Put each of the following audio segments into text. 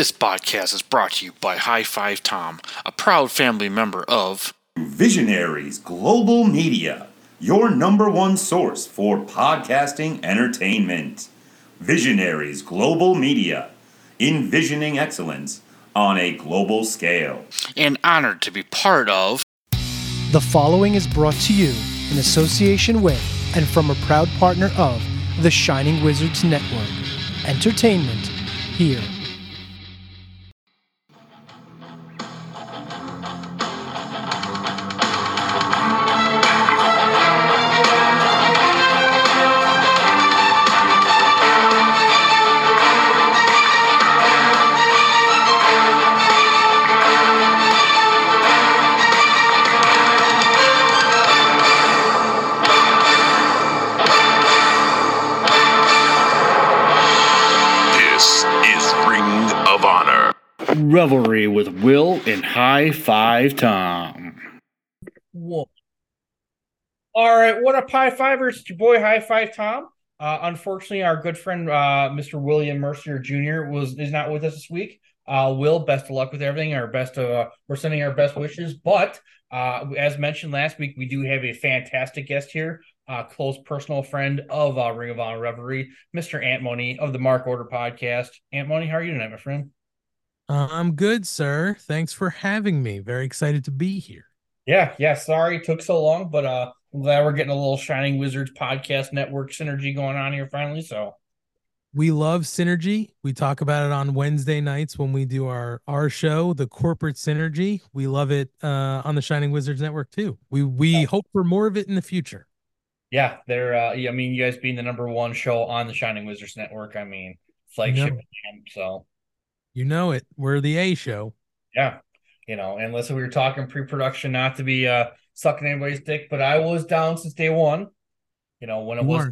This podcast is brought to you by High Five Tom, a proud family member of Visionaries Global Media, your number one source for podcasting entertainment. Visionaries Global Media, envisioning excellence on a global scale. and honored to be part of The following is brought to you in association with and from a proud partner of the Shining Wizards Network. Entertainment here. High Five Tom. Whoa. All right, what up, high fivers? It's your boy High Five Tom. Uh, unfortunately, our good friend uh, Mr. William Mercier Jr. was is not with us this week. Uh, Will, best of luck with everything. Our best uh, we're sending our best wishes. But uh, as mentioned last week, we do have a fantastic guest here, uh, close personal friend of Ring of Honor Revelry, Mr. Ant Money of the Mark Order Podcast. Ant Money, how are you tonight, my friend? I'm good, sir. Thanks for having me. Very excited to be here. Yeah, yeah. Sorry it took so long, but uh, I'm glad we're getting a little Shining Wizards podcast network synergy going on here finally. So We love synergy. We talk about it on Wednesday nights when we do our our show, the corporate synergy. We love it uh, on the Shining Wizards Network too. We we hope for more of it in the future. yeah, they're. Uh, I mean, you guys being the number one show on the Shining Wizards network. I mean, flagship. know. So You know it. We're the A show. yeah, you know, and listen, we were talking pre-production, not to be uh sucking anybody's dick, but I was down since day one. You know, when it You was.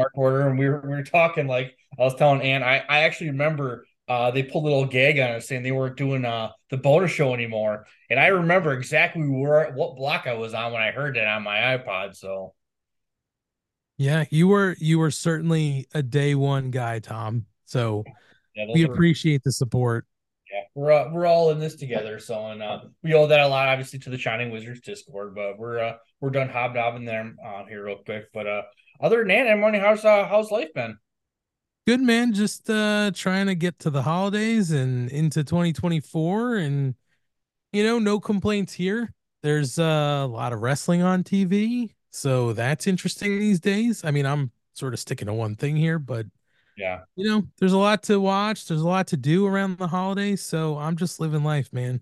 Mark Order, and we were we were talking like I was telling Ann, I I actually remember uh they pulled a little gag on us saying they weren't doing uh the bonus show anymore, and I remember exactly where what block I was on when I heard that on my iPod. So Yeah, you were you were certainly a day one guy, Tom. So yeah, we appreciate the support. yeah, we're uh, we're all in this together. So and uh, we owe that a lot, obviously, to the Shining Wizards Discord. But we're uh, we're done hobnobbing them uh, here real quick. But uh, other than that, I'm how's uh, how's life been? Good man, just uh trying to get to the holidays and into 2024 and you know, no complaints here. There's uh, a lot of wrestling on TV, so that's interesting these days. I mean, I'm sort of sticking to one thing here, but Yeah, you know, there's a lot to watch, there's a lot to do around the holidays, so I'm just living life, man.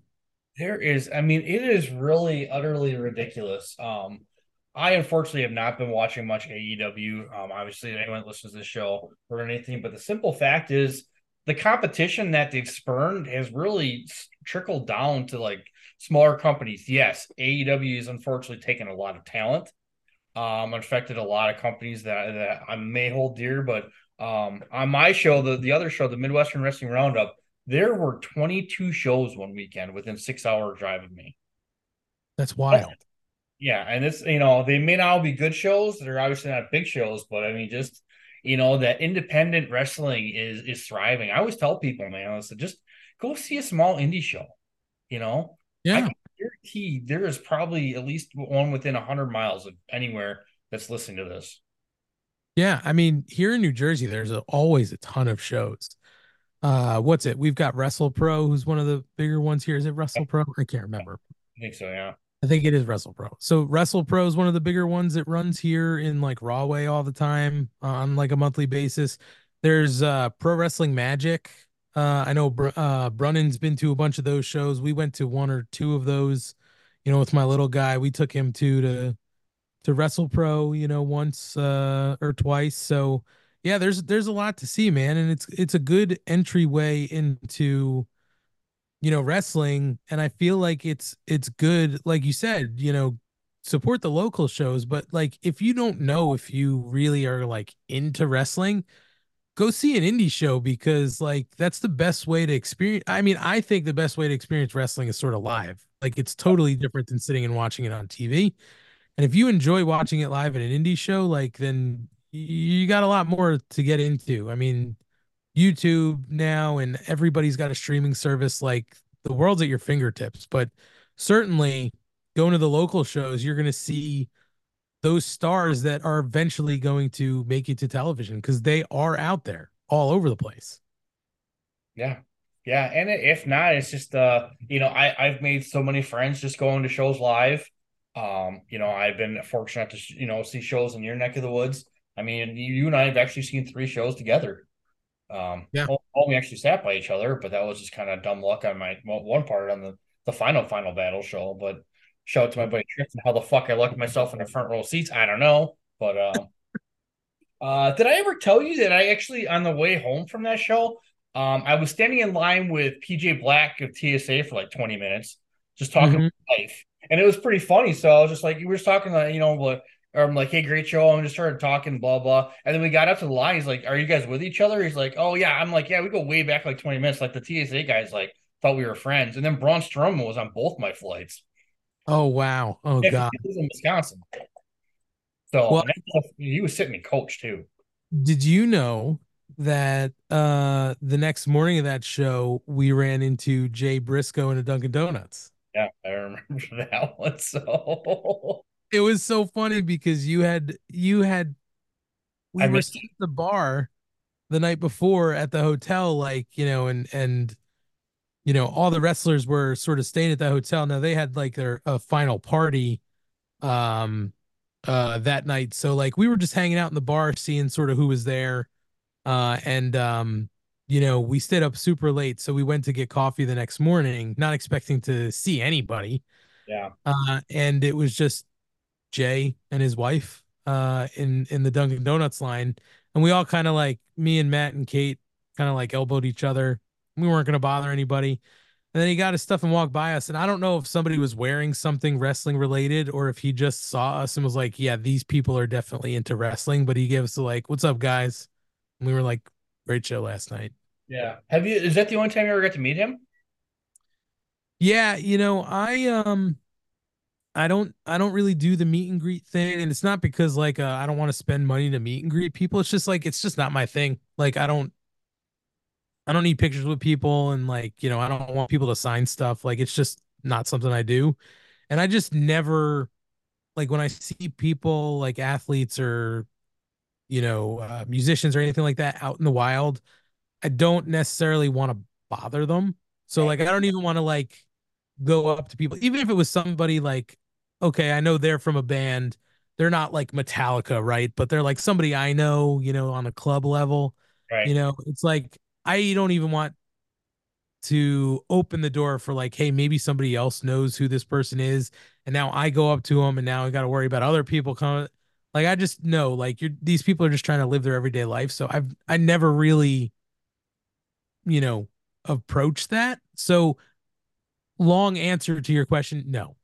there is. I mean, it is really utterly ridiculous. Um, I unfortunately have not been watching much AEW. Um, obviously, anyone that listens to this show or anything, but the simple fact is the competition that they've spurned has really trickled down to like smaller companies. Yes, AEW has unfortunately taken a lot of talent, um, affected a lot of companies that, that I may hold dear. But um, on my show, the, the other show, the Midwestern Wrestling Roundup, there were 22 shows one weekend within six hour drive of me. That's wild. Yeah, and it's you know they may not all be good shows. They're obviously not big shows, but I mean just you know that independent wrestling is is thriving. I always tell people, man, listen, just go see a small indie show. You know, Yeah. guarantee there is probably at least one within hundred miles of anywhere that's listening to this. Yeah, I mean, here in New Jersey, there's a, always a ton of shows. Uh, what's it? We've got Wrestle Pro, who's one of the bigger ones here. Is it Wrestle Pro? I can't remember. I think so. Yeah. I think it is Wrestle Pro. So Wrestle Pro is one of the bigger ones that runs here in like Rahway all the time on like a monthly basis. There's uh Pro Wrestling Magic. Uh I know Br- uh Brundan's been to a bunch of those shows. We went to one or two of those, you know, with my little guy. We took him to to to Wrestle Pro, you know, once uh or twice. So yeah, there's there's a lot to see, man, and it's it's a good entryway into you know wrestling. And i feel like it's it's good like you said you know support the local shows. But like if you don't know if you really are like into wrestling go see an indie show because like that's the best way to experience i mean i think the best way to experience wrestling is sort of live. Like it's totally different than sitting and watching it on tv and if you enjoy watching it live at an indie show like then you got a lot more to get into i mean YouTube now and everybody's got a streaming service like the world's at your fingertips but certainly going to the local shows you're going to see those stars that are eventually going to make it to television because they are out there all over the place Yeah. Yeah. And if not, it's just uh, you know, I, I've made so many friends just going to shows live. Um, you know, I've been fortunate to you know see shows in your neck of the woods. I mean, you, and I have actually seen three shows together. Um, Yeah. well, well, we actually sat by each other, but that was just kind of dumb luck on my well, one part on the the final final battle show. But shout out to my buddy Tristan, how the fuck I lucked myself in the front row seats, I don't know. But um, uh, did I ever tell you that I actually on the way home from that show? Um, I was standing in line with PJ Black of TSA for like 20 minutes, just talking Mhm. about life. And it was pretty funny. So I was just like, we were just talking, like, you know, like, or I'm like, hey, great show. And just started talking, blah, blah. And then we got up to the line. He's like, are you guys with each other? He's like, oh, yeah. I'm like, yeah, we go way back like 20 minutes. Like the TSA guys, like, thought we were friends. And then Braun Strowman was on both my flights. oh wow oh Yeah, god he was in Wisconsin. So Well- he was sitting in coach too. did you know that uh the next morning of that show we ran into Jay Briscoe in a Dunkin' Donuts Yeah, I remember that one. So it was so funny because you had you had we I were missed at the bar the night before at the hotel like you know and and you know all the wrestlers were sort of staying at the hotel now they had like their a final party um uh that night so like we were just hanging out in the bar seeing sort of who was there uh and um you know we stayed up super late so we went to get coffee the next morning not expecting to see anybody yeah. uh, and it was just Jay and his wife uh, in in the Dunkin' Donuts line, and we all kind of like me and Matt and Kate kind of like elbowed each other. We weren't gonna bother anybody, and then he got his stuff and walked by us. And I don't know if somebody was wearing something wrestling related or if he just saw us and was like, "Yeah, these people are definitely into wrestling." But he gave us a like, "What's up, guys?" And we were like, "Great show last night." Yeah. Have you is that the only time you ever got to meet him? Yeah, you know, I um I don't I don't really do the meet and greet thing and it's not because like uh, I don't want to spend money to meet and greet people. It's just like it's just not my thing. Like I don't I don't need pictures with people and like, you know, I don't want people to sign stuff. Like it's just not something I do. And I just never like when I see people like athletes or you know, uh, musicians or anything like that out in the wild, I don't necessarily want to bother them. So like I don't even want to like go up to people, even if it was somebody like, okay, I know they're from a band. They're not like Metallica, right? But they're like somebody I know, you know, on a club level. Right. You know, it's like I don't even want to open the door for like, hey, maybe somebody else knows who this person is, and now I go up to them, and now I got to worry about other people coming. Like I just know, like you're these people are just trying to live their everyday life. So I've I never really, you know, approach that. So long answer to your question, no.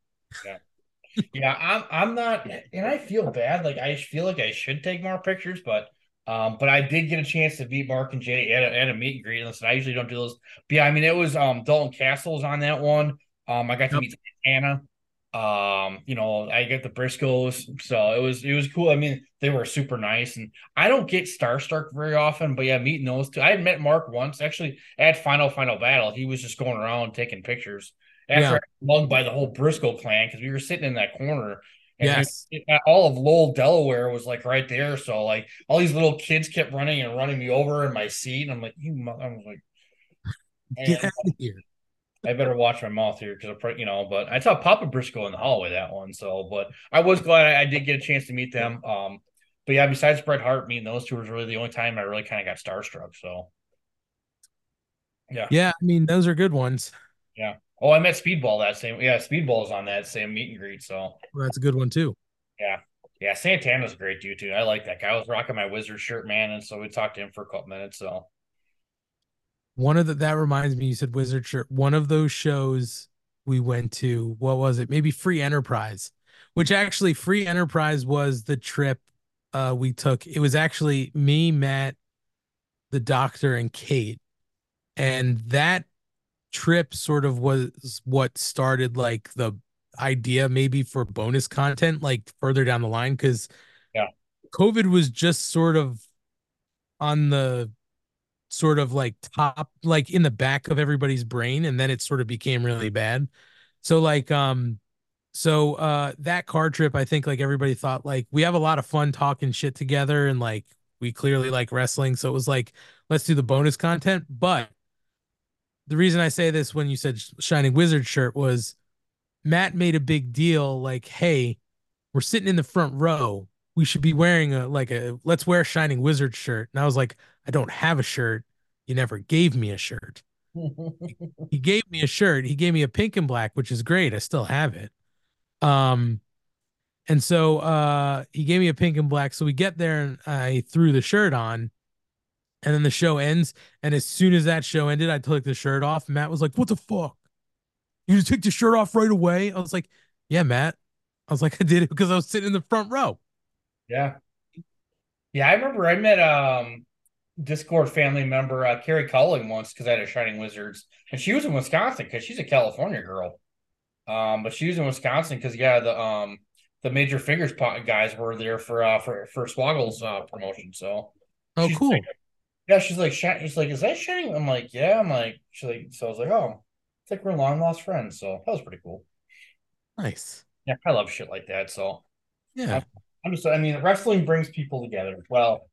Yeah, I'm I'm not and I feel bad. Like I feel like I should take more pictures, but um, but I did get a chance to meet Mark and Jay at a, at a meet and greet. Listen, I usually don't do those. But yeah, I mean it was um Dalton Castles on that one. Um, I got to Yep. meet Anna. Um, you know, I get the Briscoes, so it was it was cool. I mean, they were super nice, and I don't get Star starstruck very often, but yeah, meeting those two. I had met Mark once actually at Final Final Battle. He was just going around taking pictures after Yeah. Mugged by the whole Briscoe clan because we were sitting in that corner. And Yes. It- all of Laurel, Delaware was like right there. So like all these little kids kept running and running me over in my seat. And I'm like, you, mo-" I was like, Get out of here. I better watch my mouth here because I, you know. But I saw Papa Briscoe in the hallway that one. So, but I was glad I, I did get a chance to meet them. Um, but yeah, besides Bret Hart, meeting those two was really the only time I really kind of got starstruck. So, yeah. Yeah, I mean those are good ones. Yeah. Oh, I met Speedball that same. Yeah, Speedball's on that same meet and greet. So, Well, that's a good one too. Yeah. Yeah, Santana's a great dude too. I like that guy. I was rocking my Wizard shirt, man, and so we talked to him for a couple minutes. So, One of the that reminds me, you said Wizard Shirt. One of those shows we went to, what was it? Maybe Free Enterprise, which actually Free Enterprise was the trip uh we took. It was actually me, Matt, the doctor, and Kate. And that trip sort of was what started like the idea maybe for bonus content like further down the line because Yeah. COVID was just sort of on the sort of like top like in the back of everybody's brain and then it sort of became really bad. So like um so uh that car trip I think like everybody thought like we have a lot of fun talking shit together and like we clearly like wrestling so it was like let's do the bonus content. But the reason I say this when you said shining wizard shirt was Matt made a big deal like hey we're sitting in the front row. We should be wearing a like a let's wear a shining wizard shirt. And I was like I don't have a shirt. You never gave me a shirt. he gave me a shirt. He gave me a pink and black, which is great. I still have it. Um, and so uh, he gave me a pink and black. So we get there and I threw the shirt on, and then the show ends. And as soon as that show ended, I took the shirt off. Matt was like, "What the fuck? You just took the shirt off right away?" I was like, "Yeah, Matt." I was like, "I did it because I was sitting in the front row." Yeah. Yeah, I remember I met um Discord family member uh, Carrie Culling once because I had a Shining Wizards, and she was in Wisconsin because she's a California girl. Um, but she was in Wisconsin because yeah, the um the major figures guys were there for uh for for Swoggle's uh promotion. So oh cool. Like, yeah, she's like she's like, is that Shining? I'm like, yeah. I'm like, she's like, so I was like, oh, it's like we're long lost friends. So that was pretty cool. Nice. Yeah, I love shit like that. So yeah, I'm, I'm just I mean, wrestling brings people together. Well,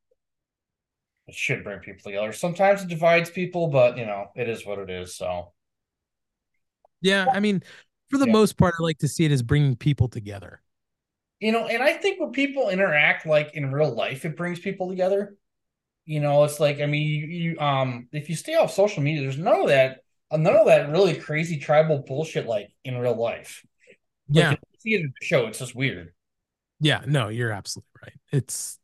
it should bring people together. Sometimes it divides people, but you know, it is what it is. So, yeah, I mean, for the yeah. most part, I like to see it as bringing people together. You know, and I think when people interact like in real life, it brings people together. You know, it's like I mean, you, you um, if you stay off social media, there's none of that, none of that really crazy tribal bullshit like in real life. Like, yeah, see it in the show, it's just weird. Yeah, no, you're absolutely right. It's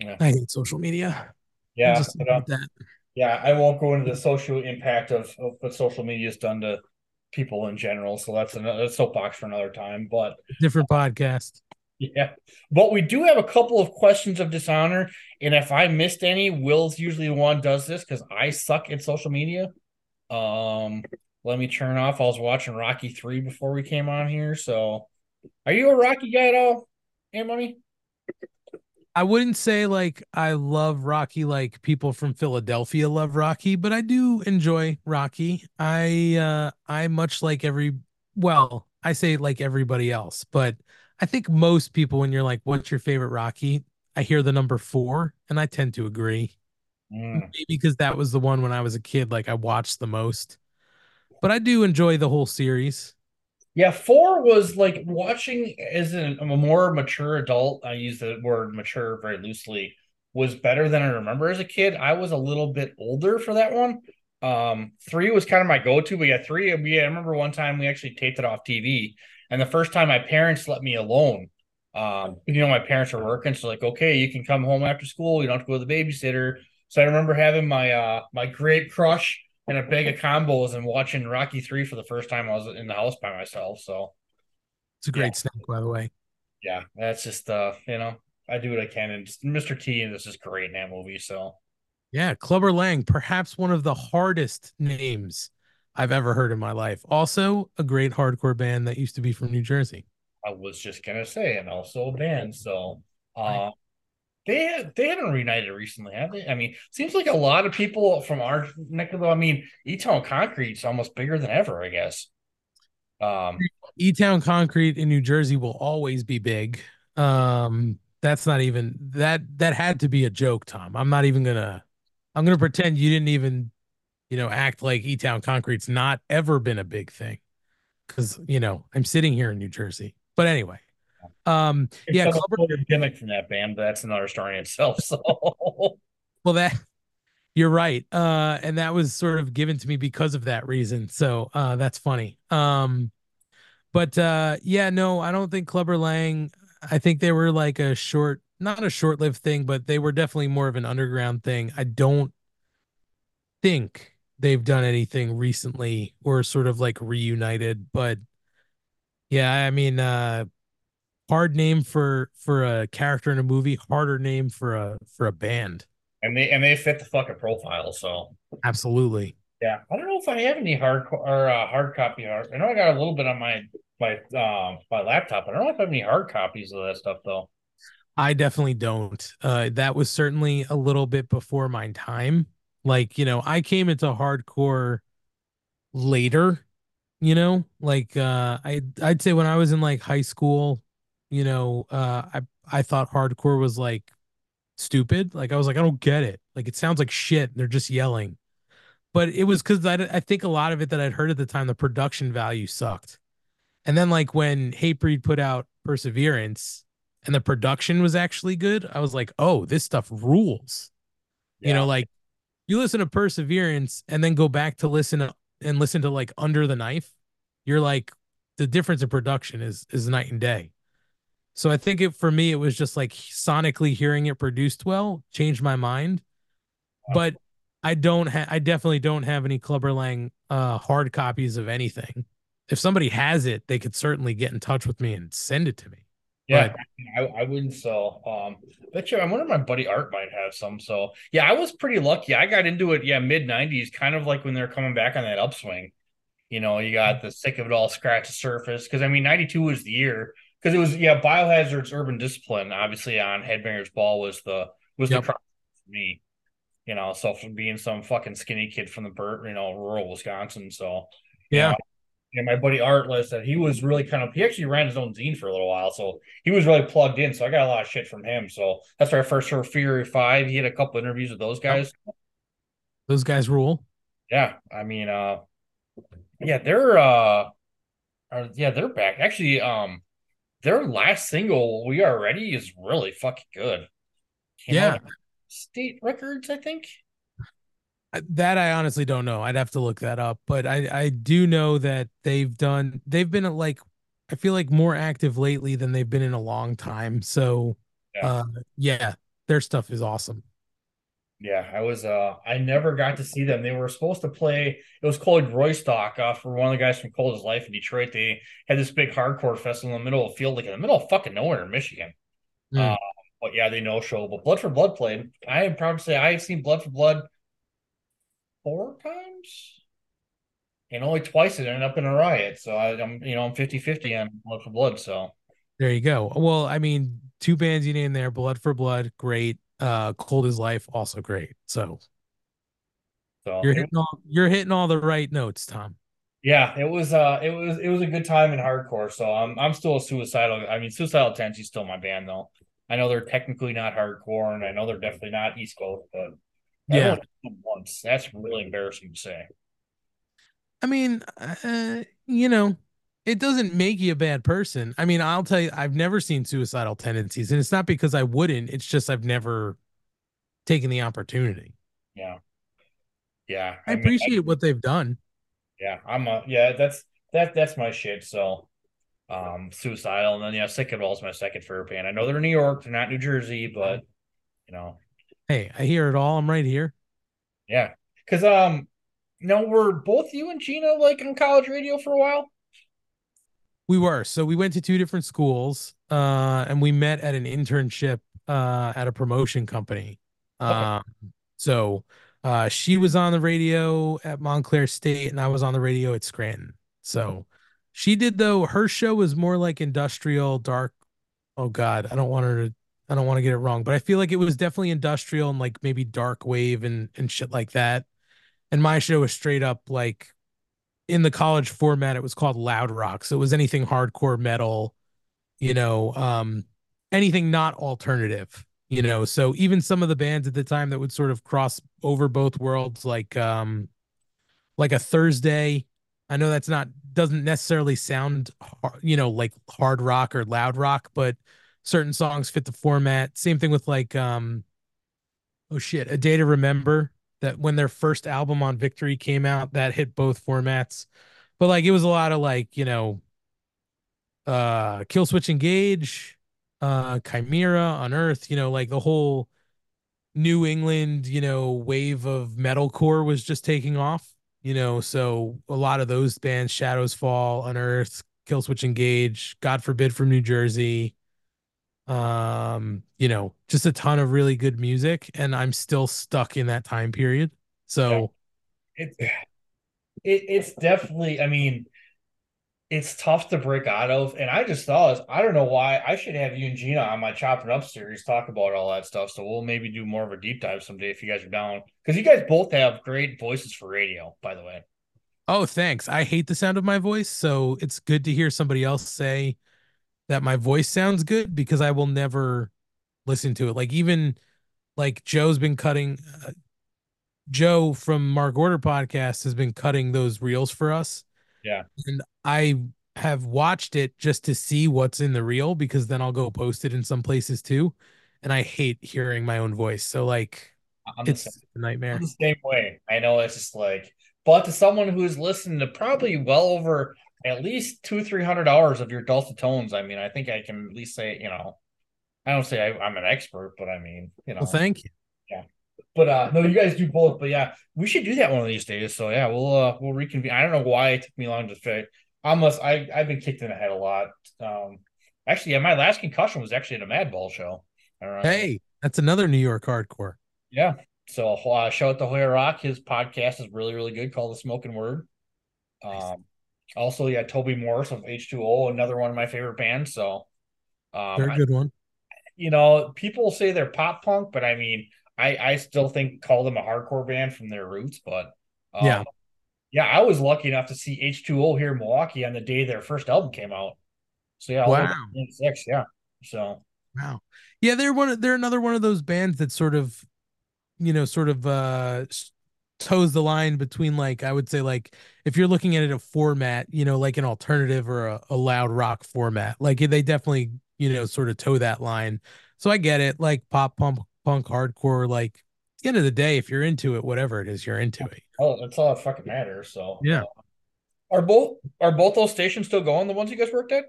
yeah. I hate social media. Yeah, but, uh, that. yeah, I won't go into the social impact of, of what social media has done to people in general. So that's another soapbox for another time. But different podcast. Yeah, but we do have a couple of questions of dishonor, and if I missed any, Will's usually the one does this because I suck at social media. Um, let me turn off. I was watching Rocky three before we came on here. So, are you a Rocky guy at all? Hey, money. I wouldn't say like I love Rocky like people from Philadelphia love Rocky, but I do enjoy Rocky. I uh I much like every well, I say like everybody else, but I think most people when you're like what's your favorite Rocky, I hear the number 4 and I tend to agree. Mm. Maybe because that was the one when I was a kid like I watched the most. But I do enjoy the whole series. Yeah, four was like watching as a, a more mature adult. I use the word mature very loosely. Was better than I remember as a kid. I was a little bit older for that one. Um, three was kind of my go-to, We yeah, three. We I remember one time we actually taped it off TV, and the first time my parents let me alone. Um, you know, my parents were working, so like, okay, you can come home after school. You don't have to go to the babysitter. So I remember having my uh my great crush and a bag of combos and watching Rocky Three for the first time I was in the house by myself. So it's a great yeah. snack, by the way. Yeah, that's just uh, you know, I do what I can, and just Mr. T and this is great in that movie. So yeah, Clubber Lang, perhaps one of the hardest names I've ever heard in my life. Also, a great hardcore band that used to be from New Jersey. I was just gonna say, and also a band. So uh, they they haven't reunited recently, have they? I mean, seems like a lot of people from our neck of the. I mean, E Town Concrete's almost bigger than ever, I guess. Um, E Town Concrete in New Jersey will always be big. Um, that's not even that. That had to be a joke, Tom. I'm not even gonna. I'm gonna pretend you didn't even, you know, act like E Town Concrete's not ever been a big thing, because you know I'm sitting here in New Jersey. But anyway, um, yeah, Clubber gimmick from that band, but that's another story in itself. So, well, that you're right, uh, and that was sort of given to me because of that reason. So, uh, that's funny. Um, but uh, yeah, no, I don't think Clubber Lang. I think they were like a short, not a short-lived thing, but they were definitely more of an underground thing. I don't think they've done anything recently or sort of like reunited, but yeah, I mean, uh, hard name for for a character in a movie, harder name for a for a band. And they and they fit the fucking profile. So absolutely. Yeah, I don't know if I have any hard or uh, hard copy art. I know I got a little bit on my my um my laptop. I don't know if I have any hard copies of that stuff though. I definitely don't. Uh, that was certainly a little bit before my time. Like, you know, I came into hardcore later, you know, like uh I I'd say when I was in like high school, you know, uh I I thought hardcore was like stupid. Like I was like, I don't get it. Like it sounds like shit. They're just yelling. But it was because I, I think a lot of it that I'd heard at the time, the production value sucked. And then like when Hatebreed put out Perseverance and the production was actually good, I was like, oh, this stuff rules. You know, like you listen to Perseverance and then go back to listen to, and listen to like Under the Knife, you're like the difference in production is is night and day. So I think it for me it was just like sonically hearing it produced well changed my mind. But I don't have I definitely don't have any Clubber Lang uh hard copies of anything. If somebody has it, they could certainly get in touch with me and send it to me. Yeah, I, I wouldn't sell. Um, bet you, I wonder if my buddy Art might have some. So yeah, I was pretty lucky. I got into it, yeah, mid '90s, kind of like when they're coming back on that upswing. You know, you got the sick of it all, scratch the surface. Because I mean, '92 was the year because it was yeah, Biohazard's Urban Discipline, obviously on Headbangers Ball was the was Yep. the crowd for me. You know, so from being some fucking skinny kid from the you know rural Wisconsin, so Yeah. yeah, my buddy Art list that he was really kind of he actually ran his own zine for a little while, so he was really plugged in. So I got a lot of shit from him. So that's where I first heard Fury Five. He had a couple interviews with those guys. Those guys rule. Yeah, I mean, uh, yeah, they're uh, are, yeah, they're back. Actually, um, their last single, "We Are Ready," is really fucking good. Came Yeah. State Records, I think. That I honestly don't know. I'd have to look that up, but I I do know that they've done they've been like I feel like more active lately than they've been in a long time. So Yeah. uh yeah, their stuff is awesome. Yeah, I was uh I never got to see them. They were supposed to play it was called Roystock uh, for one of the guys from Cold as Life in Detroit. They had this big hardcore festival in the middle of the field, like in the middle of fucking nowhere in Michigan. Hmm. Uh, but yeah, they no show. But Blood for Blood played. I am proud to say I have seen Blood for Blood four times. And only twice it ended up in a riot. So I, I'm you know, I'm 50-50 on Blood for Blood. So There you go. Well, I mean, two bands you named there, Blood for Blood, great. Uh Cold as Life, also great. So so you're it- hitting all you're hitting all the right notes, Tom. Yeah, it was uh it was it was a good time in hardcore. So I'm I'm still a suicidal. I mean, suicidal tendency is still my band though. I know they're technically not hardcore, and I know they're definitely not East Coast, but Yeah. only heard them once. That's really embarrassing to say. I mean, uh, you know, it doesn't make you a bad person. I mean, I'll tell you, I've never seen suicidal tendencies, and it's not because I wouldn't. It's just I've never taken the opportunity. Yeah, yeah. I mean, appreciate what they've done. yeah, I'm a yeah. That's that that's my shit. So, um, suicidal, and then yeah, sick of all's my second favorite band. I know they're in New York, they're not New Jersey, but you know, Hey, I hear it all. I'm right here. yeah. Because um, no, were both you and Gina like on college radio for a while? We were. So we went to two different schools, uh, and we met at an internship uh, at a promotion company. Okay. Um, so uh, she was on the radio at Montclair State, and I was on the radio at Scranton. So she did though. Her show was more like industrial, dark. Oh God, I don't want her to. I don't want to get it wrong, but I feel like it was definitely industrial and like maybe dark wave and and shit like that. And my show was straight up like in the college format, it was called loud rock. So it was anything hardcore metal, you know, um, anything not alternative, you know. So even some of the bands at the time that would sort of cross over both worlds, like um like a Thursday. I know that's not doesn't necessarily sound you know like hard rock or loud rock, but certain songs fit the format. Same thing with like um oh shit, A Day to Remember that when their first album on Victory came out, that hit both formats. But like it was a lot of like, you know, uh Killswitch Engage, uh Chimaira, Unearth, you know, like the whole New England, you know, wave of metalcore was just taking off, you know, so a lot of those bands, Shadows Fall, Unearth, Killswitch Engage, God forbid from New Jersey, um, you know, just a ton of really good music, and I'm still stuck in that time period. So It, it it's definitely. I mean, it's tough to break out of. And I just thought, I don't know why I should have you and Gina on my chopping up series talk about all that stuff. So we'll maybe do more of a deep dive someday if you guys are down. Because you guys both have great voices for radio, by the way. Oh, thanks. I hate the sound of my voice, so it's good to hear somebody else say that my voice sounds good because I will never listen to it. Like even like Joe's been cutting uh, Joe from Mark Order podcast has been cutting those reels for us. Yeah. And I have watched it just to see what's in the reel because then I'll go post it in some places too. And I hate hearing my own voice. So like I'm it's a nightmare. I'm the same way. I know it's just like, but to someone who's listened to probably well over at least two, three hundred hours of your dulcet tones, I mean, I think I can at least say, you know, I don't say I, I'm an expert, but I mean, you know, Well, thank you. Yeah, but uh, no, you guys do both. But yeah, we should do that one of these days. So yeah, we'll uh, we'll reconvene. I don't know why it took me long to fit. Almost, I I've been kicked in the head a lot. Um, actually, yeah, my last concussion was actually at a Madball show. Hey, that's another New York hardcore. Yeah. So uh, shout out to Hoya Roc. His podcast is really, really good called The Smoking Word. Um, also, yeah, Toby Morse of H2O, another one of my favorite bands. So, um, Very good one. you know, people say they're pop punk, but I mean, I I still think call them a hardcore band from their roots. But um, Yeah. yeah, I was lucky enough to see H2O here in Milwaukee on the day their first album came out. So yeah, all the way back Wow. 96, yeah. So Wow. Yeah, they're one of, they're another one of those bands that sort of you know, sort of uh toes the line between like I would say like if you're looking at it a format, you know, like an alternative or a, a loud rock format. Like they definitely, you know, sort of toe that line. So I get it, like pop punk punk hardcore like at the end of the day if you're into it whatever it is you're into it. oh, that's all that fucking matters. So Yeah. uh, are both are both those stations still going? The ones you guys worked at?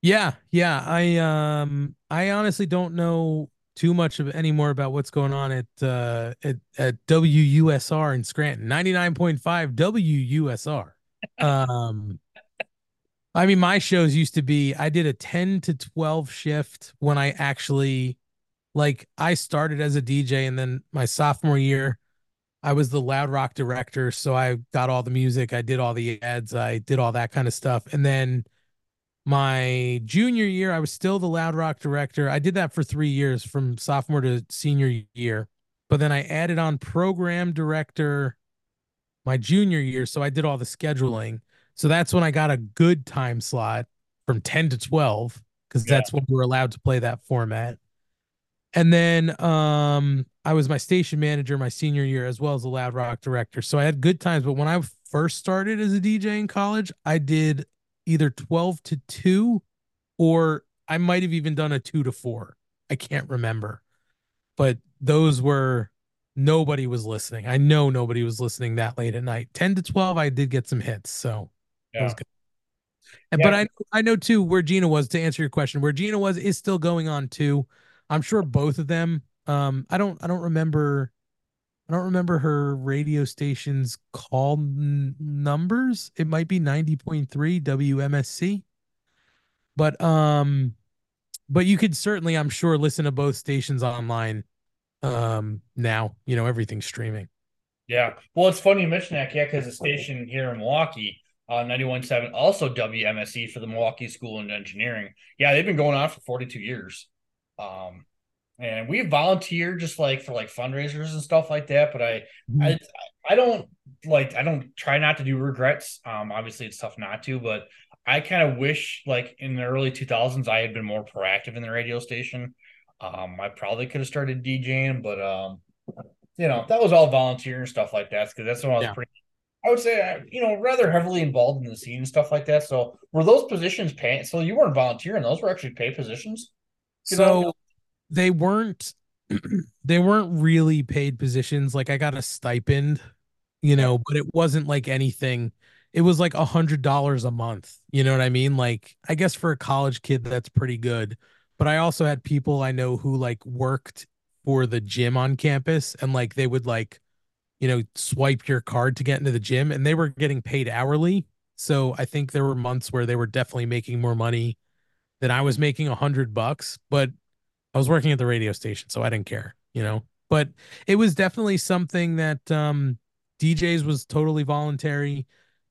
Yeah, yeah. I um I honestly don't know too much of anymore about what's going on at uh at, at WUSR in Scranton. 99.5 WUSR. Um I mean my shows used to be I did a 10 to 12 shift when I actually like I started as a DJ and then my sophomore year I was the loud rock director, so I got all the music, I did all the ads, I did all that kind of stuff. And then my junior year, I was still the loud rock director. I did that for three years from sophomore to senior year. But then I added on program director my junior year. So I did all the scheduling. So that's when I got a good time slot from 10 to 12, because Yeah. that's when we're allowed to play that format. And then um I was my station manager my senior year as well as a loud rock director. So I had good times. But when I first started as a DJ in college, I did either 12 to 2 or I might have even done a 2 to 4. I can't remember. But those were nobody was listening. I know nobody was listening that late at night. 10 to 12 I did get some hits, so that was good. And Yeah. but I I know too where Gina was to answer your question. Where Gina was is still going on too. I'm sure both of them. Um, I don't I don't remember. I don't remember her radio station's call n- numbers. It might be 90.3 WMSC. But um, but you could certainly, I'm sure, listen to both stations online. Um, now you know everything's streaming. Yeah. Well, it's funny you mention that, yeah, because the station here in Milwaukee, uh, 91.7, also WMSE for the Milwaukee School of Engineering. Yeah, they've been going on for 42 years. Um, and we volunteer just like for like fundraisers and stuff like that. But I, I, I don't like, I don't try not to do regrets. Um, obviously it's tough not to, but I kind of wish like in the early 2000s, I had been more proactive in the radio station. Um, I probably could have started DJing, but, um, you know, that was all volunteer and stuff like that. Because that's when I was Yeah. pretty, I would say, uh, you know, rather heavily involved in the scene and stuff like that. So were those positions paid? So you weren't volunteering; those were actually paid positions. So, know? They weren't they weren't really paid positions. Like I got a stipend, you know, but it wasn't like anything. It was like a hundred dollars a month. You know what I mean? Like I guess for a college kid, that's pretty good. But I also had people I know who like worked for the gym on campus and like they would like, you know, swipe your card to get into the gym and they were getting paid hourly. So I think there were months where they were definitely making more money than I was making a hundred bucks, but I was working at the radio station, so I didn't care, you know. But it was definitely something that um DJs was totally voluntary.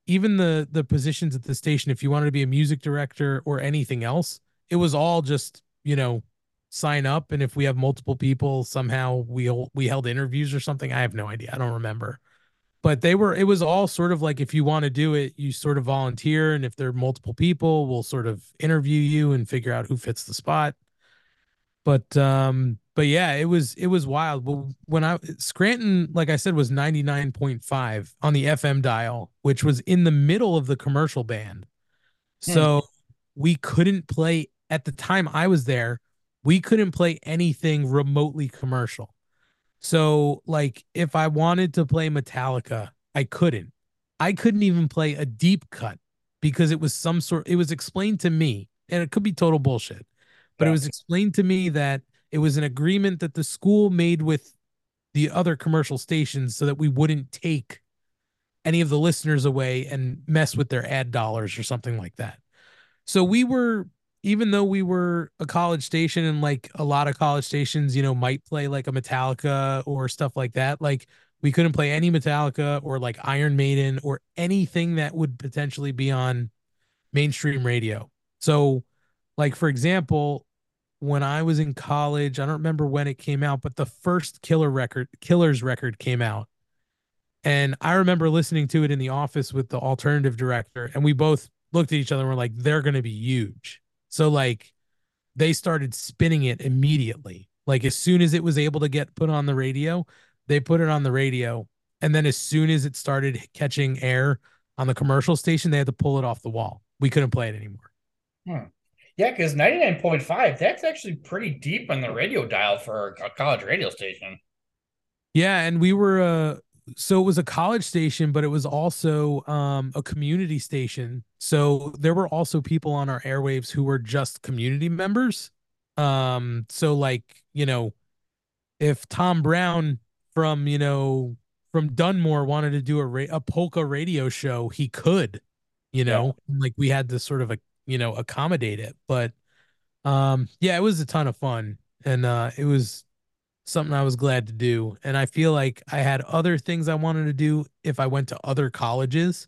even the the positions at the station, if you wanted to be a music director or anything else, it was all just you know sign up, and if we have multiple people, somehow we we held interviews or something. I have no idea. I don't remember but they were it was all sort of like if you want to do it you sort of volunteer and if there are multiple people we'll sort of interview you and figure out who fits the spot but um but yeah it was it was wild. Well when i scranton like i said was 99.5 on the fm dial which was in the middle of the commercial band. So we couldn't play at the time i was there we couldn't play anything remotely commercial. So, like, if I wanted to play Metallica, I couldn't. I couldn't even play a deep cut because it was some sort, it was explained to me, and it could be total bullshit, but it was explained to me that it was an agreement that the school made with the other commercial stations so that we wouldn't take any of the listeners away and mess with their ad dollars or something like that. So we were even though we were a college station and like a lot of college stations, you know, might play like a Metallica or stuff like that, like we couldn't play any Metallica or like Iron Maiden or anything that would potentially be on mainstream radio. So, like, for example, when I was in college, I don't remember when it came out, but the first Killer record, Killers record came out. And I remember listening to it in the office with the alternative director, and we both looked at each other and were like, they're going to be huge. So like they started spinning it immediately. Like as soon as it was able to get put on the radio, they put it on the radio. And then as soon as it started catching air on the commercial station, they had to pull it off the wall. We couldn't play it anymore. Hmm. Yeah, because 99.5, that's actually pretty deep on the radio dial for a college radio station. Yeah, and we were uh so it was a college station, but it was also um, a community station. So there were also people on our airwaves who were just community members. Um, so like you know, if Tom Brown from you know from Dunmore wanted to do a ra- a polka radio show, he could, you know, yeah. like we had this sort of a you know accommodate it. But um, yeah, it was a ton of fun, and uh, it was something I was glad to do. And I feel like I had other things I wanted to do if I went to other colleges.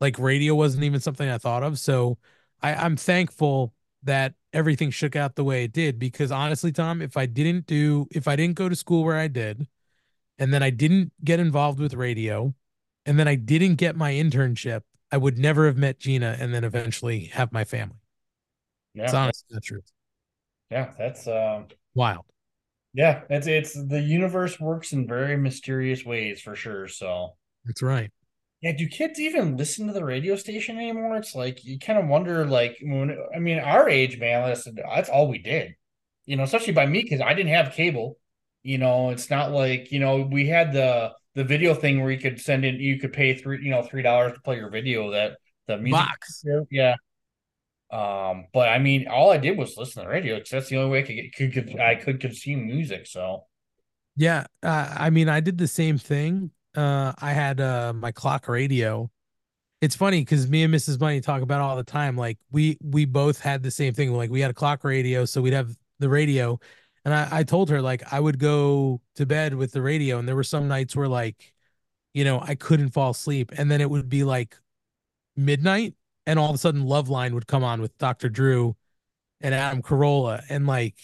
Like radio wasn't even something I thought of. So I, I'm thankful that everything shook out the way it did because honestly, Tom, if I didn't do, if I didn't go to school where I did, and then I didn't get involved with radio, and then I didn't get my internship, I would never have met Gina and then eventually have my family. Yeah. It's honestly the truth. Yeah, that's uh wild. Yeah, it's it's the universe works in very mysterious ways for sure. So that's right. Yeah, do kids even listen to the radio station anymore? It's like you kind of wonder, like when I mean, our age, man, listen, that's all we did. You know, especially by me because I didn't have cable. You know, it's not like you know we had the the video thing where you could send in, you could pay three, you know, three dollars to play your video. That the music, box, yeah, um, but I mean, all I did was listen to the radio because that's the only way I could, get, could, could I could consume music. So, yeah, uh, I mean, I did the same thing. Uh, I had uh my clock radio. It's funny because me and Mrs. Money talk about all the time. Like we we both had the same thing. Like we had a clock radio, so we'd have the radio, and I, I told her like I would go to bed with the radio, and there were some nights where like, you know, I couldn't fall asleep, and then it would be like midnight and all of a sudden Loveline would come on with Dr. Drew and Adam Carolla. And like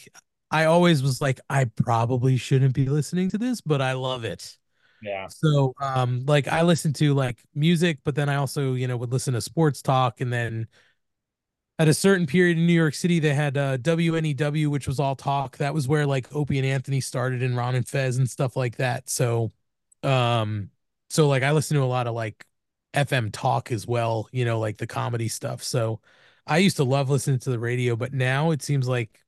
I always was like, I probably shouldn't be listening to this, but I love it. Yeah. So um like I listened to like music, but then I also, you know, would listen to sports talk and then at a certain period in New York City, they had uh, WNEW, which was all talk. That was where like Opie and Anthony started and Ron and Fez and stuff like that. So, um, so like I listen to a lot of like FM talk as well, you know, like the comedy stuff. So I used to love listening to the radio, but now it seems like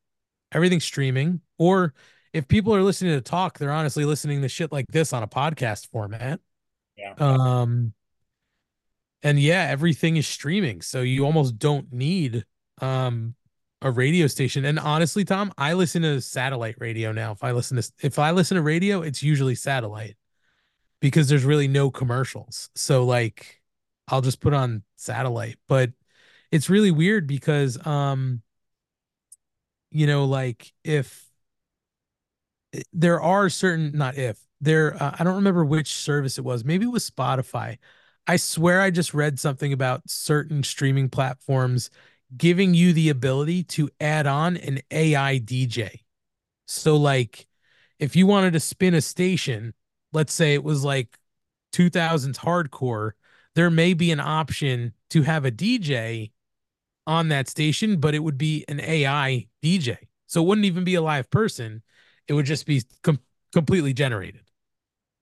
everything's streaming. Or if people are listening to talk, they're honestly listening to shit like this on a podcast format. Yeah. Um and yeah, everything is streaming. So you almost don't need um a radio station. And honestly, Tom, I listen to satellite radio now. If I listen to if I listen to radio, it's usually satellite because there's really no commercials. So like I'll just put on satellite. But it's really weird because um you know like if eh, there are certain not if there uh, I don't remember which service it was. Maybe it was Spotify. I swear I just read something about certain streaming platforms giving you the ability to add on an AI DJ. So like if you wanted to spin a station, let's say it was like 2000s hardcore, there may be an option to have a DJ on that station, but it would be an AI DJ. So it wouldn't even be a live person. It would just be com- completely generated.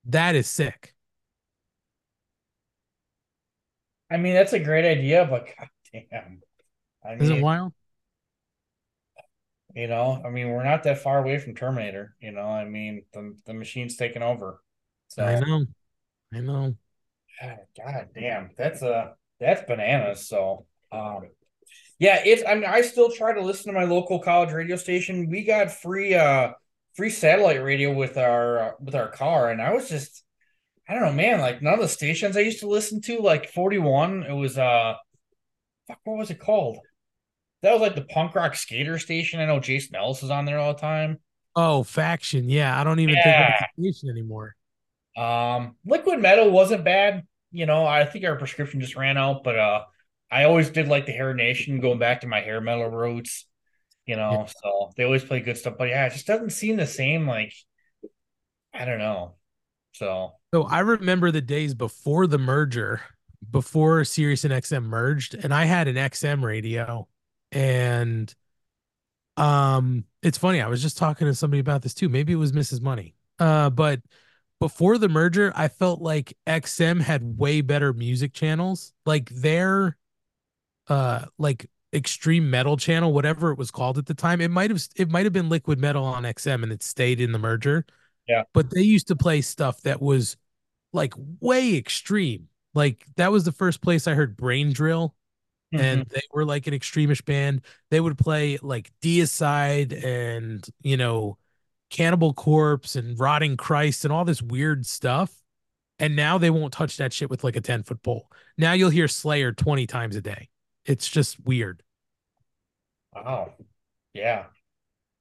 That is sick. I mean, that's a great idea, but goddamn. I Isn't it wild? you know, I mean, we're not that far away from Terminator. You know, I mean, the the machine's taking over. So, I know. I know. God, God damn, that's a that's bananas. So, um, yeah, it's. I mean, I still try to listen to my local college radio station. We got free, uh, free satellite radio with our uh, with our car, and I was just, I don't know, man. Like none of the stations I used to listen to, like Forty One, it was uh, fuck, what was it called? That was like the punk rock skater station. I know Jason Ellis is on there all the time. Oh, faction. Yeah, I don't even think Yeah. that's a station anymore. Um, Liquid Metal wasn't bad. You know, I think our prescription just ran out, but uh, I always did like the Hair Nation, going back to my hair metal roots. You know, Yeah. so they always play good stuff. But yeah, it just doesn't seem the same. Like, I don't know. So So I remember the days before the merger, before Sirius and XM merged, and I had an XM radio. And um it's funny, I was just talking to somebody about this too. Maybe it was Mrs. Money. Uh, but before the merger, I felt like XM had way better music channels. Like their uh like extreme metal channel, whatever it was called at the time. It might have it might have been liquid metal on XM and it stayed in the merger. Yeah. But they used to play stuff that was like way extreme. Like that was the first place I heard Brain Drill, and mm-hmm. they were like an extremish band. They would play like Deicide and you know Cannibal Corpse and Rotting Christ and all this weird stuff. And now they won't touch that shit with like a 10 foot pole. Now you'll hear Slayer 20 times a day. It's just weird. Wow. Yeah.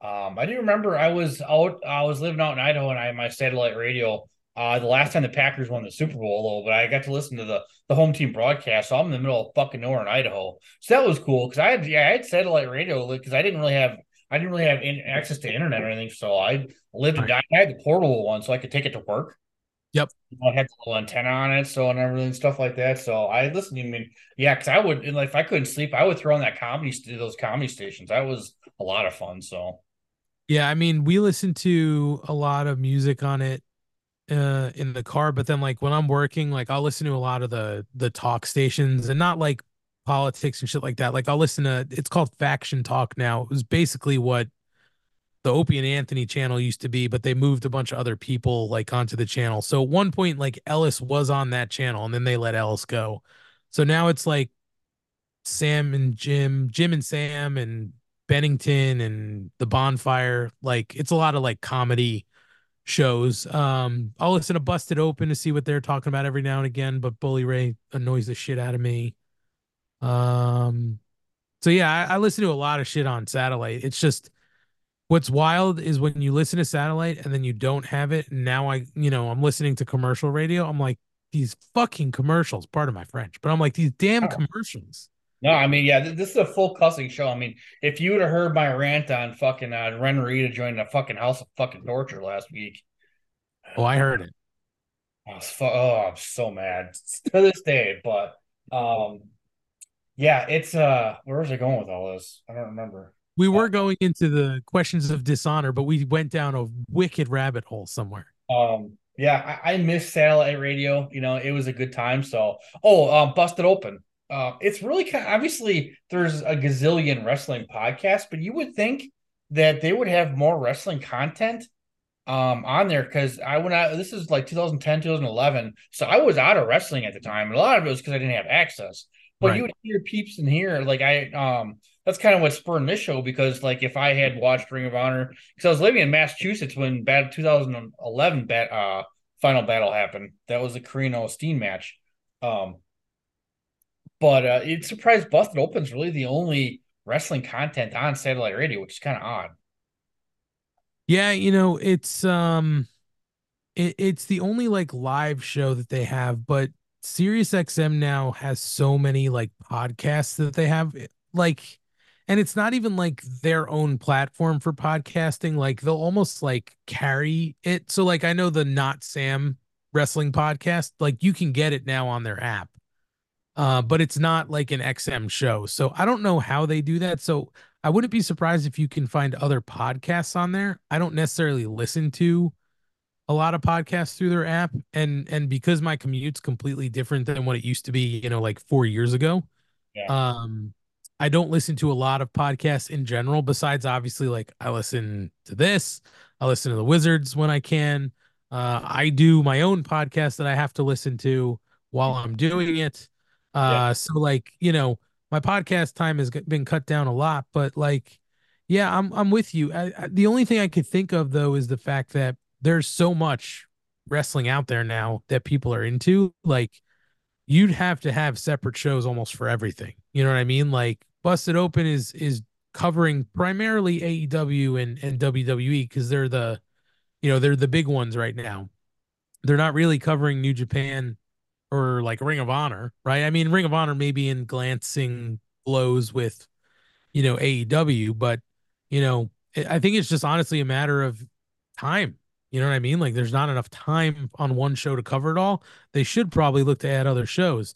Um, I do remember I was out, I was living out in Idaho and I had my satellite radio. Uh, the last time the Packers won the Super Bowl, though, but I got to listen to the the home team broadcast. So I'm in the middle of fucking nowhere in Idaho, so that was cool because I had yeah I had satellite radio because I didn't really have I didn't really have in, access to internet or anything. So I lived and died. I had the portable one, so I could take it to work. Yep. It had the little antenna on it, so and everything stuff like that. So I listened. I mean, yeah, because I would and like if I couldn't sleep, I would throw on that comedy those comedy stations. That was a lot of fun. So Yeah, I mean, we listen to a lot of music on it uh in the car, but then like when I'm working, like I'll listen to a lot of the the talk stations and not like politics and shit like that. Like I'll listen to it's called Faction Talk now. It was basically what the Opie and Anthony channel used to be, but they moved a bunch of other people like onto the channel. So at one point, like Ellis was on that channel and then they let Ellis go. So now it's like Sam and Jim, Jim and Sam and Bennington and the bonfire. Like it's a lot of like comedy shows. Um, I'll listen to Busted Open to see what they're talking about every now and again, but Bully Ray annoys the shit out of me. Um, so yeah, I, I listen to a lot of shit on satellite. It's just what's wild is when you listen to satellite and then you don't have it. And now I, you know, I'm listening to commercial radio. I'm like, these fucking commercials, part of my French, but I'm like, these damn Oh. commercials. No, I mean, yeah, this is a full cussing show. I mean, if you would have heard my rant on fucking uh, Ren Narita joining the fucking house of fucking torture last week, Oh, I heard it. I was fu- oh, I'm so mad to this day. But um, yeah, it's uh, where was I going with all this? I don't remember. We were going into the questions of dishonor, but we went down a wicked rabbit hole somewhere. Um, yeah, I, I miss satellite radio. You know, it was a good time. So, oh, um, busted open. Uh, it's really kind. of, obviously, there's a gazillion wrestling podcasts, but you would think that they would have more wrestling content um on there because I went out. this is like 2010 2011 so I was out of wrestling at the time and a lot of it was because I didn't have access but Right. you would hear peeps in here like I um that's kind of what spurred this show because like if I had watched Ring of Honor because I was living in Massachusetts when bad 2011 bat uh final battle happened that was the Corino Steen match um but uh it surprised Busted Open's really the only wrestling content on satellite radio which is kind of odd. Yeah, you know, it's um it, it's the only like live show that they have, but SiriusXM now has so many like podcasts that they have like and it's not even like their own platform for podcasting like they'll almost like carry it. So like I know the Not Sam wrestling podcast like you can get it now on their app uh but it's not like an XM show so I don't know how they do that so I wouldn't be surprised if you can find other podcasts on there I don't necessarily listen to a lot of podcasts through their app and and because my commute's completely different than what it used to be you know like four years ago Yeah. um i don't listen to a lot of podcasts in general besides obviously like i listen to this i listen to the wizards when i can uh i do my own podcast that i have to listen to while i'm doing it uh so like you know my podcast time has been cut down a lot but like yeah i'm i'm with you. I, I, the only thing i could think of though is the fact that there's so much wrestling out there now that people are into like you'd have to have separate shows almost for everything. You know what i mean? Like busted open is is covering primarily aew and and wwe because they're the you know they're the big ones right now. They're not really covering new japan or like ring of honor right i mean ring of honor maybe in glancing blows with you know aew but you know i think it's just honestly a matter of time you know what I mean? Like there's not enough time on one show to cover it all. They should probably look to add other shows.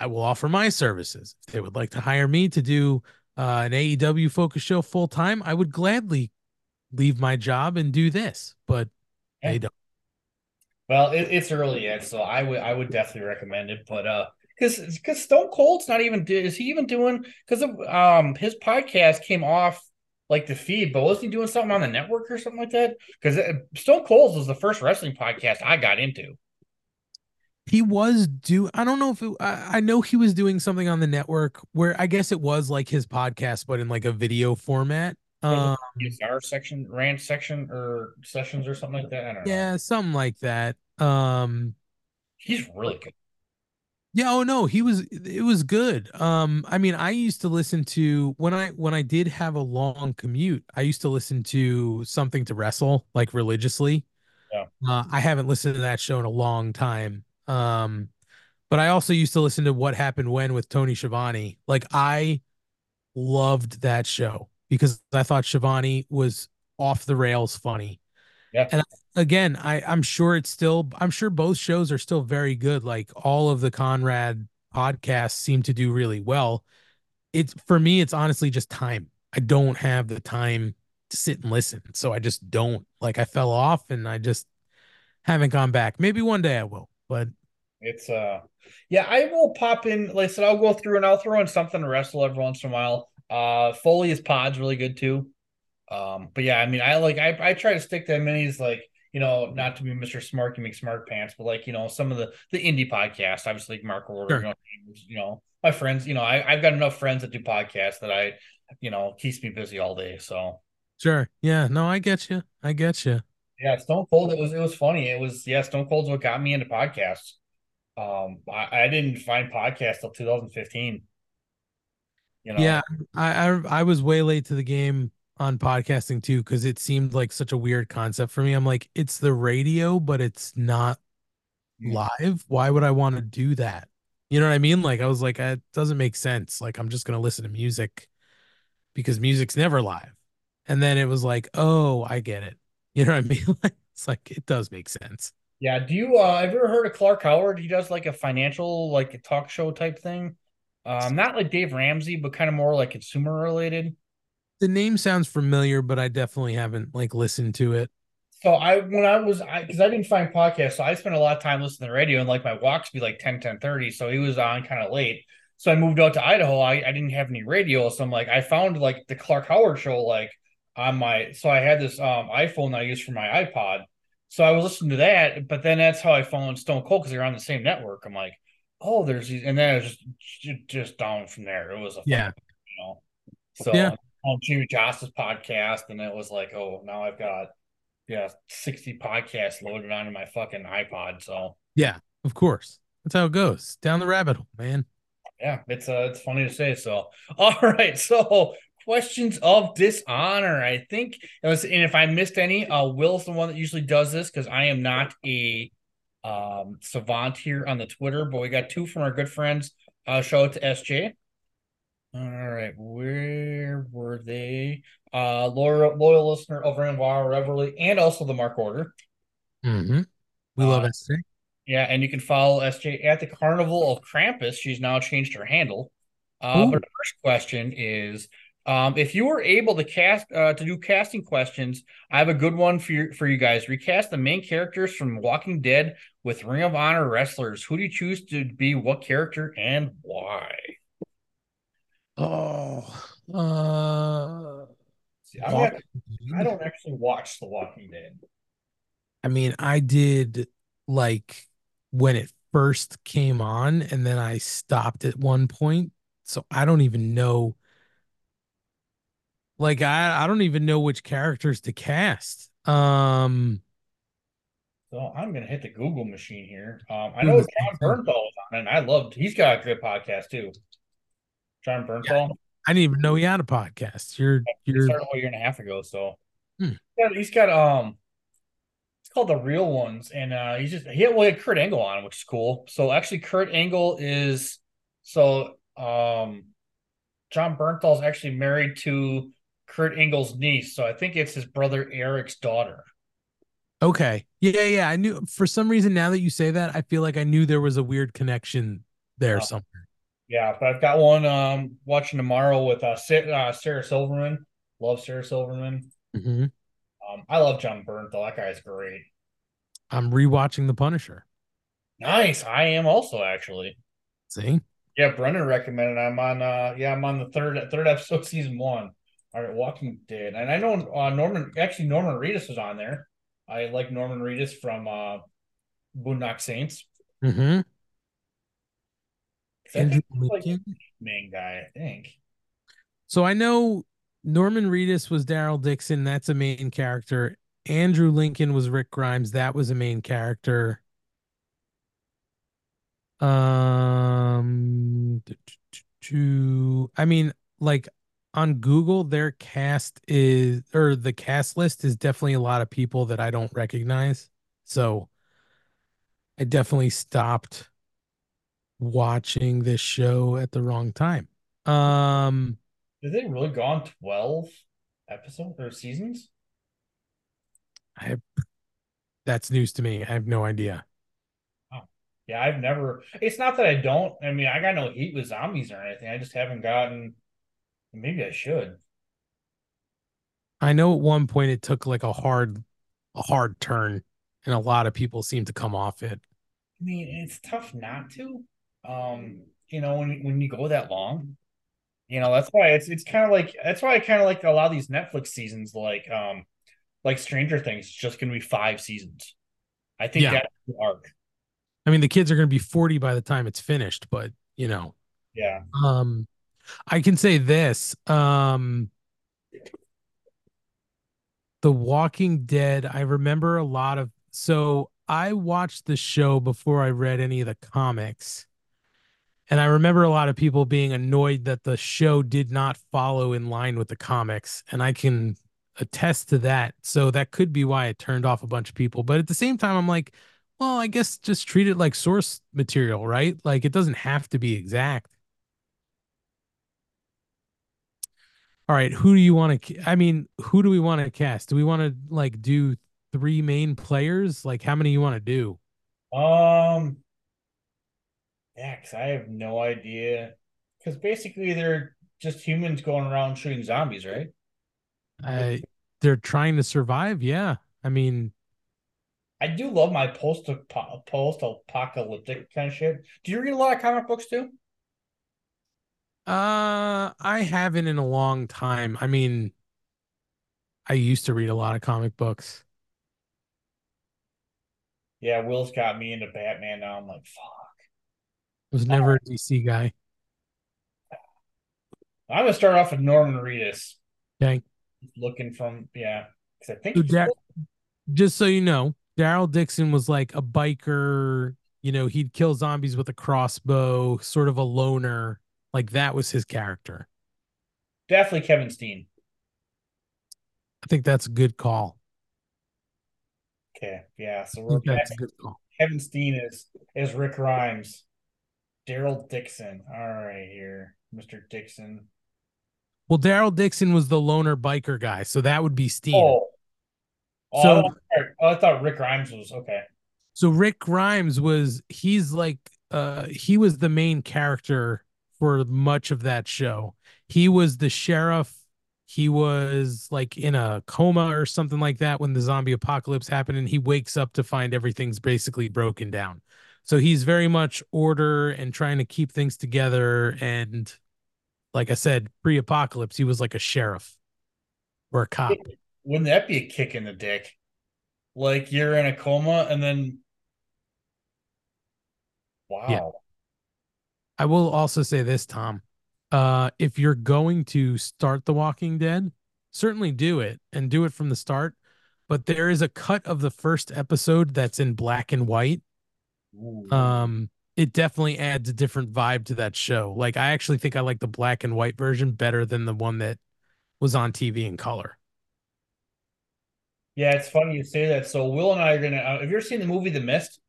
I will offer my services. If they would like to hire me to do uh, an AEW focus show full time, I would gladly leave my job and do this, but Yeah. they don't. Well, it, it's early yet, so I would I would definitely recommend it. But uh, because because Stone Cold's not even is he even doing because um his podcast came off like the feed, but wasn't he doing something on the network or something like that? Because Stone Cold's was the first wrestling podcast I got into. He was do I don't know if it, I, I know he was doing something on the network where I guess it was like his podcast, but in like a video format. Um, our section, rant section, or sessions or something like that. I don't know. yeah, something like that. Um, he's really good. Yeah, oh no, he was it was good. Um I mean, I used to listen to when I when I did have a long commute, I used to listen to something to wrestle like religiously. Yeah. Uh I haven't listened to that show in a long time. Um but I also used to listen to What Happened When with Tony Schiavone. Like I loved that show because I thought Schiavone was off the rails funny Yeah. And again i i'm sure it's still i'm sure both shows are still very good like all of the conrad podcasts seem to do really well it's for me it's honestly just time i don't have the time to sit and listen so i just don't like i fell off and i just haven't gone back maybe one day i will but It's uh yeah, I will pop in. Like I said, I'll go through and I'll throw in something to wrestle every once in a while. Uh Foley's pod's really good too. Um, but yeah, I mean I like I, I try to stick to minis like you know, not to be Mr. Smarky McSmart Pants, but like, you know, some of the the indie podcasts, obviously Mark Order, Sure. you, know, you know, my friends, you know, I, I've got enough friends that do podcasts that I, you know, keeps me busy all day. So sure yeah no i get you i get you Yeah, Stone Cold. It was it was funny. It was yeah, Stone Cold's what got me into podcasts. Um, I, I didn't find podcasts till 2015. You know, yeah I, I i was way late to the game on podcasting too because it seemed like such a weird concept for me. I'm like it's the radio but it's not live. Why would i want to do that? You know what i mean? Like i was like it doesn't make sense. Like i'm just gonna listen to music because music's never live. And then it was like oh i get it. You know what i mean? Like it's like it does make sense. Yeah. Do you uh have you ever heard of Clark Howard? He does like a financial like a talk show type thing. Um, not like Dave Ramsey, but kind of more like consumer related. the name sounds familiar but i definitely haven't like listened to it So I when I was I because I didn't find podcasts, so I spent a lot of time listening to the radio and like my walks be like 10, 10 30. So he was on kind of late. So I moved out to Idaho. I, I didn't have any radio. So I'm like, I found like the Clark Howard show like on my so I had this um iPhone I used for my iPod. So I was listening to that, but then that's how I found Stone Cold because they're on the same network. I'm like, oh, there's these, and then it was just just down from there. It was a Yeah. fucking, you know. So Yeah. on Jimmy Joss's podcast, and it was like, oh, now I've got yeah, 60 podcasts loaded onto my fucking iPod. So yeah of course that's how it goes down the rabbit hole man yeah, it's uh it's funny to say. So all right, so questions of dishonor. I think it was and if I missed any, uh Will's the one that usually does this because I am not a um, Savant here on the Twitter, but we got two from our good friends. Uh, show it to SJ. All right, where were they? Uh, loyal, loyal listener over in Wow Revelry, and also the Mark Order. Mm-hmm. We Uh, love SJ. Yeah, and you can follow SJ at the Carnival of Krampus. She's now changed her handle. Uh, Ooh. but the first question is, um, if you were able to cast uh, to do casting questions, I have a good one for you for you guys. Recast the main characters from Walking Dead with Ring of Honor wrestlers. Who do you choose to be what character and why? Oh, uh, See, not- I don't actually watch The Walking Dead. I mean, I did like when it first came on, and then I stopped at one point. So I don't even know. Like I, I don't even know which characters to cast. Um, So I'm gonna hit the Google machine here. Um, I know Jon. Bernthal was on. And I loved. He's got a good podcast too. Jon Bernthal. I didn't even know he had a podcast. You're, you're, started a year and a half ago. So Hmm. yeah, he's got um, it's called the Real Ones, and uh, he's just he had, well, he had Kurt Angle on, which is cool. So actually, Kurt Angle is so um, Jon Bernthal's actually married to Kurt Angle's niece. So I think it's his brother Eric's daughter. okay. Yeah, yeah. I knew for some reason now that you say that, I feel like I knew there was a weird connection there Oh. somewhere. Yeah, but I've got one um watching tomorrow with uh, Sa- uh Sarah Silverman. Love Sarah Silverman. Mhm. Um, I love Jon Bernthal. That guy's great. I'm rewatching The Punisher. Nice. I am also actually. See? Yeah, Brendan recommended. I'm on. uh Yeah, I'm on the third third episode, season one. All right, Walking Dead, and I know uh, Norman. Actually, Norman Reedus was on there. I like Norman Reedus from uh Boondock Saints. Mm-hmm. Andrew like Lincoln. main guy. I think. So I know Norman Reedus was Daryl Dixon. That's a main character. Andrew Lincoln was Rick Grimes. That was a main character. Um, to I mean, like on Google, their cast is or the cast list is definitely a lot of people that I don't recognize. So I definitely stopped watching this show at the wrong time. Um. Did they really go on twelve episodes or seasons? I have that's news to me. I have no idea. Oh. Yeah, I've never. It's not that I don't. I mean, I got no heat with zombies or anything. I just haven't gotten. Maybe I should. I know at one point it took like a hard a hard turn and a lot of people seem to come off it. I mean, it's tough not to. Um, you know, when when you go that long, you know, that's why it's it's kind of like that's why I kind of like a lot of these Netflix seasons, like um, like Stranger Things, it's just gonna be five seasons. I think Yeah. that's the arc. I mean the kids are going to be 40 by the time it's finished, but you know. Yeah. Um I can say this, um The Walking Dead, I remember a lot of so I watched the show before I read any of the comics. And I remember a lot of people being annoyed that the show did not follow in line with the comics. And I can attest to that. So that could be why it turned off a bunch of people. But at the same time, I'm like, well, I guess just treat it like source material, right? Like it doesn't have to be exact. All right, who do you want to? I mean, who do we want to cast? Do we want to like do three main players? Like, how many you want to do? Um. Yeah, because I have no idea. Because basically, they're just humans going around shooting zombies, right? Uh, they're trying to survive. Yeah, I mean, I do love my post post apocalyptic kind of shit. Do you read a lot of comic books too? Uh, I haven't in a long time. I mean, I used to read a lot of comic books. Yeah, Will's got me into Batman now. I'm like, fuck. I was never a DC guy. I'm gonna start off with Norman Reedus. Okay. Looking from yeah, because I think So Dar- just so you know, Daryl Dixon was like a biker. You know, he'd kill zombies with a crossbow, sort of a loner. Like that was his character. definitely Kevin Steen. I think that's a good call. Okay, yeah. So we're that's a back. good call. Kevin Steen is is Rick Grimes. Daryl Dixon. All right, here, Mr. Dixon. Well, Daryl Dixon was the loner biker guy, so that would be Steen. Oh, oh, So- I, thought, oh, I thought Rick Grimes was okay. So Rick Grimes was he's like uh he was the main character for much of that show. He was the sheriff. He was like in a coma or something like that when the zombie apocalypse happened and he wakes up to find everything's basically broken down. So he's very much order and trying to keep things together and like I said, pre-apocalypse he was like a sheriff or a cop. Wouldn't that be a kick in the dick? Like you're in a coma and then wow. I will also say this, Tom. Uh, if you're going to start The Walking Dead, certainly do it and do it from the start. But there is a cut of the first episode that's in black and white. Ooh. Um, it definitely adds a different vibe to that show. Like, I actually think I like the black and white version better than the one that was on TV in color. yeah, it's funny you say that. So Will and I are gonna. Uh, have you ever seen the movie The Mist?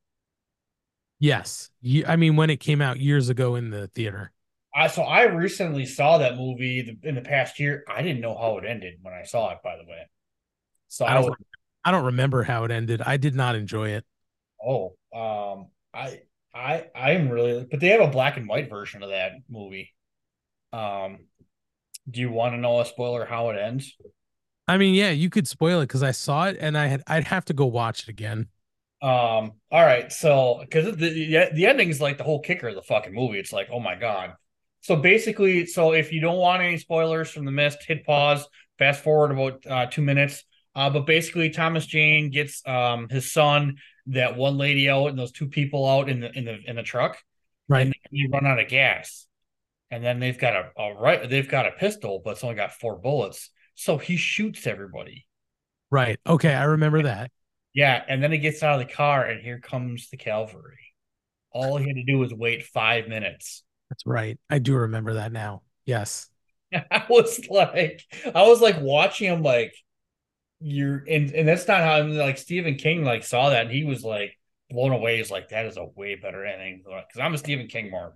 Yes, you, I mean when it came out years ago in the theater. I so I recently saw that movie the, in the past year. I didn't know how it ended when I saw it. By the way, so I I, don't, was I don't remember how it ended. I did not enjoy it. oh um I I I'm really but they have a black and white version of that movie. Um, do you want to know a spoiler how it ends? I mean, yeah, you could spoil it because I saw it and I had I'd have to go watch it again. Um, all right, so because the the is like the whole kicker of the fucking movie. It's like, oh my god. So basically, so if you don't want any spoilers from the mist, hit pause, fast forward about uh, two minutes. Uh, but basically, Thomas Jane gets um his son, that one lady out, and those two people out in the in the in the truck, Right. and they run out of gas, and then they've got a, a right, they've got a pistol, but it's only got four bullets. So he shoots everybody. Right. Okay, I remember that. Yeah, and then he gets out of the car, and here comes the cavalry. All he had to do was wait five minutes. That's right. I do remember that now. Yes. I was like, I was like watching him, like you're, and and that's not how like Stephen King like saw that, and he was like blown away. He's like, that is a way better ending because I'm a Stephen King mark.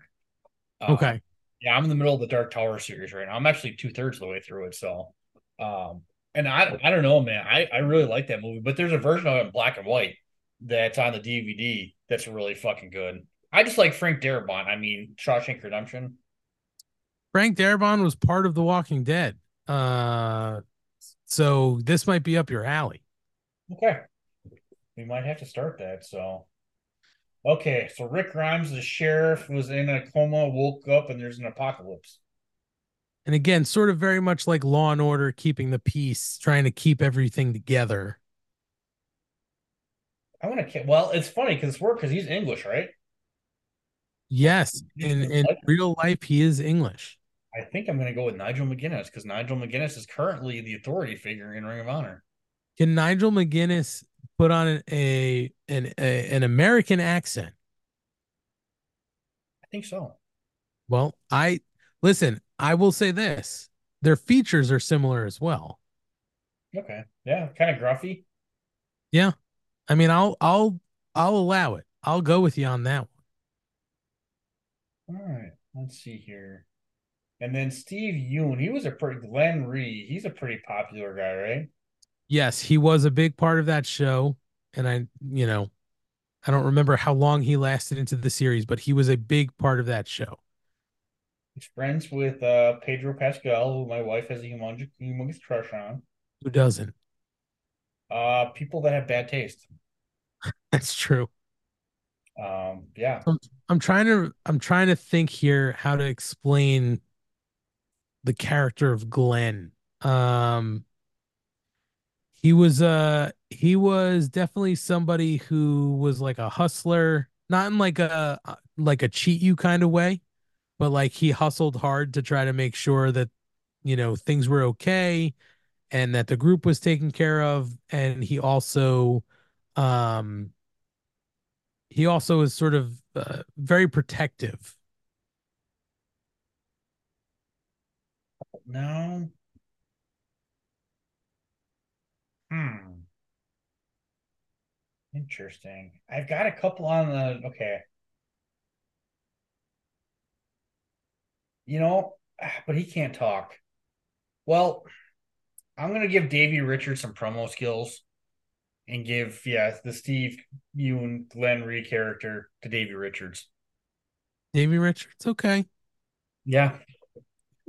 Uh, Okay. yeah, I'm in the middle of the Dark Tower series right now. I'm actually two thirds of the way through it, so um, and I I don't know, man. I I really like that movie, but there's a version of it in black and white that's on the DVD that's really fucking good. I just like Frank Darabont. I mean, Shawshank Redemption. Frank Darabont was part of The Walking Dead. Uh so this might be up your alley. Okay. We might have to start that. So, okay. So Rick Grimes, the sheriff, was in a coma, woke up, and there's an apocalypse. And again, sort of very much like Law and Order, keeping the peace, trying to keep everything together. I want to. Well, it's funny because it's weird because he's English, right? Yes, in in real life, he is English. I think I'm going to go with Nigel McGuinness because Nigel McGuinness is currently the authority figure in Ring of Honor. Can Nigel McGuinness put on an, a an a, an American accent? I think so. Well, I listen. I will say this: their features are similar as well. Okay. Yeah. Kind of gruffy. Yeah. I mean, I'll I'll I'll allow it. I'll go with you on that one. All right. Let's see here. And then Steve Yeun, he was a pretty Glenn Rhee. He's a pretty popular guy, right? Yes, he was a big part of that show, and I, you know, I don't remember how long he lasted into the series, but he was a big part of that show. He's friends with uh, Pedro Pascal, who my wife has a humongous, humongous crush on. Who doesn't? Uh, people that have bad taste. That's true. Um, yeah. I'm trying to I'm trying to think here how to explain the character of Glenn. Um he was uh he was definitely somebody who was like a hustler, not in like a like a cheat you kind of way, but like he hustled hard to try to make sure that you know things were okay and that the group was taken care of and he also um he also is sort of uh, very protective. No. Hmm. Interesting. I've got a couple on the okay. You know, but he can't talk. Well, I'm gonna give Davey Richards some promo skills and give yeah the Steve Yeun Glenn Rhee character to Davey Richards. Davey Richards, okay. Yeah.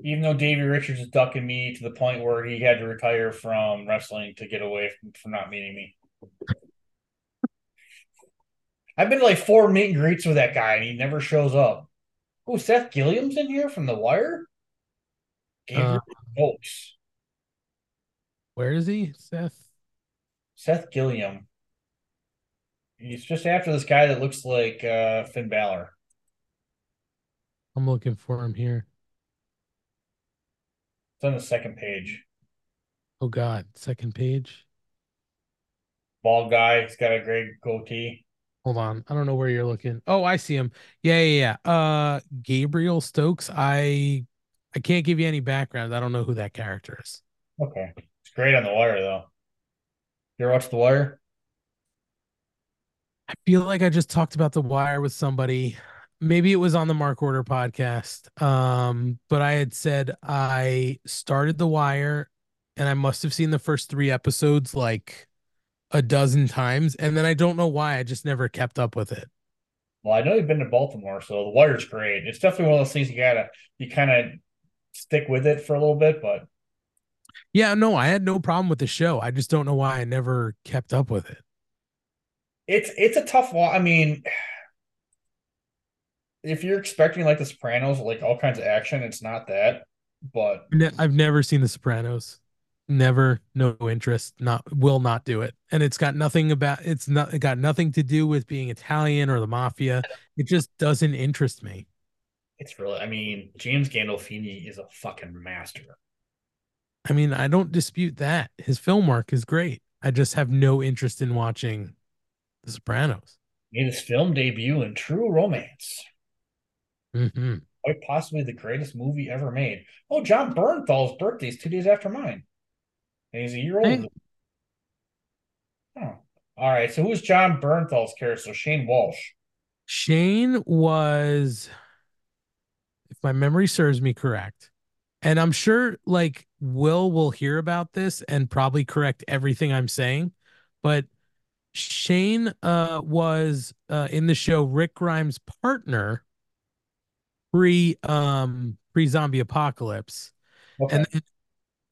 Even though Davey Richards is ducking me to the point where he had to retire from wrestling to get away from, from not meeting me. I've been to like four meet and greets with that guy and he never shows up. Oh, Seth Gilliam's in here from The Wire? Gabriel Uh, Oaks. Where is he, Seth? Seth Gilliam. He's just after this guy that looks like uh, Finn Balor. I'm looking for him here. It's on the second page. Oh God, second page. Bald guy. He's got a great goatee. Hold on. I don't know where you're looking. Oh, I see him. Yeah, yeah, yeah. Uh Gabriel Stokes. I I can't give you any background. I don't know who that character is. Okay. It's great on The Wire, though. You ever watch The Wire? I feel like I just talked about The Wire with somebody. Maybe it was on the Mark Order podcast. Um, but I had said I started The Wire and I must have seen the first three episodes like a dozen times, and then I don't know why I just never kept up with it. Well, I know you've been to Baltimore, so The Wire's great. It's definitely one of those things you gotta you kind of stick with it for a little bit, but Yeah, no, I had no problem with the show. I just don't know why I never kept up with it. it's it's a tough one. I mean, if you're expecting like The Sopranos, like all kinds of action, it's not that. But I've never seen The Sopranos. Never, no interest. Not will not do it. And it's got nothing about it's not it got nothing to do with being Italian or the mafia. It just doesn't interest me. it's really, I mean, James Gandolfini is a fucking master. I mean, I don't dispute that. His film work is great. I just have no interest in watching The Sopranos. Made his film debut in True Romance, hmm quite possibly the greatest movie ever made. Oh, Jon Bernthal's birthday is two days after mine, and he's a year older. Oh, all right. So who's Jon Bernthal's character? So Shane Walsh. Shane was, if my memory serves me correct, and I'm sure like Will will hear about this and probably correct everything I'm saying, but Shane uh was uh in the show Rick Grimes' partner pre um pre zombie apocalypse. Okay. And then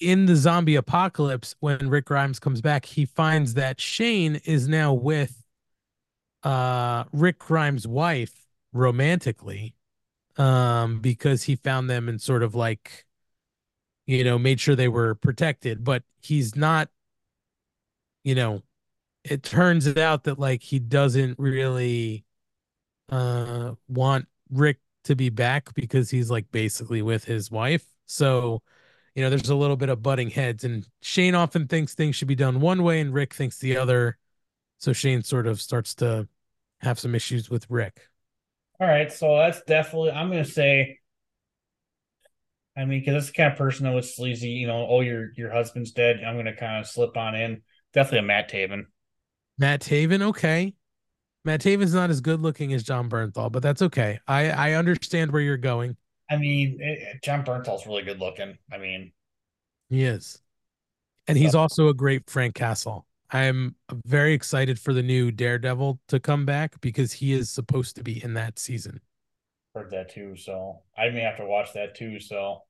in the zombie apocalypse, when Rick Grimes comes back, he finds that Shane is now with uh Rick Grimes' wife romantically, um, because he found them and sort of like, you know, made sure they were protected, but he's not, you know, it turns out that like he doesn't really uh want Rick to be back because he's like basically with his wife. So, you know, there's a little bit of butting heads, and Shane often thinks things should be done one way, and Rick thinks the other. So Shane sort of starts to have some issues with Rick. All right, so that's definitely. I'm gonna say. I mean, because that's the kind of person that was sleazy. You know, oh, your your husband's dead. I'm gonna kind of slip on in. Definitely a Matt Taven. Matt Taven, okay. Matt Taven's not as good looking as Jon Bernthal, but that's okay. I I understand where you're going. I mean, it, Jon Bernthal's really good looking. I mean, He is. And he's also a great Frank Castle. I'm very excited for the new Daredevil to come back because he is supposed to be in that season. heard that too. So I may have to watch that too. So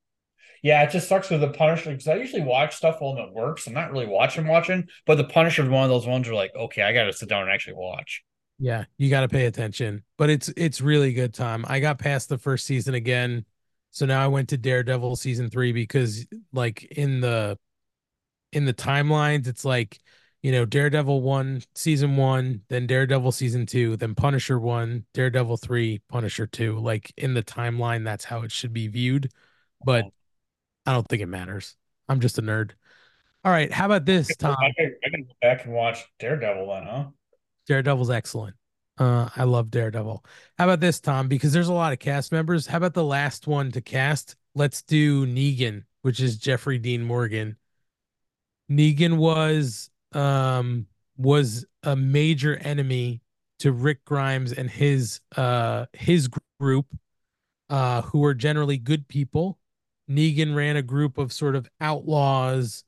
yeah, it just sucks with the Punisher because I usually watch stuff while I'm at work. So I'm not really watching, watching. But the Punisher is one of those ones where like, okay, I got to sit down and actually watch. Yeah, you got to pay attention. But it's it's really good time. I got past the first season again. So now I went to Daredevil season 3 because like in the in the timelines it's like, you know, Daredevil 1 season 1, then Daredevil season 2, then Punisher 1, Daredevil 3, Punisher 2. Like in the timeline that's how it should be viewed. But I don't think it matters. I'm just a nerd. All right, how about this, Tom? I can, I can go back and watch Daredevil then, huh? Daredevil's excellent. Uh, I love Daredevil. How about this, Tom? Because there's a lot of cast members. How about the last one to cast? Let's do Negan, which is Jeffrey Dean Morgan. Negan was um was a major enemy to Rick Grimes and his uh his group uh who were generally good people. Negan ran a group of sort of outlaws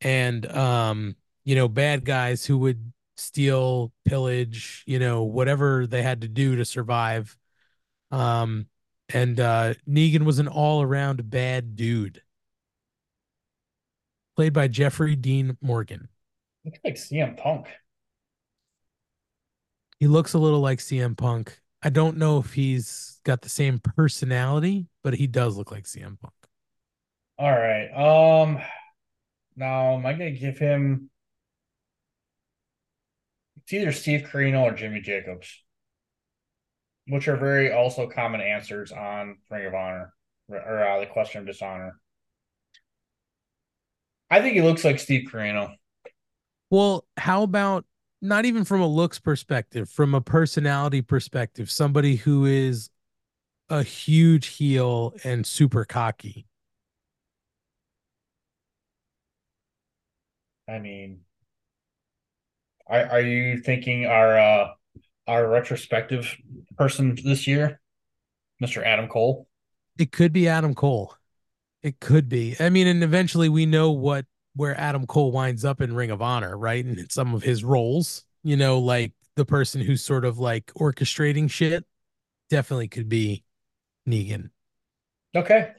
and um you know bad guys who would steal, pillage, you know, whatever they had to do to survive. Um and uh Negan was an all-around bad dude. Played by Jeffrey Dean Morgan. Looks like CM Punk. He looks a little like CM Punk. I don't know if he's got the same personality, but he does look like CM Punk. All right. Um now am I gonna give him it's either Steve Corino or Jimmy Jacobs, which are very also common answers on Ring of Honor or uh, the question of dishonor. I think he looks like Steve Corino. Well, how about not even from a looks perspective, from a personality perspective, somebody who is a huge heel and super cocky. I mean, are, are you thinking our uh our retrospective person this year, Mr. Adam Cole? It could be Adam Cole. It could be. I mean, and eventually we know what where Adam Cole winds up in Ring of Honor, right? And in some of his roles, you know, like the person who's sort of like orchestrating shit, definitely could be Negan. Okay.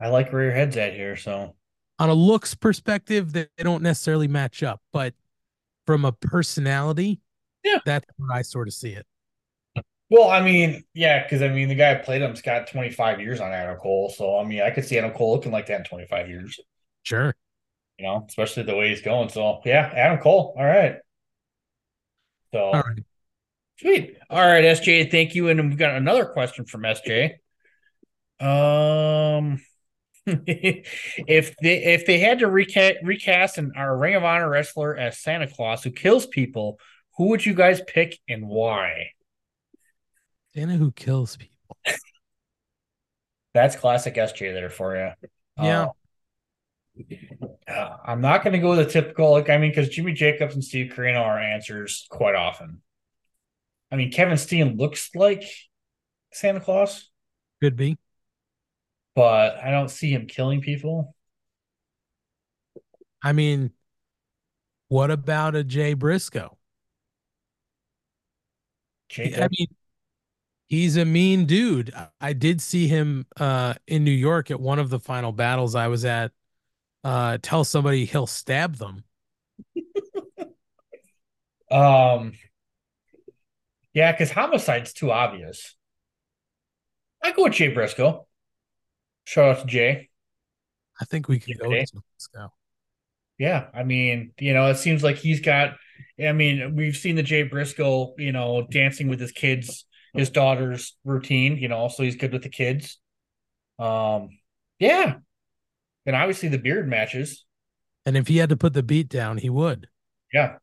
I like where your head's at here. So On a looks perspective, they they don't necessarily match up, but from a personality, Yeah. that's where I sort of see it. Well, I mean, yeah, because I mean, the guy who played him's got 25 years on Adam Cole. So, I mean, I could see Adam Cole looking like that in 25 years, Sure. you know, especially the way he's going. So, yeah, Adam Cole. All right. So, All right. sweet. All right, SJ, thank you. And we've got another question from SJ. Um, if they if they had to recast recast an our Ring of Honor wrestler as Santa Claus who kills people, who would you guys pick and why? Santa who kills people. That's classic SJ there for you. Yeah. Uh, I'm not going to go with the typical, like, I mean, because Jimmy Jacobs and Steve Corino are answers quite often. I mean, Kevin Steen looks like Santa Claus, Could be. But I don't see him killing people. I mean, what about a Jay Briscoe? Jacob, I mean, he's a mean dude. I- did see him uh in New York at one of the final battles I was at. Uh, tell somebody he'll stab them. um, yeah, because homicide's too obvious. I go with Jay Briscoe. Shout out to Jay. I think we could go with. Yeah, I mean, you know, it seems like he's got. I mean, we've seen the Jay Briscoe, you know, dancing with his kids, his daughter's routine, you know, so he's good with the kids. Um, yeah, and obviously the beard matches. And if he had to put the beat down, he would. Yeah,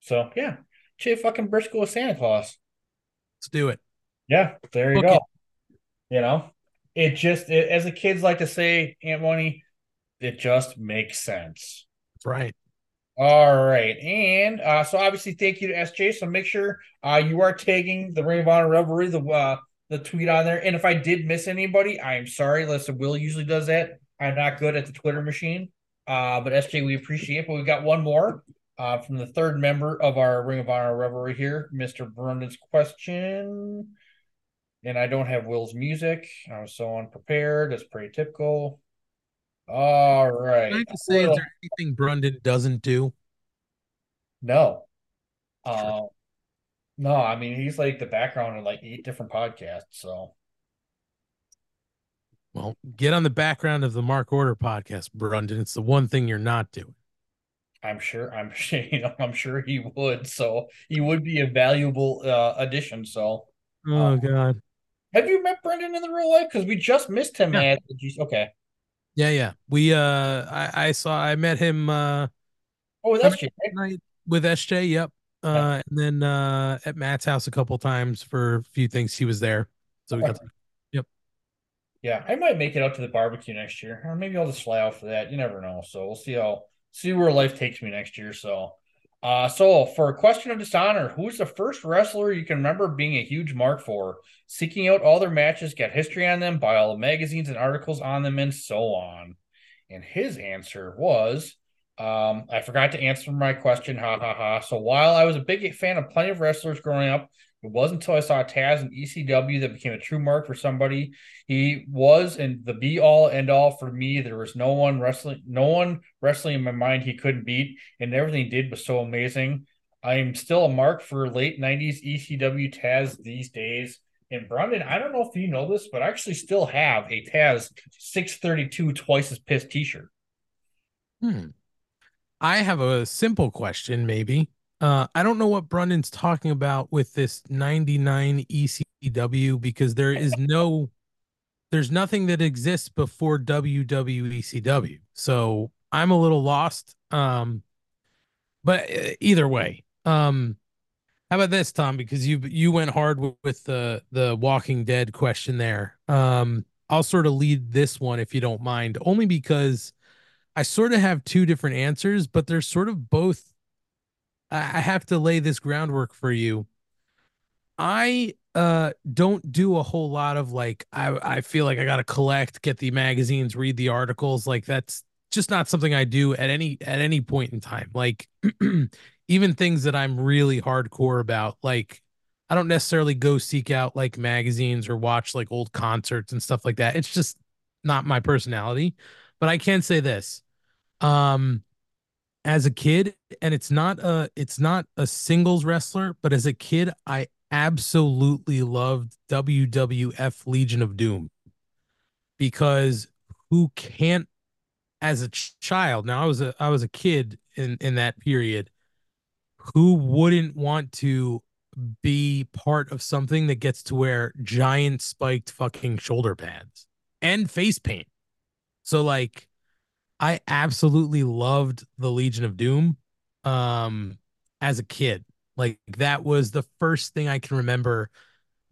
so yeah, Jay fucking Briscoe is Santa Claus. Let's do it. Yeah, there you Book go. it. You know, it just it, as the kids like to say, Ant Money, it just makes sense. Right. All right. And uh, so obviously thank you to SJ. So make sure uh, you are tagging the Ring of Honor Revelry, the uh, the tweet on there. And if I did miss anybody, I am sorry. Listen, Will usually does that. I'm not good at the Twitter machine. Uh, but SJ, we appreciate it. But we've got one more uh, from the third member of our Ring of Honor Revelry here, Mr. Brundan's question. And I don't have Will's music. I was so unprepared. That's pretty typical. All right. Can I just say, is there anything Brundan doesn't do? No. Uh, no, I mean he's like the background in like eight different podcasts. So Well, get on the background of the Mark Order podcast, Brundan. It's the one thing you're not doing. I'm sure I'm sure you know I'm sure he would. So he would be a valuable uh addition. So Oh Uh, God. Have you met Brendan in the real life? Because we just missed him Yeah. at the okay. Yeah, yeah. We uh I, I saw I met him uh Oh, that's you. right? with SJ, yep. Uh and then uh at Matt's house a couple times for a few things he was there. So we got to, Yeah, I might make it out to the barbecue next year, or maybe I'll just fly out for that. You never know. So we'll see how see where life takes me next year. So, Uh, so for a question of dishonor, who's the first wrestler you can remember being a huge mark for? Seeking out all their matches, get history on them, buy all the magazines and articles on them, and so on. And his answer was, um, I forgot to answer my question. Ha ha ha. So while I was a big fan of plenty of wrestlers growing up, it wasn't until I saw Taz in ECW that became a true mark for somebody. He was and the be all end all for me. There was no one wrestling, no one wrestling in my mind he couldn't beat, and everything he did was so amazing. I am still a mark for late 90s ECW Taz these days. And Brendan, I don't know if you know this, but I actually still have a Taz 632 twice as pissed t-shirt. Hmm. I have a simple question, maybe. Uh, I don't know what Brundan's talking about with this 99 ECW because there is no, there's nothing that exists before WWECW. So I'm a little lost. Um, but uh, either way, um, how about this, Tom? Because you you went hard with, with the the Walking Dead question there. Um, I'll sort of lead this one if you don't mind, only because I sort of have two different answers, but they're sort of both. I have to lay this groundwork for you. I uh don't do a whole lot of like I I feel like I got to collect, get the magazines, read the articles. Like that's just not something I do at any at any point in time. Like even things that I'm really hardcore about, like I don't necessarily go seek out like magazines or watch like old concerts and stuff like that. It's just not my personality. But I can say this. Um as a kid, and it's not a it's not a singles wrestler, but as a kid, I absolutely loved WWF Legion of Doom. Because who can't as a ch- child now i was a i was a kid in in that period who wouldn't want to be part of something that gets to wear giant spiked fucking shoulder pads and face paint? So like i absolutely loved the legion of doom um as a kid. Like that was the first thing i can remember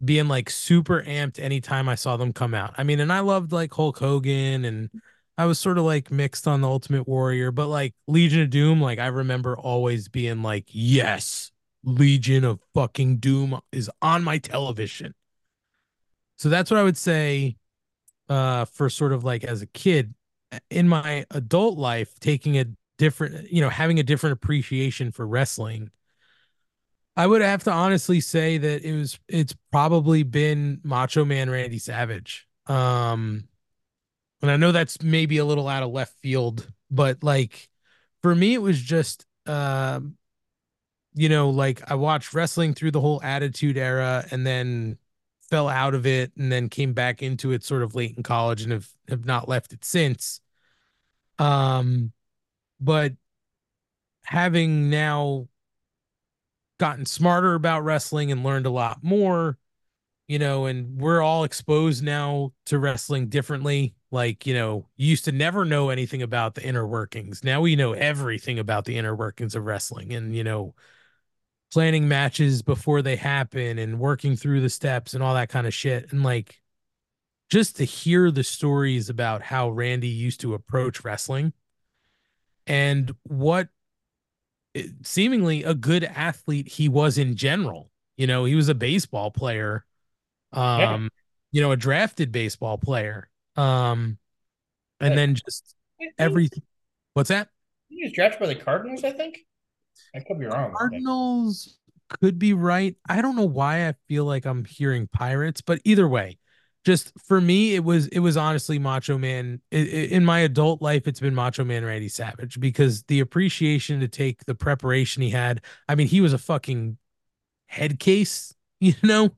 being like super amped anytime i saw them come out. I mean and i loved like hulk hogan and I was sort of like mixed on the Ultimate Warrior, but like Legion of Doom, like I remember always being like, yes, Legion of fucking Doom is on my television. So that's what I would say uh for sort of like as a kid in my adult life taking a different you know having a different appreciation for wrestling I would have to honestly say that it was it's probably been Macho Man Randy Savage. Um and I know that's maybe a little out of left field, but like for me, it was just, um, you know, like I watched wrestling through the whole Attitude Era, and then fell out of it, and then came back into it sort of late in college, and have have not left it since. Um, but having now gotten smarter about wrestling and learned a lot more, you know, and we're all exposed now to wrestling differently like, you know, you used to never know anything about the inner workings. Now we know everything about the inner workings of wrestling and, you know, planning matches before they happen and working through the steps and all that kind of shit. And like, just to hear the stories about how Randy used to approach wrestling and what eh, seemingly a good athlete he was in general. You know, he was a baseball player, um, yeah. you know, a drafted baseball player um, and then just everything. What's that? He was drafted by the Cardinals, I think. I could be wrong. Cardinals could be right. I don't know why I feel like I'm hearing Pirates, but either way, just for me, it was it was honestly Macho Man. It, it, in my adult life, it's been Macho Man Randy Savage because the appreciation to take the preparation he had. I mean, he was a fucking head case, you know.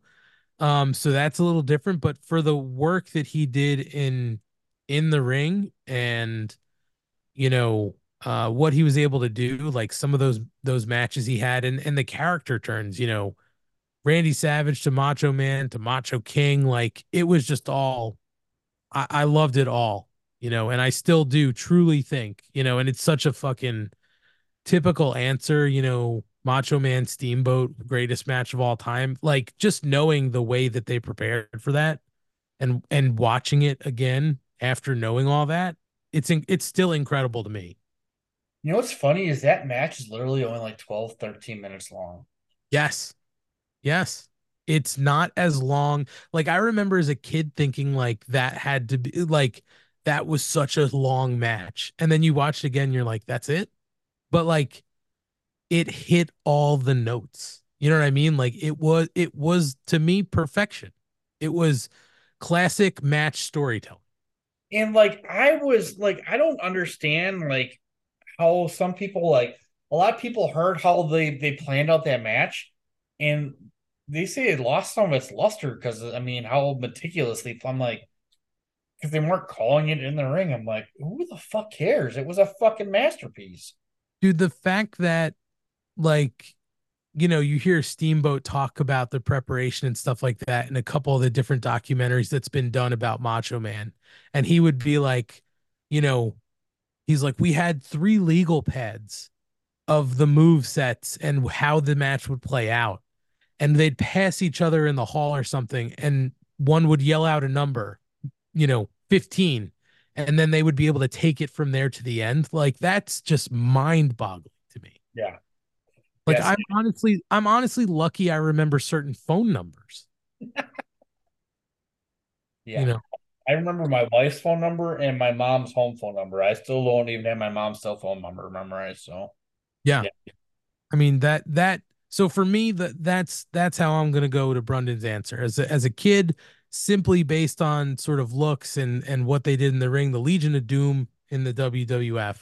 Um, so that's a little different, but for the work that he did in in the ring and you know uh what he was able to do, like some of those those matches he had and and the character turns, you know, Randy Savage to Macho Man to Macho King, like it was just all I, I loved it all, you know, and I still do truly think, you know, and it's such a fucking typical answer, you know, Macho Man Steamboat, greatest match of all time. Like just knowing the way that they prepared for that and and watching it again after knowing all that, it's in, it's still incredible to me. You know what's funny is that match is literally only like 12, 13 minutes long. Yes. Yes. It's not as long. Like I remember as a kid thinking like that had to be like that was such a long match. And then you watch it again, you're like, that's it. But like it hit all the notes. You know what I mean? Like it was it was to me perfection. It was classic match storytelling. And like I was like, I don't understand like how some people like a lot of people heard how they they planned out that match and they say it lost some of its luster because I mean how meticulously I'm like because they weren't calling it in the ring. I'm like, who the fuck cares? It was a fucking masterpiece. Dude, the fact that like you know, you hear Steamboat talk about the preparation and stuff like that in a couple of the different documentaries that's been done about Macho Man. And he would be like, you know, he's like, we had three legal pads of the move sets and how the match would play out. And they'd pass each other in the hall or something, and one would yell out a number, you know, 15, and then they would be able to take it from there to the end. Like that's just mind boggling to me. Yeah. Like Yes. I'm honestly, I'm honestly lucky I remember certain phone numbers. Yeah. You know, I remember my wife's phone number and my mom's home phone number. I still don't even have my mom's cell phone number memorized. So yeah. Yeah. I mean that that so for me that that's that's how I'm gonna go to Brundan's answer as a, as a kid, simply based on sort of looks and and what they did in the ring, the Legion of Doom in the WWF.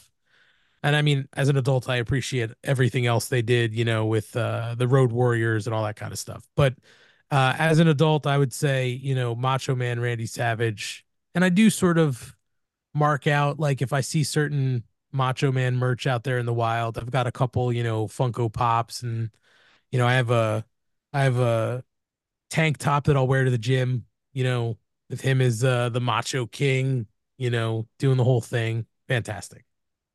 And I mean, as an adult, I appreciate everything else they did, you know, with uh, the Road Warriors and all that kind of stuff. But uh, as an adult, I would say, you know, Macho Man, Randy Savage, and I do sort of mark out like if I see certain Macho Man merch out there in the wild, I've got a couple, you know, Funko Pops, and you know, I have a, I have a tank top that I'll wear to the gym, you know, with him as uh, the Macho King, you know, doing the whole thing. Fantastic.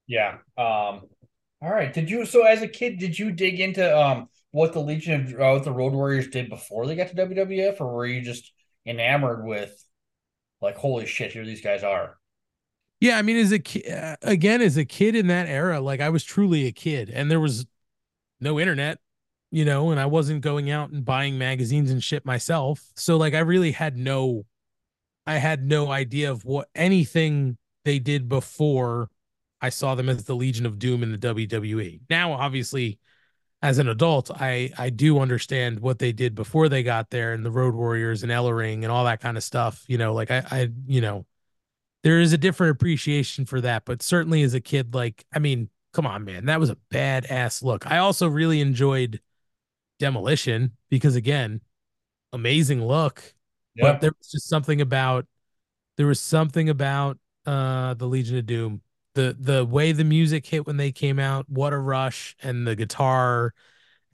yeah. Um all right. Did you so as a kid, did you dig into um what the Legion of uh, what the Road Warriors did before they got to WWF, or were you just enamored with like holy shit, here these guys are? Yeah, I mean, as a kid, uh, again, as a kid in that era, like I was truly a kid, and there was no internet, you know, and I wasn't going out and buying magazines and shit myself. So, like, I really had no, I had no idea of what anything they did before I saw them as the Legion of Doom in the WWE. Now, obviously, as an adult, I I do understand what they did before they got there, and the Road Warriors and Ellering and all that kind of stuff. You know, like I I you know there is a different appreciation for that, but certainly as a kid, like, I mean, come on, man, that was a badass look. I also really enjoyed Demolition because, again, amazing look, Yeah. but there was just something about there was something about uh the Legion of Doom. The the way the music hit when they came out, what a rush, and the guitar,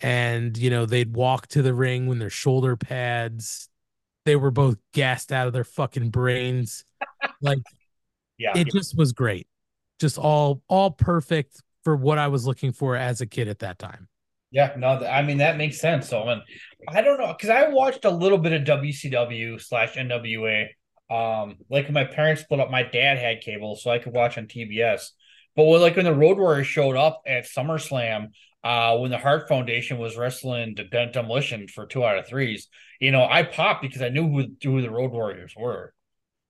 and you know, they'd walk to the ring when their shoulder pads, they were both gassed out of their fucking brains. Like yeah. it just was great just all all perfect for what i was looking for as a kid at that time Yeah, no, I mean that makes sense. So, I mean, I don't know because I watched a little bit of WCW slash NWA. Um, like my parents split up, my dad had cable, so I could watch on TBS. But when like when the Road Warriors showed up at SummerSlam, uh, when the Hart Foundation was wrestling Dem- Demolition for two out of threes, you know, I popped because I knew who who the Road Warriors were.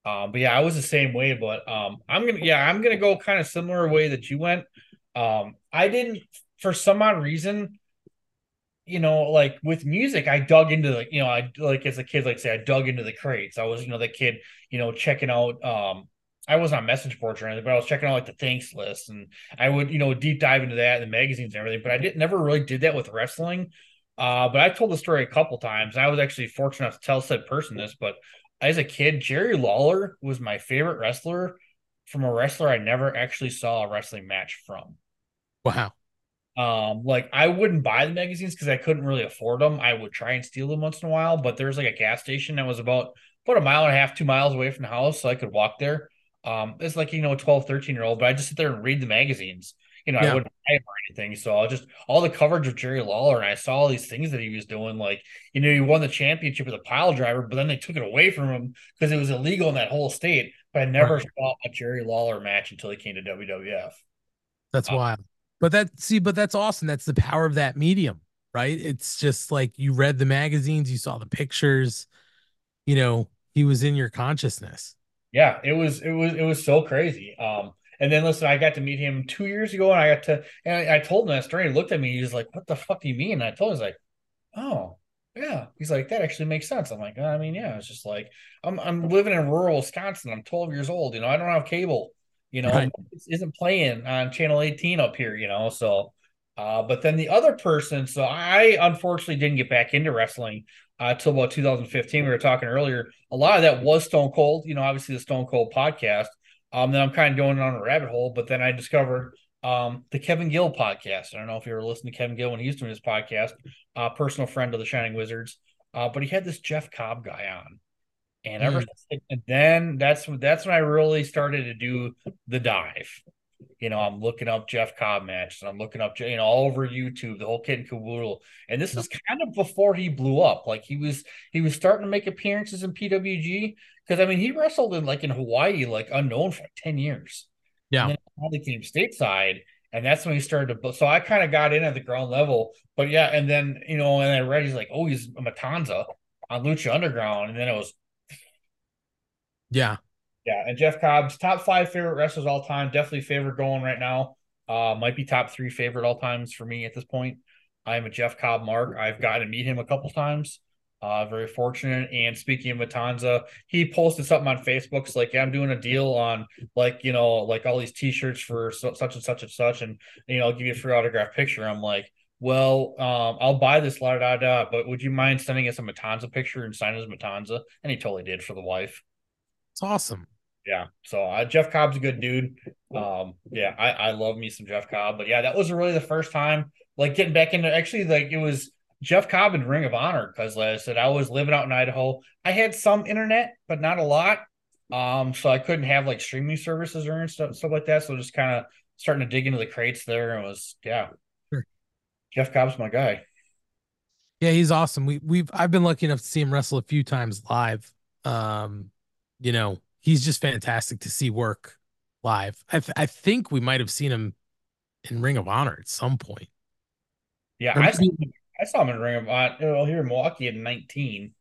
Um, but yeah, I was the same way. But um, I'm gonna yeah, I'm gonna go kind of similar way that you went. Um, I didn't for some odd reason you know, like with music, I dug into the, you know, I like as a kid, like say, I dug into the crates. I was, you know, the kid, you know, checking out. Um, I was on message boards or anything, but I was checking out like the thanks list, and I would, you know, deep dive into that, and the magazines and everything. But I didn't never really did that with wrestling. Uh, but I told the story a couple times. I was actually fortunate enough to tell said person this, but as a kid, Jerry Lawler was my favorite wrestler from a wrestler I never actually saw a wrestling match from. wow Um, like I wouldn't buy the magazines because I couldn't really afford them. I would try and steal them once in a while, but there's like a gas station that was about about a mile and a half, two miles away from the house, so I could walk there. Um, it's like you know, a 12, 13 year old, but I just sit there and read the magazines. You know, Yeah. I wouldn't buy them or anything. So I'll just all the coverage of Jerry Lawler, and I saw all these things that he was doing. Like, you know, he won the championship as a pile driver, but then they took it away from him because it was illegal in that whole state. But I never Right. saw a Jerry Lawler match until he came to WWF. that's Uh, wild But that see, but that's awesome. That's the power of that medium, right? It's just like you read the magazines, you saw the pictures, you know, he was in your consciousness. Yeah, it was it was it was so crazy. Um, and then listen, I got to meet him two years ago, and I got to and I, I told him that story. He looked at me, he was like, "What the fuck do you mean?" And I told him, "He's like, oh." Yeah, he's like that actually makes sense. I'm like, I mean, yeah, it's just like I'm I'm living in rural Wisconsin. I'm 12 years old. You know, I don't have cable. You know, Right. isn't playing on channel 18 up here. You know, so. Uh, but then the other person, so I unfortunately didn't get back into wrestling uh, till about 2015. We were talking earlier. A lot of that was Stone Cold. You know, obviously the Stone Cold podcast. Um, then I'm kind of going on a rabbit hole, but then I discovered um, the Kevin Gill podcast. I don't know if you ever listened to Kevin Gill when he was doing his podcast, uh, personal friend of the Shining Wizards. Uh, but he had this Jeff Cobb guy on, and ever Mm. since, then that's that's when I really started to do the dive. You know, I'm looking up Jeff Cobb matches. and I'm looking up, you know, all over YouTube, the whole kid and caboodle. And this is kind of before he blew up. Like he was, he was starting to make appearances in PWG because I mean, he wrestled in like in Hawaii, like unknown for like 10 years. Yeah. And then he came stateside, and that's when he started to. So I kind of got in at the ground level, but yeah, and then you know, and I read he's like, oh, he's a Matanza on Lucha Underground, and then it was Yeah. yeah, and Jeff Cobb's top five favorite wrestlers all time. Definitely favorite going right now. Uh, might be top three favorite all times for me at this point. I'm a Jeff Cobb mark. I've gotten to meet him a couple times. Uh, very fortunate. And speaking of Matanza, he posted something on Facebook. It's like, yeah, I'm doing a deal on like, you know, like all these t-shirts for so, such and such and such. And, you know, I'll give you a free autograph picture. I'm like, well, um, I'll buy this, la da da, but would you mind sending us a Matanza picture and sign as Matanza? And he totally did for the wife. It's awesome. Yeah. So uh, Jeff Cobb's a good dude. Um, yeah, I, I love me some Jeff Cobb. But yeah, that was really the first time like getting back into actually like it was Jeff Cobb and Ring of Honor because like I said I was living out in Idaho. I had some internet, but not a lot. Um, so I couldn't have like streaming services or stuff stuff like that. So just kind of starting to dig into the crates there and was yeah. Sure. Jeff Cobb's my guy. Yeah, he's awesome. We we've I've been lucky enough to see him wrestle a few times live. Um, you know, he's just fantastic to see work live. I th- I think we might have seen him in Ring of Honor at some point. Yeah, Or I saw, maybe- I saw him in Ring of Honor well, here in Milwaukee at 19.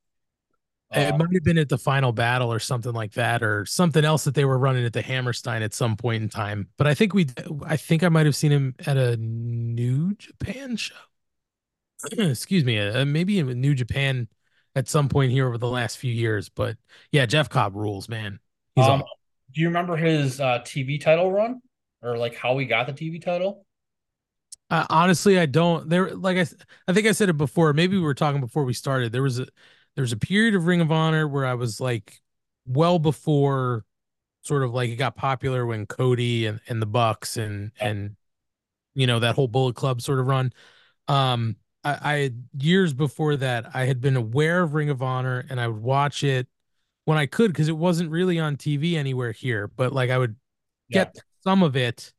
it Um, might have been at the final battle or something like that, or something else that they were running at the Hammerstein at some point in time. But I think we, I think I might have seen him at a New Japan show. Excuse me, uh, maybe in New Japan at some point here over the last few years. But yeah, Jeff Cobb rules, man. He's um, awesome. do you remember his uh, TV title run or like how he got the TV title? Uh, honestly, I don't. There, like I, I think I said it before. Maybe we were talking before we started. There was a, there was a period of Ring of Honor where I was like, well before, sort of like it got popular when Cody and and the Bucks and and, you know that whole Bullet Club sort of run. Um, I, I years before that I had been aware of Ring of Honor and I would watch it when I could because it wasn't really on TV anywhere here. But like I would Yeah. get some of it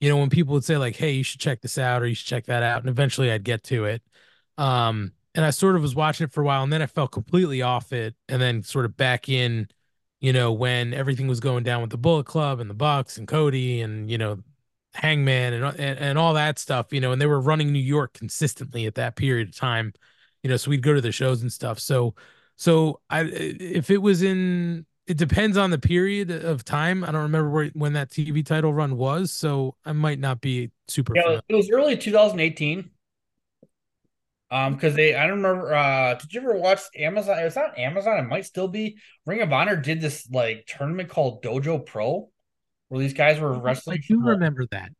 you know when people would say like hey you should check this out or you should check that out and eventually i'd get to it um and i sort of was watching it for a while and then i fell completely off it and then sort of back in you know when everything was going down with the bullet club and the bucks and cody and you know hangman and, and and all that stuff you know and they were running new york consistently at that period of time you know so we'd go to the shows and stuff so so i if it was in it depends on the period of time. I don't remember where, when that TV title run was, so I might not be super. Yeah, it was early 2018. Um, because they, I don't remember. Uh, did you ever watch Amazon? It's not Amazon. It might still be. Ring of Honor did this like tournament called Dojo Pro, where these guys were wrestling. I do for- remember that.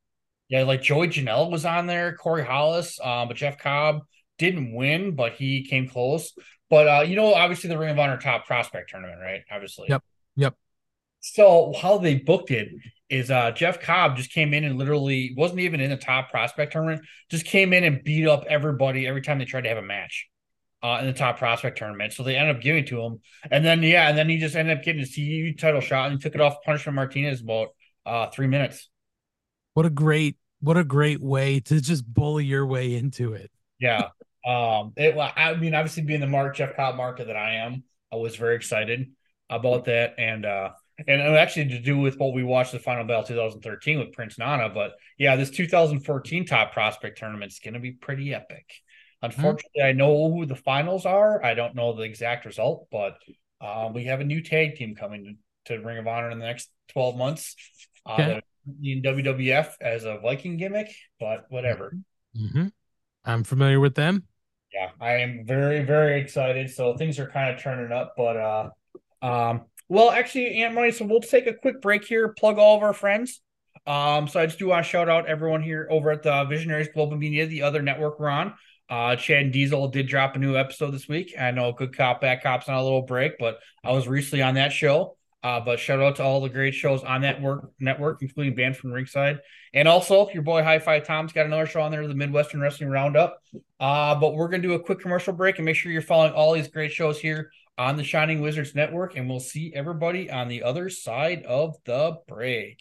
Yeah, like Joey Janela was on there, Corey Hollis, um, but Jeff Cobb didn't win, but he came close. But uh, you know, obviously the Ring of Honor Top Prospect Tournament, right? Obviously. Yep, yep. So how they booked it is uh Jeff Cobb just came in and literally wasn't even in the top prospect tournament, just came in and beat up everybody every time they tried to have a match uh in the top prospect tournament. So they ended up giving it to him. And then yeah, and then he just ended up getting his TV title shot and he took it off Punishment Martinez in about uh three minutes. What a great, what a great way to just bully your way into it. Yeah. Um, it, well, I mean, obviously being the mark Jeff Cobb market that I am, I was very excited about that. And, uh, and it actually to do with what we watched the final battle 2013 with Prince Nana. But yeah, this 2014 top prospect tournament is going to be pretty epic. Unfortunately, I know who the finals are. I don't know the exact result, but uh, we have a new tag team coming to, to Ring of Honor in the next 12 months. Uh, Okay. In WWF as a Viking gimmick, but whatever. hmm I'm familiar with them. Yeah, I am very, very excited. So things are kind of turning up, but uh um well actually Ant Money, so we'll take a quick break here, plug all of our friends. Um, so I just do want to shout out everyone here over at the Visionaries Global Media, the other network we're on. Uh Chad and Diesel did drop a new episode this week. I know Good Cop, Bad Cop's on a little break, but I was recently on that show. Uh, but shout out to all the great shows on that work network, including Band from Ringside. And also your boy High5Tom's got another show on there, the Midwestern Wrestling Roundup. Uh, but we're gonna do a quick commercial break and make sure you're following all these great shows here on the Shining Wizards Network, and we'll see everybody on the other side of the break.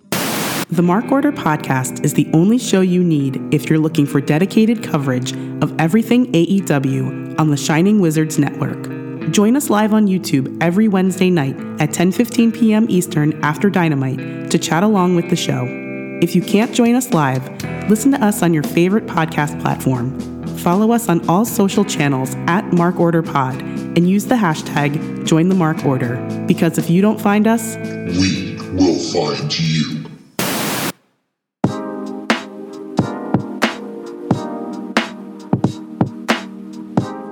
The Mark Order podcast is the only show you need if you're looking for dedicated coverage of everything AEW on the Shining Wizards Network. Join us live on YouTube every Wednesday night at 10:15 p.m. Eastern after Dynamite to chat along with the show. If you can't join us live, listen to us on your favorite podcast platform. Follow us on all social channels at Mark Order Pod and use the hashtag Join the Mark Order because if you don't find us, We will find you.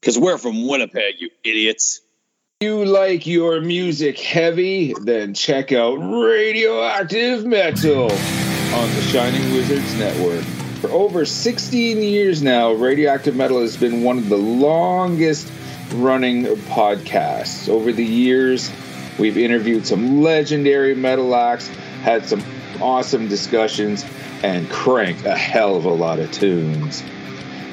Because we're from Winnipeg, you idiots. you like your music heavy, then check out Radioactive Metal on the Shining Wizards Network. For over 16 years now, Radioactive Metal has been one of the longest running podcasts. Over the years, we've interviewed some legendary metal acts, had some awesome discussions, and cranked a hell of a lot of tunes.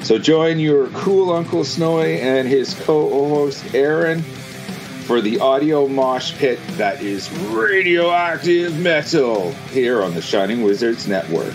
So join your cool Uncle Snowy and his co-host Aaron for the audio mosh pit that is radioactive metal here on the Shining Wizards Network.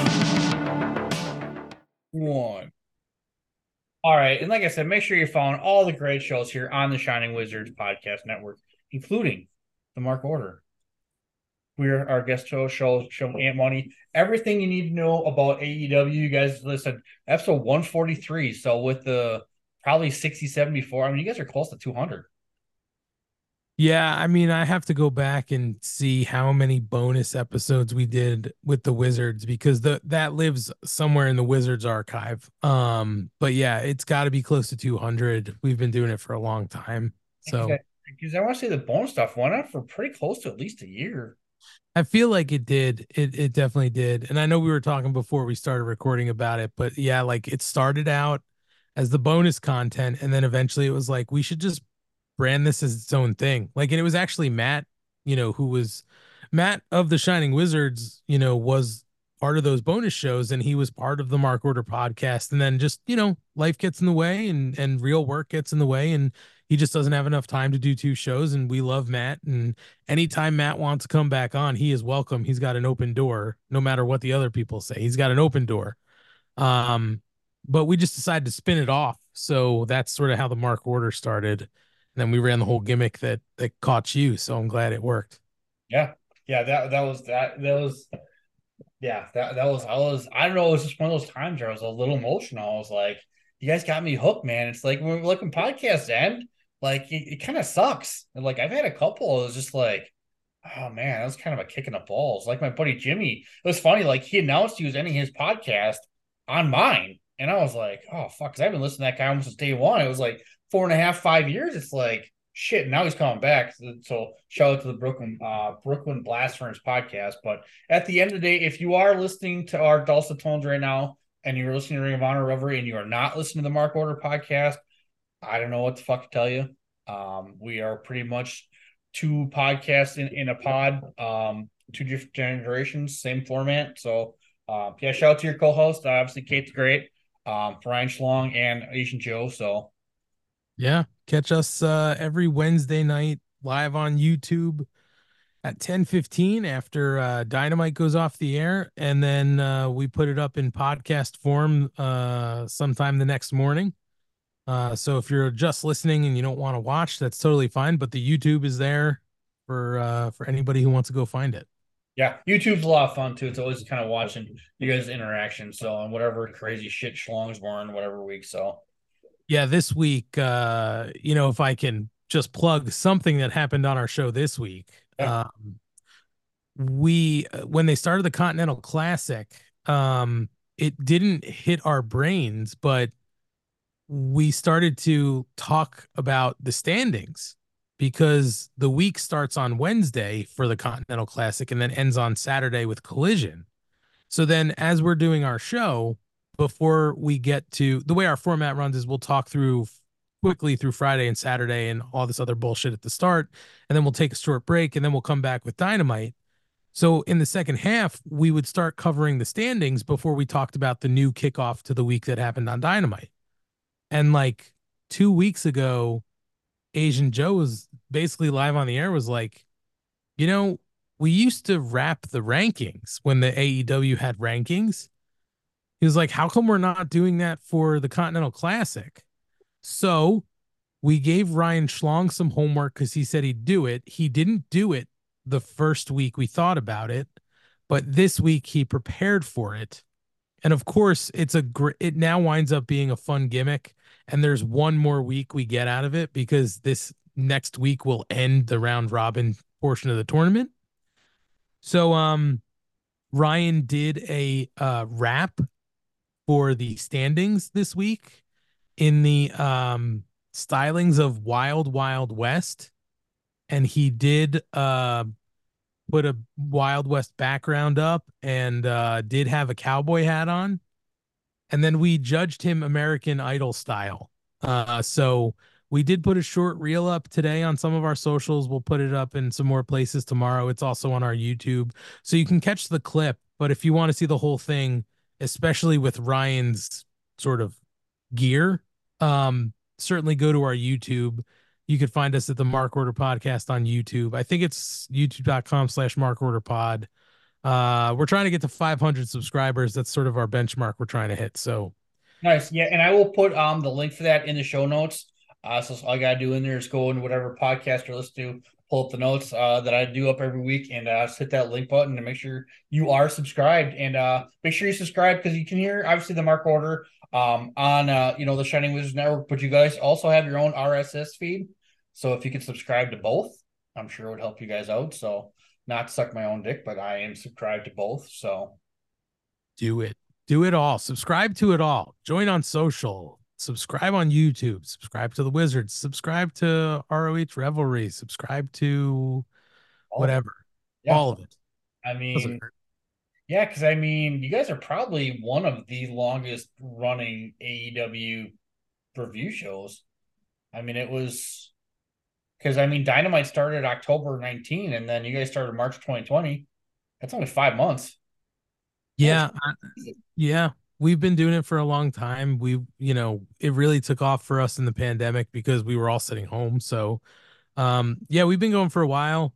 One. All right. And like I said, make sure you're following all the great shows here on the Shining Wizards Podcast Network, including the Mark Order. We're our guest show, show, show Ant Money. Everything you need to know about AEW. You guys listen, episode 143. So with the probably 60, 74, I mean, you guys are close to 200. Yeah, I mean, I have to go back and see how many bonus episodes we did with the Wizards because the that lives somewhere in the Wizards archive. Um, but yeah, it's got to be close to 200. We've been doing it for a long time. So because I want to say the bonus stuff went on for pretty close to at least a year. I feel like it did. It it definitely did. And I know we were talking before we started recording about it, but yeah, like it started out as the bonus content and then eventually it was like we should just brand this as its own thing. Like, and it was actually Matt, you know, who was Matt of the Shining Wizards, you know, was part of those bonus shows and he was part of the Mark Order podcast. And then just, you know, life gets in the way and and real work gets in the way and he just doesn't have enough time to do two shows and we love Matt and anytime Matt wants to come back on, he is welcome. He's got an open door no matter what the other people say. He's got an open door. Um but we just decided to spin it off. So that's sort of how the Mark Order started then we ran the whole gimmick that that caught you. So I'm glad it worked. Yeah, yeah, that that was that that was yeah that that was I was I don't know it was just one of those times where I was a little emotional. I was like, you guys got me hooked, man. It's like when we're looking podcasts end, like it, it kind of sucks. And like I've had a couple. It was just like. Oh man, that was kind of a kick in the balls. Like my buddy Jimmy, it was funny. Like he announced he was ending his podcast on mine, and I was like, "Oh fuck!" Because I've been listening to that guy almost since day one. It was like four and a half, five years, it's like shit. Now he's coming back. So shout out to the Brooklyn uh, Brooklyn Blast Furnace podcast. But at the end of the day, if you are listening to our dulcet tones right now, and you're listening to Ring of Honor Revelry, and you are not listening to the Mark Order podcast, I don't know what the fuck to tell you. Um, we are pretty much two podcasts in, in a pod, um, two different generations, same format. So uh, yeah, shout out to your co-host, obviously Kate the Great, um, Brian Schlong, and Asian Joe. So yeah. Catch us uh, every Wednesday night live on YouTube at 10:15 after uh, Dynamite goes off the air and then uh, we put it up in podcast form uh, sometime the next morning. Uh, so if you're just listening and you don't want to watch, that's totally fine, but the YouTube is there for uh, for anybody who wants to go find it. Yeah, YouTube's a lot of fun too. It's always kind of watching you guys' interaction. So on whatever crazy shit Schlong's wearing, whatever week. So yeah, this week, uh, you know, if I can just plug something that happened on our show this week. Yeah. Um, we uh, when they started the Continental Classic, um, it didn't hit our brains, but we started to talk about the standings because the week starts on Wednesday for the Continental Classic and then ends on Saturday with Collision. So then, as we're doing our show, before we get to the way our format runs is we'll talk through quickly through Friday and Saturday and all this other bullshit at the start and then we'll take a short break and then we'll come back with dynamite. So in the second half we would start covering the standings before we talked about the new kickoff to the week that happened on Dynamite. And like 2 weeks ago Asian Joe was basically live on the air was like you know we used to wrap the rankings when the AEW had rankings he was like, How come we're not doing that for the Continental Classic? So we gave Ryan Schlong some homework because he said he'd do it. He didn't do it the first week we thought about it, but this week he prepared for it. And of course, it's a great, it now winds up being a fun gimmick. And there's one more week we get out of it because this next week will end the round robin portion of the tournament. So, um, Ryan did a uh, rap for the standings this week in the um stylings of Wild Wild West and he did uh put a Wild West background up and uh did have a cowboy hat on and then we judged him American Idol style. Uh, so we did put a short reel up today on some of our socials. We'll put it up in some more places tomorrow. It's also on our YouTube, so you can catch the clip. But if you want to see the whole thing, especially with Ryan's sort of gear, um, certainly go to our YouTube. You could find us at the Mark Order Podcast on YouTube. I think it's youtube.com slash Mark Order Pod. Uh, we're trying to get to 500 subscribers. That's sort of our benchmark we're trying to hit. So Nice. Yeah, and I will put um the link for that in the show notes. Uh, so all I gotta do in there is go into whatever podcast you're listening to, pull up the notes uh, that I do up every week, and uh, just hit that link button to make sure you are subscribed. And uh, make sure you subscribe because you can hear obviously the Mark Order um on uh you know the Shining Wizards Network, but you guys also have your own RSS feed. So if you could subscribe to both, I'm sure it would help you guys out. So not suck my own dick, but I am subscribed to both. So do it. Do it all. Subscribe to it all. Join on social. Subscribe on YouTube. Subscribe to the Wizards. Subscribe to ROH Revelry. Subscribe to whatever. Yeah. All of it. I mean, yeah, because I mean, you guys are probably one of the longest running AEW review shows. I mean, it was because I mean, Dynamite started October 19, and then you guys started March 2020. That's only five months. Yeah. I- yeah. We've been doing it for a long time. We, you know, it really took off for us in the pandemic because we were all sitting home. So, um, yeah, we've been going for a while.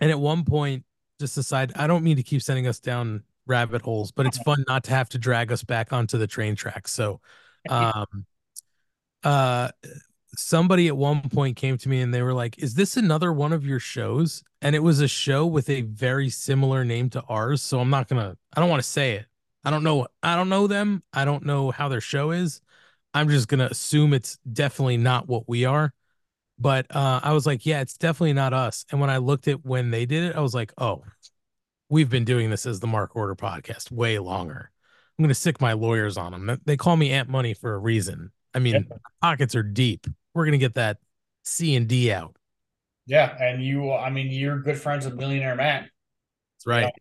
And at one point, just decide I don't mean to keep sending us down rabbit holes, but it's fun not to have to drag us back onto the train tracks. So, um, uh, somebody at one point came to me and they were like, "Is this another one of your shows?" And it was a show with a very similar name to ours. So I'm not gonna. I don't want to say it. I don't know. I don't know them. I don't know how their show is. I'm just gonna assume it's definitely not what we are. But uh, I was like, yeah, it's definitely not us. And when I looked at when they did it, I was like, oh, we've been doing this as the Mark Order podcast way longer. I'm gonna sick my lawyers on them. They call me Ant Money for a reason. I mean, pockets are deep. We're gonna get that C and D out. Yeah, and you, I mean, you're good friends with Millionaire Matt. That's right.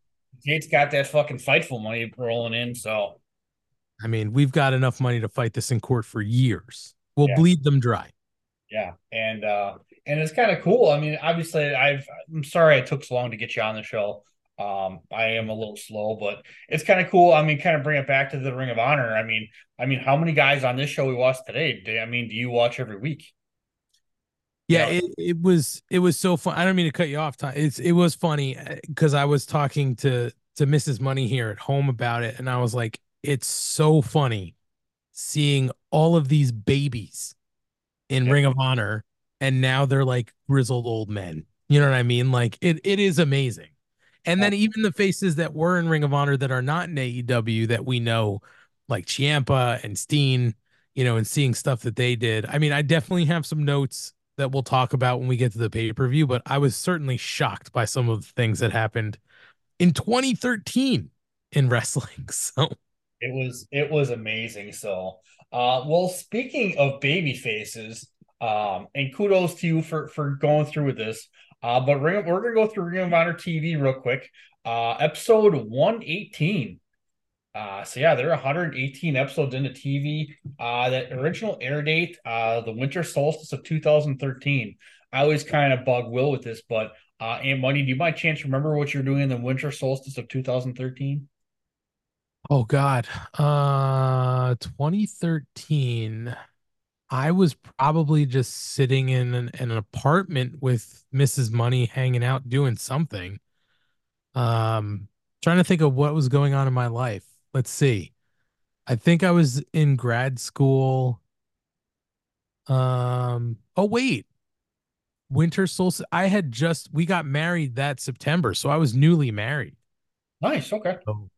Kate's got that fucking fightful money rolling in, so I mean, we've got enough money to fight this in court for years. We'll Yeah. bleed them dry. yeah, and uh, and it's kind of cool. I mean, obviously, I've I'm sorry it took so long to get you on the show. Um, I am a little slow, but it's kind of cool. I mean, kind of bring it back to the Ring of Honor. I mean, I mean, how many guys on this show we watched today? I mean, do you watch every week? Yeah, it, it was it was so fun. I don't mean to cut you off. Ty. It's it was funny eh, because I was talking to to Mrs. Money here at home about it, and I was like, it's so funny seeing all of these babies in Ring of Honor, and now they're like grizzled old men. You know what I mean? Like it it is amazing. And then even the faces that were in Ring of Honor that are not in AEW that we know, like Ciampa and Steen, you know, and seeing stuff that they did. I mean, I definitely have some notes that we'll talk about when we get to the pay per view, but I was certainly shocked by some of the things that happened in 2013 in wrestling. So It was it was amazing. So, uh, well, speaking of baby faces, um, and kudos to you for for going through with this. Uh, but of, we're gonna go through Ring of Honor TV real quick. Uh, episode one eighteen. Uh, so yeah, they're 118 episodes into TV. Uh, that original air date, uh, the winter solstice of 2013. I always kind of bug Will with this, but uh, Ant Money, do you by chance remember what you're doing in the winter solstice of 2013? Oh God. Uh 2013. I was probably just sitting in an, in an apartment with Mrs. Money hanging out doing something. Um trying to think of what was going on in my life. Let's see. I think I was in grad school. Um oh wait. Winter solstice. I had just we got married that September, so I was newly married. Nice. Okay. When's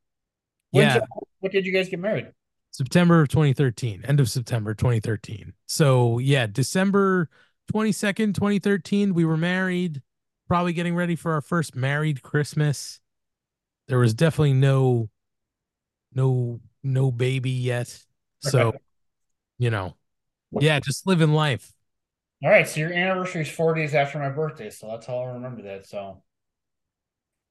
Yeah. it- what did you guys get married? September of 2013, end of September 2013. So, yeah, December 22nd, 2013, we were married, probably getting ready for our first married Christmas. There was definitely no no no baby yet. So, you know, yeah, just living life. All right, so your anniversary is four days after my birthday, so that's how I remember that. So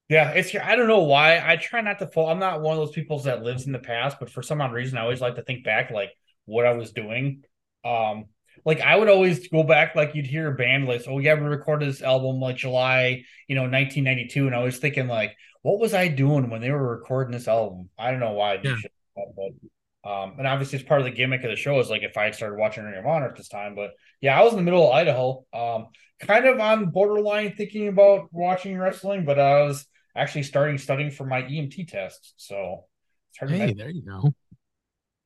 Yeah, it's I don't know why. I try not to fall. I'm not one of those people that lives in the past, but for some odd reason, I always like to think back like what I was doing. Um, like I would always go back, like you'd hear a band list. "Oh yeah, we recorded this album like July, you know, 1992," and I was thinking like, what was I doing when they were recording this album? I don't know why I did that, but um, and obviously it's part of the gimmick of the show is like if I had started watching Ring of Honor at this time, but yeah, I was in the middle of Idaho, um, kind of on borderline thinking about watching wrestling, but I was actually starting studying for my EMT test, so it's hard Hey, there you go.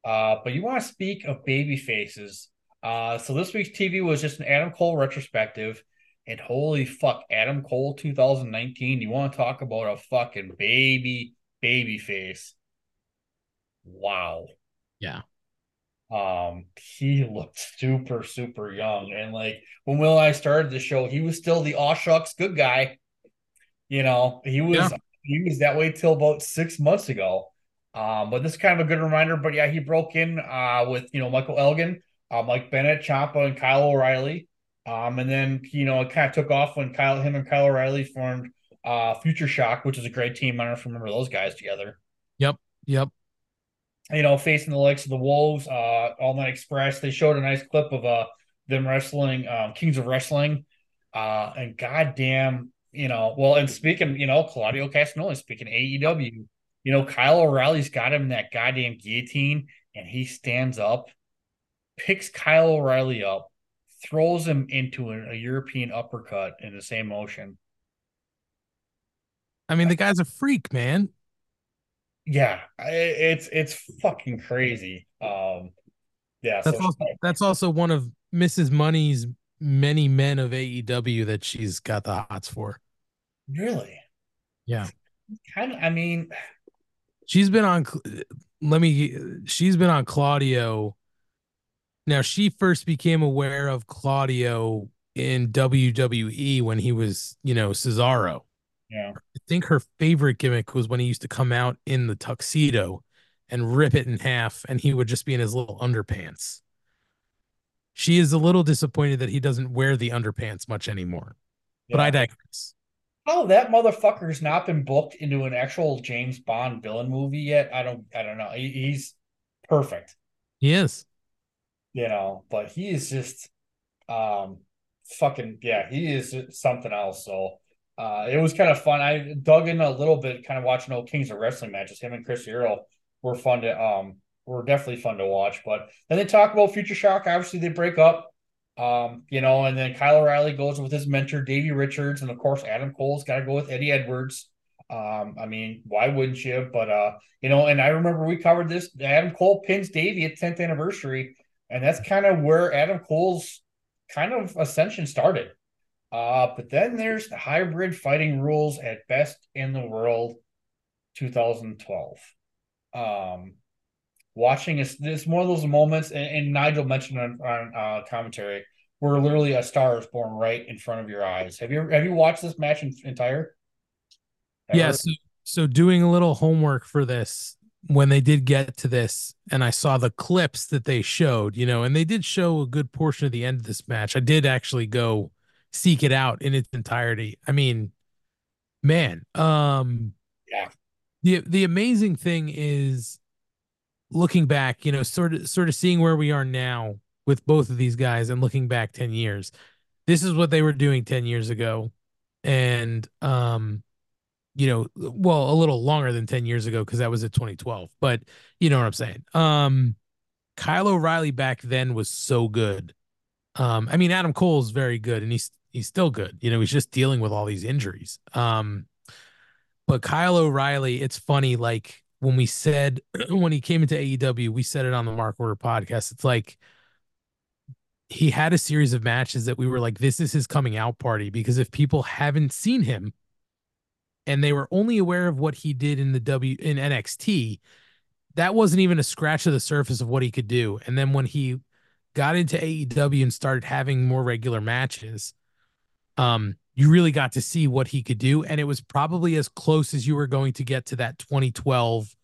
Uh, but you want to speak of baby faces. Uh, so this week's TV was just an Adam Cole retrospective. And holy fuck, Adam Cole 2019. You want to talk about a fucking baby, baby face. Wow. Yeah. Um, he looked super, super young. And like when Will and I started the show, he was still the aw shucks good guy. You know, he was Yeah. he was that way till about six months ago. Um, but this is kind of a good reminder. But yeah, he broke in uh with you know Michael Elgin, uh, Mike Bennett, Ciampa, and Kyle O'Reilly. Um, and then you know it kind of took off when Kyle, him and Kyle O'Reilly formed uh Future Shock, which is a great team. I don't know if you remember those guys together. Yep. Yep. You know, facing the likes of the Wolves, uh, All Night Express. They showed a nice clip of uh them wrestling, um, Kings of Wrestling. Uh, and goddamn, you know, well, and speaking, you know, Claudio Castagnoli, speaking AEW, you know, Kyle O'Reilly's got him in that goddamn guillotine, and he stands up, picks Kyle O'Reilly up, throws him into a, a European uppercut in the same motion. I mean, the guy's a freak, man. Yeah, it's it's fucking crazy. Um, yeah, That's so also that's also one of Mrs. Money's many men of AEW that she's got the hots for. really Yeah. kind of. I mean, She's been on let me she's been on Claudio. Now she first became aware of Claudio in WWE when he was, you know, Cesaro. yeah, I think her favorite gimmick was when he used to come out in the tuxedo and rip it in half, and he would just be in his little underpants. She is a little disappointed that he doesn't wear the underpants much anymore. But I Yeah. digress. Oh, that motherfucker's not been booked into an actual James Bond villain movie yet. I don't, I don't know. He, he's perfect, He is. You know, but he is just, um, fucking yeah, he is something else. So, uh, it was kind of fun. I dug in a little bit, kind of watching old Kings of Wrestling matches. Him and Chris Hero were fun to, um, were definitely fun to watch. But then they talk about Future Shock. Obviously, they break up. Um, you know, and then Kyle O'Reilly goes with his mentor, Davey Richards, and of course Adam Cole's got to go with Eddie Edwards. Um, I mean, why wouldn't you? But uh, you know, and I remember we covered this. Adam Cole pins Davey at 10th anniversary, and that's kind of where Adam Cole's kind of ascension started. Uh, but then there's the hybrid fighting rules at best in the world 2012. Um, watching is this one of those moments, and, and Nigel mentioned on, on uh, commentary, where literally a star is born right in front of your eyes. Have you have you watched this match in, entire? Yeah. So, so doing a little homework for this when they did get to this, and I saw the clips that they showed, you know, and they did show a good portion of the end of this match. I did actually go seek it out in its entirety. I mean, man, um, yeah. The the amazing thing is looking back, you know, sort of sort of seeing where we are now with both of these guys and looking back 10 years. This is what they were doing 10 years ago. And um you know, well, a little longer than 10 years ago because that was at 2012. But you know what I'm saying. Um Kyle O'Reilly back then was so good. Um, I mean, Adam Cole's very good and he's he's still good. You know, he's just dealing with all these injuries. Um, but Kyle O'Reilly, it's funny, like when we said when he came into AEW, we said it on the Mark Order podcast. It's like he had a series of matches that we were like, this is his coming out party because if people haven't seen him and they were only aware of what he did in the W in NXT, that wasn't even a scratch of the surface of what he could do. And then when he got into AEW and started having more regular matches, um, you really got to see what he could do. And it was probably as close as you were going to get to that 2012,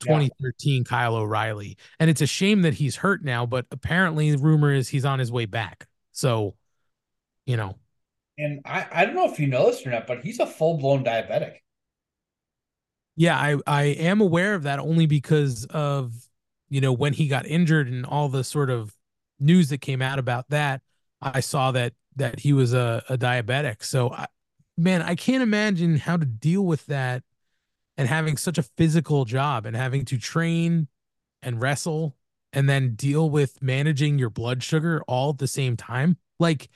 2013 Kyle O'Reilly. And it's a shame that he's hurt now, but apparently the rumor is he's on his way back. So, you know, And I, I don't know if you know this or not, but he's a full blown diabetic. Yeah, I I am aware of that only because of you know when he got injured and all the sort of news that came out about that. I saw that that he was a, a diabetic. So, I, man, I can't imagine how to deal with that and having such a physical job and having to train and wrestle and then deal with managing your blood sugar all at the same time. Like,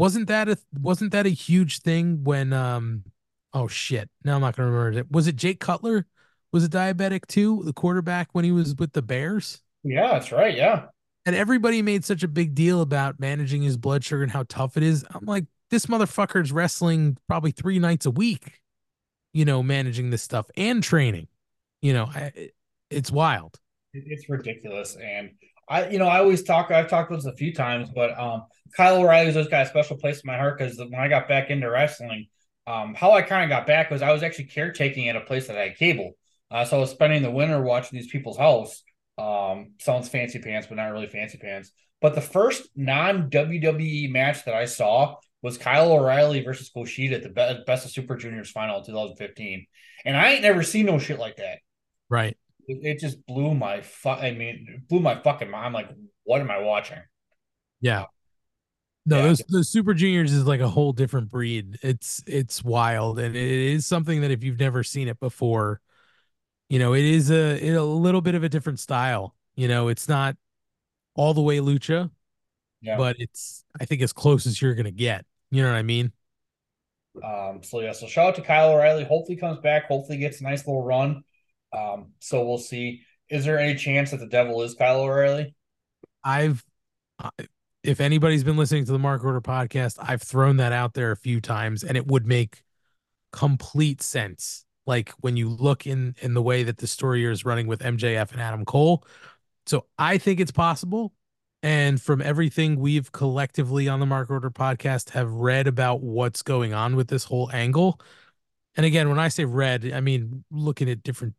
wasn't that a wasn't that a huge thing when um oh shit now i'm not gonna remember it was it jay cutler was a diabetic too the quarterback when he was with the bears Yeah, that's right. Yeah. and everybody made such a big deal about managing his blood sugar and how tough it is i'm like this motherfucker's wrestling probably three nights a week you know managing this stuff and training you know I, it's wild It's ridiculous. And I, you know, I always talk, I've talked about this a few times, but um, Kyle O'Reilly's always got a special place in my heart because when I got back into wrestling, um, how I kind of got back was I was actually caretaking at a place that had cable. Uh, so I was spending the winter watching these people's house. Um, sounds fancy pants, but not really fancy pants. But the first non WWE match that I saw was Kyle O'Reilly versus Kushida at the Be- Best of Super Juniors final in 2015. And I ain't never seen no shit like that. right It, it just blew my fu- I mean, blew my fucking mind. I'm like, what am I watching? yeah no Yeah. those those super juniors is like a whole different breed it's it's wild and it is something that if you've never seen it before you know it is a it, a little bit of a different style you know it's not all the way lucha Yeah. but it's i think as close as you're gonna get you know what i mean Um, so yeah, so shout out to Kyle O'Reilly. Hopefully comes back. Hopefully gets a nice little run. Um, so we'll see. Is there any chance that the devil is Kyle O'Reilly? i've I- if anybody's been listening to the mark order podcast i've thrown that out there a few times and it would make complete sense. Like when you look in in the way that the story is running with mjf and adam cole. So i think it's possible and from everything we've collectively on the mark order podcast have read about what's going on with this whole angle. And again when i say read i mean looking at different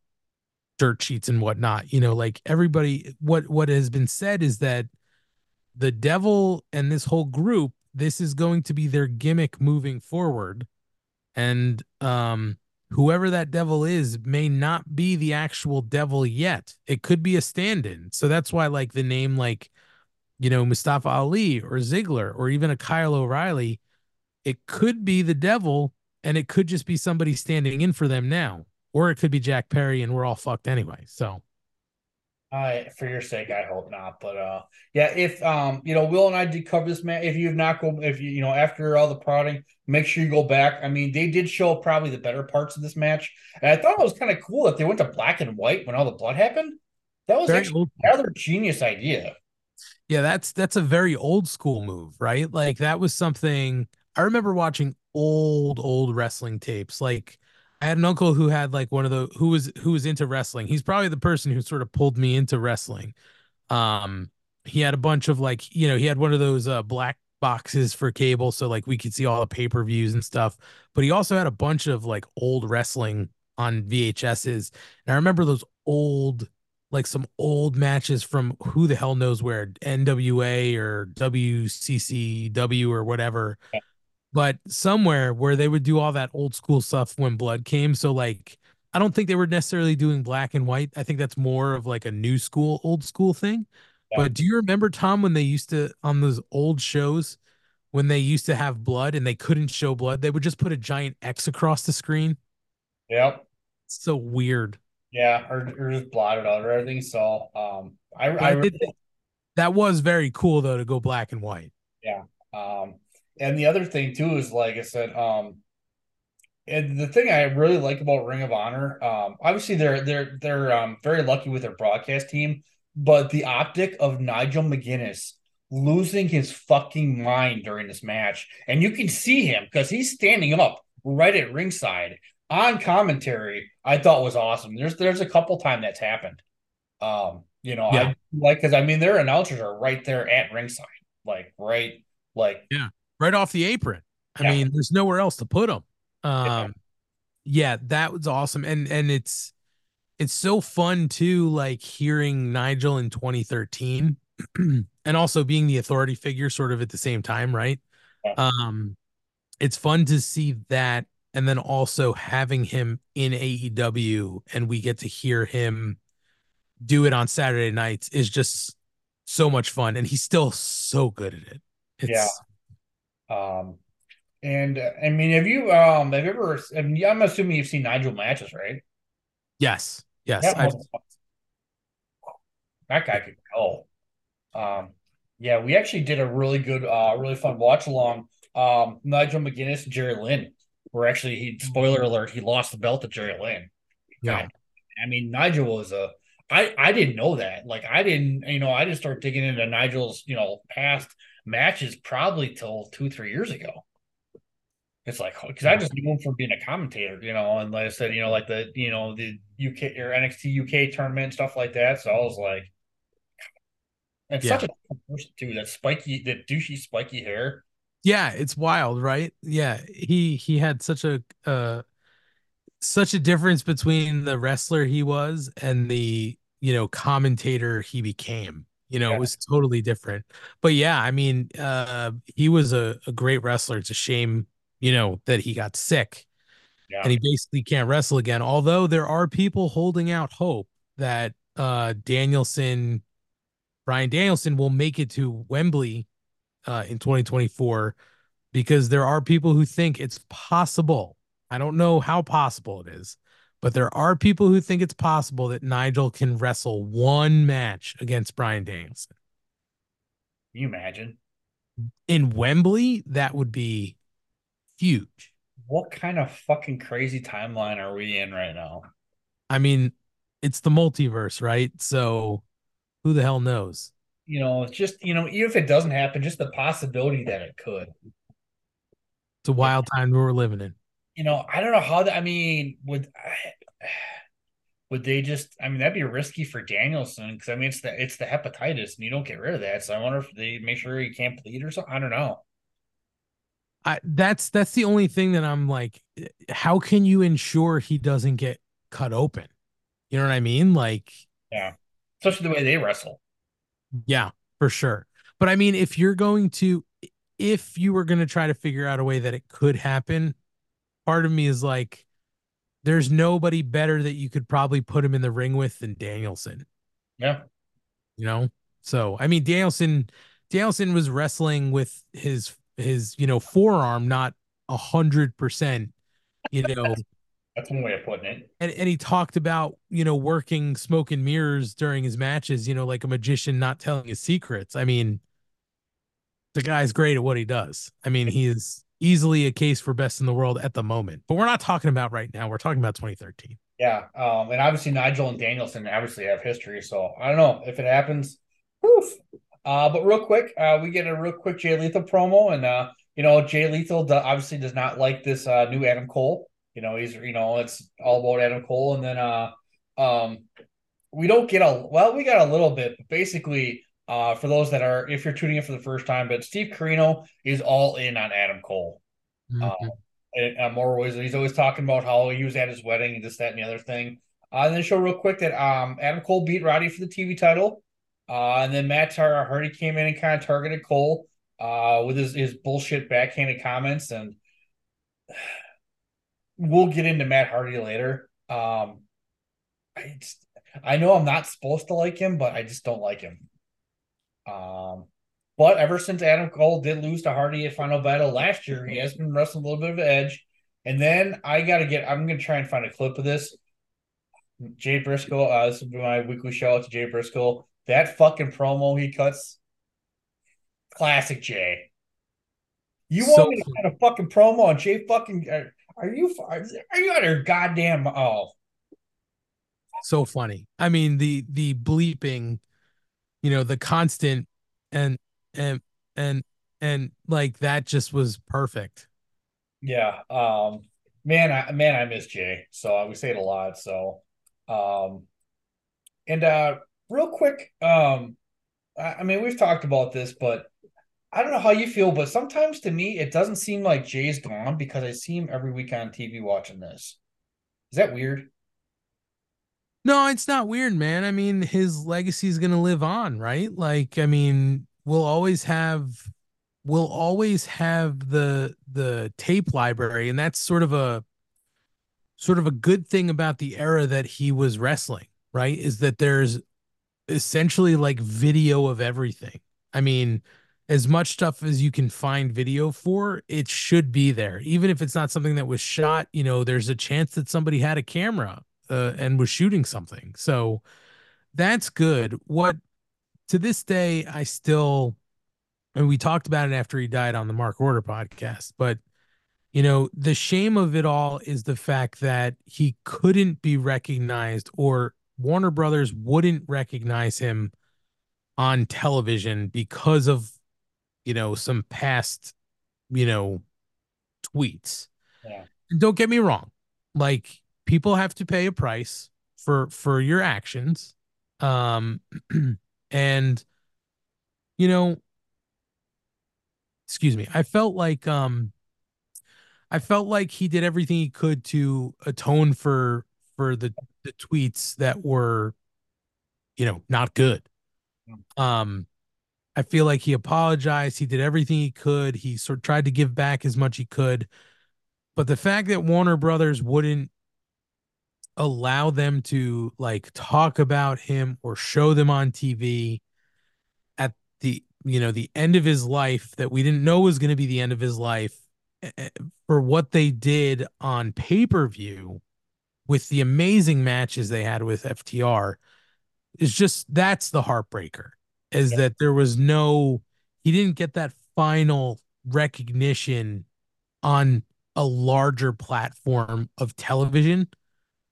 dirt sheets and whatnot you know like everybody what what has been said is that the devil and this whole group this is going to be their gimmick moving forward. And um whoever that devil is may not be the actual devil yet. It could be a stand-in. So that's why like the name like you know mustafa ali or ziggler or even a kyle o'reilly it could be the devil and it could just be somebody standing in for them now. Or it could be jack perry and we're all fucked anyway. So I, for your sake, I hope not. But uh, yeah, if um, you know, Will and I did cover this man. If you've not go, if you you know, after all the prodding, make sure you go back. I mean, they did show probably the better parts of this match, and I thought it was kind of cool that they went to black and white when all the blood happened. That was Very actually another genius idea. Yeah, that's that's a very old school move, right? Like that was something I remember watching old old wrestling tapes. Like I had an uncle who had like one of the who was who was into wrestling. He's probably the person who sort of pulled me into wrestling. Um he had a bunch of like, you know, he had one of those uh black boxes for cable so like we could see all the pay-per-views and stuff. But he also had a bunch of like old wrestling on VHSs. And I remember those old like some old matches from who the hell knows where NWA or WCCW or whatever, but somewhere where they would do all that old school stuff when blood came. So, like, I don't think they were necessarily doing black and white. I think that's more of like a new school, old school thing. But do you remember, Tom, when they used to, on those old shows, when they used to have blood and they couldn't show blood, they would just put a giant X across the screen? Yep. It's so weird. Yeah, or, or just blotted out or everything. So um, I, I I did that was very cool though to go black and white. Yeah. Um, and the other thing too is like I said, um, and the thing I really like about Ring of Honor, um, obviously they're they're they're um very lucky with their broadcast team, but the optic of Nigel McGuinness losing his fucking mind during this match, and you can see him because he's standing up right at ringside on commentary. I thought was awesome. There's there's a couple time that's happened. Um, you know, Yeah. I like because I mean their announcers are right there at ringside, like right, like Yeah, right off the apron. I Yeah. mean, there's nowhere else to put them. Um, yeah, that was awesome, and and it's it's so fun too, like hearing Nigel in 2013, and also being the authority figure, sort of at the same time, right? Yeah. Um, it's fun to see that and then also having him in AEW and we get to hear him do it on Saturday nights is just so much fun and he's still so good at it. It's, yeah. Um, and uh, I mean, have you um have you ever? I mean, I'm assuming you've seen Nigel matches, right? Yes, yes. That, that guy could go. Um, yeah, we actually did a really good, uh, really fun watch along. Um, Nigel McGuinness, Jerry Lynn. Where actually he spoiler alert, he lost the belt to Jerry Lynn. Yeah. I mean, Nigel was a I I didn't know that. Like I didn't, you know, I didn't start digging into Nigel's, you know, past matches probably till two, three years ago. It's like because I just knew him from being a commentator, you know, and like I said, you know, like the you know the UK or NXT UK tournament stuff like that. So I was like, and Yeah. such a person too. That spiky, that douchey spiky hair. yeah, it's wild, right? Yeah, he he had such a uh such a difference between the wrestler he was and the you know commentator he became. You know, it was totally different. But yeah, I mean, uh he was a, a great wrestler. It's a shame, you know, that he got sick Yeah. and he basically can't wrestle again. Although there are people holding out hope that uh Danielson, Brian Danielson will make it to Wembley uh in 2024 because there are people who think it's possible. I don't know how possible it is, but there are people who think it's possible that Nigel can wrestle one match against Brian Danielson. Can you imagine In Wembley, that would be huge. what kind of fucking crazy timeline are we in right now? I mean, it's the multiverse, right? So who the hell knows? You know, it's just you know, even if it doesn't happen, just the possibility that it could. It's a wild time we're living in. You know, I don't know how that. I mean, would would they just? I mean, that'd be risky for Danielson because I mean, it's the it's the hepatitis, and you don't get rid of that. So I wonder if they make sure he can't bleed or something. I don't know. I that's that's the only thing that I'm like, how can you ensure he doesn't get cut open? You know what I mean? Like, Yeah, especially the way they wrestle. yeah, for sure. But I mean, if you're going to, if you were going to try to figure out a way that it could happen, part of me is like, there's nobody better that you could probably put him in the ring with than Danielson. Yeah, you know? So i mean danielson danielson was wrestling with his his you know forearm not a hundred percent you know. That's one way of putting it. and, and he talked about you know working smoke and mirrors during his matches you know like a magician not telling his secrets. I mean the guy's great at what he does. I mean he is easily a case for best in the world at the moment but we're not talking about right now we're talking about 2013 Yeah, um, and obviously Nigel and Danielson obviously have history, so I don't know if it happens. Woof. Uh, but real quick, uh, we get a real quick Jay Lethal promo, and uh, you know Jay Lethal do- obviously does not like this uh, new Adam Cole. You know he's you know it's all about Adam Cole, and then uh, um, we don't get a well, we got a little bit, but basically. Uh, for those that are, if you're tuning in for the first time, but Steve Corino is all in on Adam Cole. Uh, and, uh, more ways. He's always talking about how he was at his wedding and this, that, and the other thing. Uh, and then show real quick that um, Adam Cole beat Roddy for the TV title. Uh, and then Matt Tar- Hardy came in and kind of targeted Cole uh, with his, his bullshit backhanded comments. And we'll get into Matt Hardy later. Um, I, just, I know I'm not supposed to like him, but I just don't like him. Um, but ever since Adam Cole did lose to Hardy at Final Battle last year, he has been wrestling a little bit of edge. And then I got to get, I'm going to try and find a clip of this. Jay Briscoe, uh, this will be my weekly shout out to Jay Briscoe. That fucking promo he cuts, classic Jay. You So want me to cut a fucking promo on Jay fucking? Are, are you are, are you out of your goddamn? Oh, so funny. I mean the the bleeping, you know, the constant and and and and like that just was perfect. Yeah. Um man, I man, I miss Jay. So we say it a lot. So um and uh real quick, um I, I mean we've talked about this, but I don't know how you feel, but sometimes to me it doesn't seem like Jay's gone because I see him every week on TV watching this. Is that weird? No, it's not weird, man. I mean, his legacy is going to live on, right? Like, I mean, we'll always have we'll always have the the tape library and that's sort of a sort of a good thing about the era that he was wrestling right is that there's essentially like video of everything i mean as much stuff as you can find video for it should be there even if it's not something that was shot you know there's a chance that somebody had a camera uh, and was shooting something so that's good what to this day i still and we talked about it after he died on the Mark Order podcast, but you know, the shame of it all is the fact that he couldn't be recognized or Warner Brothers wouldn't recognize him on television because of you know some past you know tweets. Yeah. And don't get me wrong, like people have to pay a price for for your actions. Um and you know excuse me i felt like um i felt like he did everything he could to atone for for the the tweets that were you know not good. Um i feel like he apologized. He did everything he could. He sort of tried to give back as much he could. But the fact that warner brothers wouldn't allow them to like talk about him or show them on tv at the you know the end of his life that we didn't know was going to be the end of his life eh, for what they did on pay-per-view with the amazing matches they had with FTR is just that's the heartbreaker is that there was no he didn't get that final recognition on a larger platform of television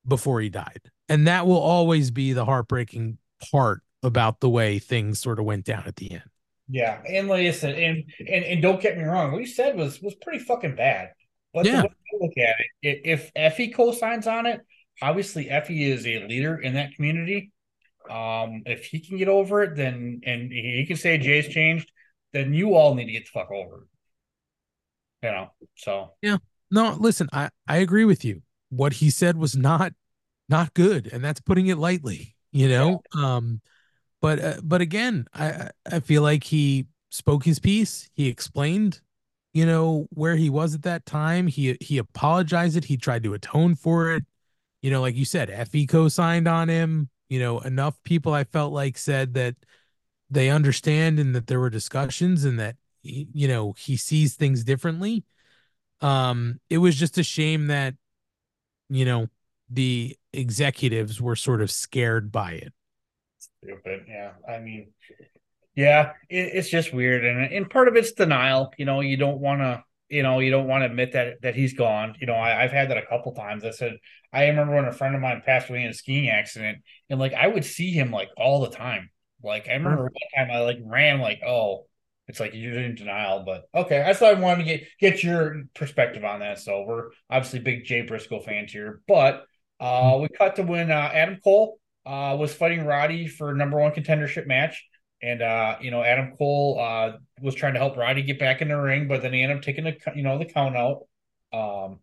before he died and that will always be the heartbreaking part about the way things sort of went down at the end Yeah, and like I said, and and and don't get me wrong, what you said was was pretty fucking bad. But Yeah. the way I look at it, if Effy co-signs on it, obviously Effy is a leader in that community. Um, if he can get over it, then and he can say Jay's changed, then you all need to get the fuck over it. You know, so Yeah. No, listen, I I agree with you. What he said was not not good, and that's putting it lightly, you know? Um but uh, but again, I I feel like he spoke his piece. He explained, you know, where he was at that time. He he apologized it. He tried to atone for it. You know, like you said, Fe co-signed on him. You know, enough people I felt like said that they understand and that there were discussions and that he- you know he sees things differently um it was just a shame that you know the executives were sort of scared by it stupid. Yeah, I mean, yeah, it, it's just weird, and and part of it's denial. You know, you don't want to, you know, you don't want to admit that that he's gone. You know, I, I've had that a couple times. I said I remember when a friend of mine passed away in a skiing accident, and like I would see him like all the time. Like I remember one time I like ran like, oh, it's like you're in denial, but okay. I thought I wanted to get get your perspective on that. So we're obviously big Jay Briscoe fans here, but uh, we cut to when uh, Adam Cole uh, was fighting Roddy for number one contendership match. And uh, you know, Adam Cole uh, was trying to help Roddy get back in the ring, but then he ended up taking the you know the count out. Um,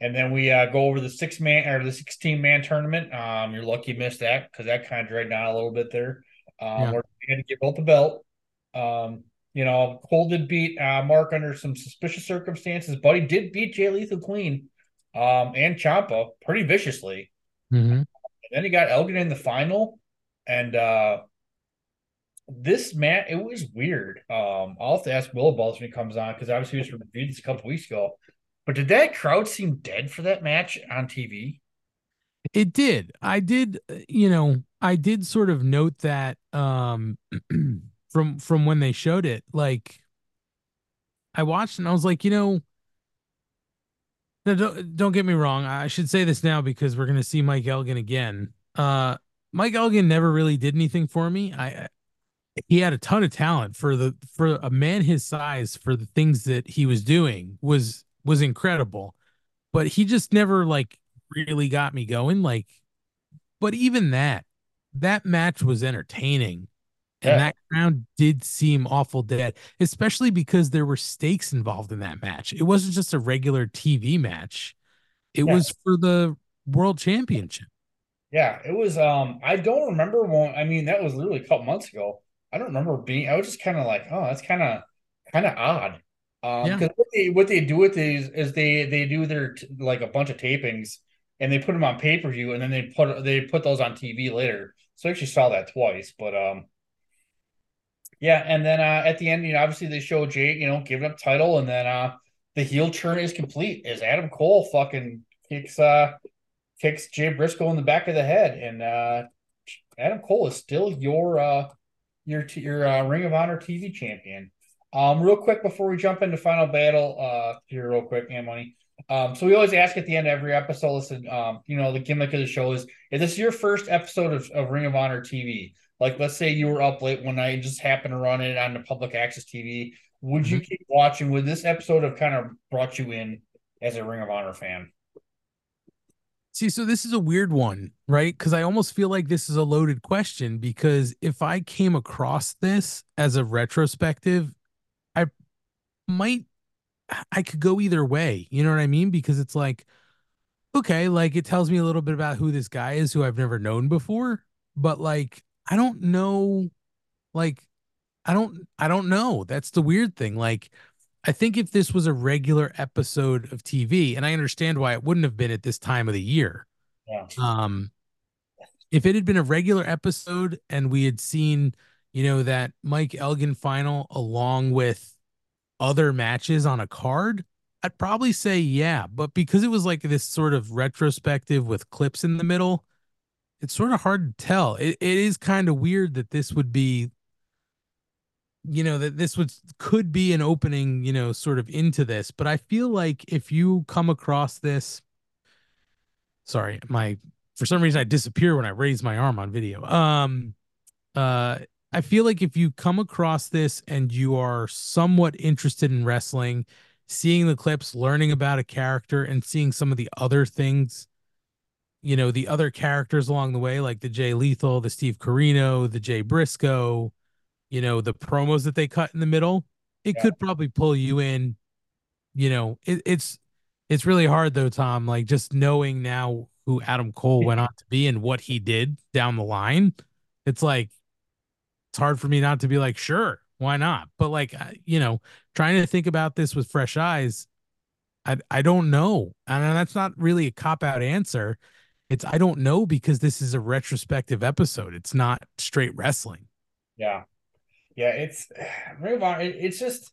and then we uh, go over the six man or the sixteen man tournament. Um, you're lucky you missed that because that kind of dragged out a little bit there. Um, Yeah. had to give both the belt. Um, you know, Cole did beat uh, Mark under some suspicious circumstances, but he did beat Jay Lethal clean um, and Ciampa pretty viciously. mm-hmm. And then he got Elgin in the final, and uh this man, it was weird. Um, I'll have to ask Will Balls when he comes on because obviously he was reviewed this a couple weeks ago. But did that crowd seem dead for that match on TV? It did. I did, you know, I did sort of note that um from from when they showed it. Like I watched and I was like, you know, no, don't, don't get me wrong. I should say this now because we're gonna see Mike Elgin again. Uh Mike Elgin never really did anything for me. I he had a ton of talent for the for a man his size for the things that he was doing was was incredible but he just never like really got me going like but even that that match was entertaining and Yeah. that crowd did seem awful dead especially because there were stakes involved in that match it wasn't just a regular tv match it Yeah. was for the world championship Yeah, it was. Um, I don't remember one. I mean, that was literally a couple months ago. I don't remember being. I was just kind of like, oh, that's kind of kind of odd. Um, Yeah. because what they what they do with these is they they do their t- like a bunch of tapings and they put them on pay per view and then they put they put those on TV later. So I actually saw that twice, but um, yeah. And then uh, at the end, you know, obviously they show Jay, you know, giving up title, and then uh, the heel turn is complete as Adam Cole fucking kicks uh kicks Jay Briscoe in the back of the head, and uh, Adam Cole is still your uh your your uh, Ring of Honor TV champion. Um, real quick before we jump into Final Battle, uh, here real quick, Ant Money. Um, so we always ask at the end of every episode. Listen, um, you know, the gimmick of the show is if this is your first episode of, of Ring of Honor TV, like let's say you were up late one night and just happened to run it on the public access TV, would you mm-hmm. keep watching? Would this episode have kind of brought you in as a Ring of Honor fan? See, so this is a weird one, right? Because I almost feel like this is a loaded question because if I came across this as a retrospective, I might, I could go either way. You know what I mean? Because it's like, okay, like it tells me a little bit about who this guy is who I've never known before, but like, I don't know, like, I don't, I don't know. That's the weird thing. Like, I think if this was a regular episode of TV, and I understand why it wouldn't have been at this time of the year. Yeah. Um, if it had been a regular episode and we had seen, you know, that Mike Elgin final along with other matches on a card, I'd probably say yeah. But because it was like this sort of retrospective with clips in the middle, it's sort of hard to tell. It, it is kind of weird that this would be you know that this would could be an opening you know sort of into this but i feel like if you come across this sorry my for some reason i disappear when i raise my arm on video um uh i feel like if you come across this and you are somewhat interested in wrestling seeing the clips learning about a character and seeing some of the other things you know the other characters along the way like the jay lethal the steve corino the jay briscoe you know the promos that they cut in the middle it could probably pull you in you know it, it's it's really hard though tom like just knowing now who adam cole went on to be and what he did down the line it's like it's hard for me not to be like sure why not? But like you know trying to think about this with fresh eyes i i don't know and that's not really a cop out answer it's i don't know because this is a retrospective episode it's not straight wrestling Yeah. Yeah, it's Honor. it- It's just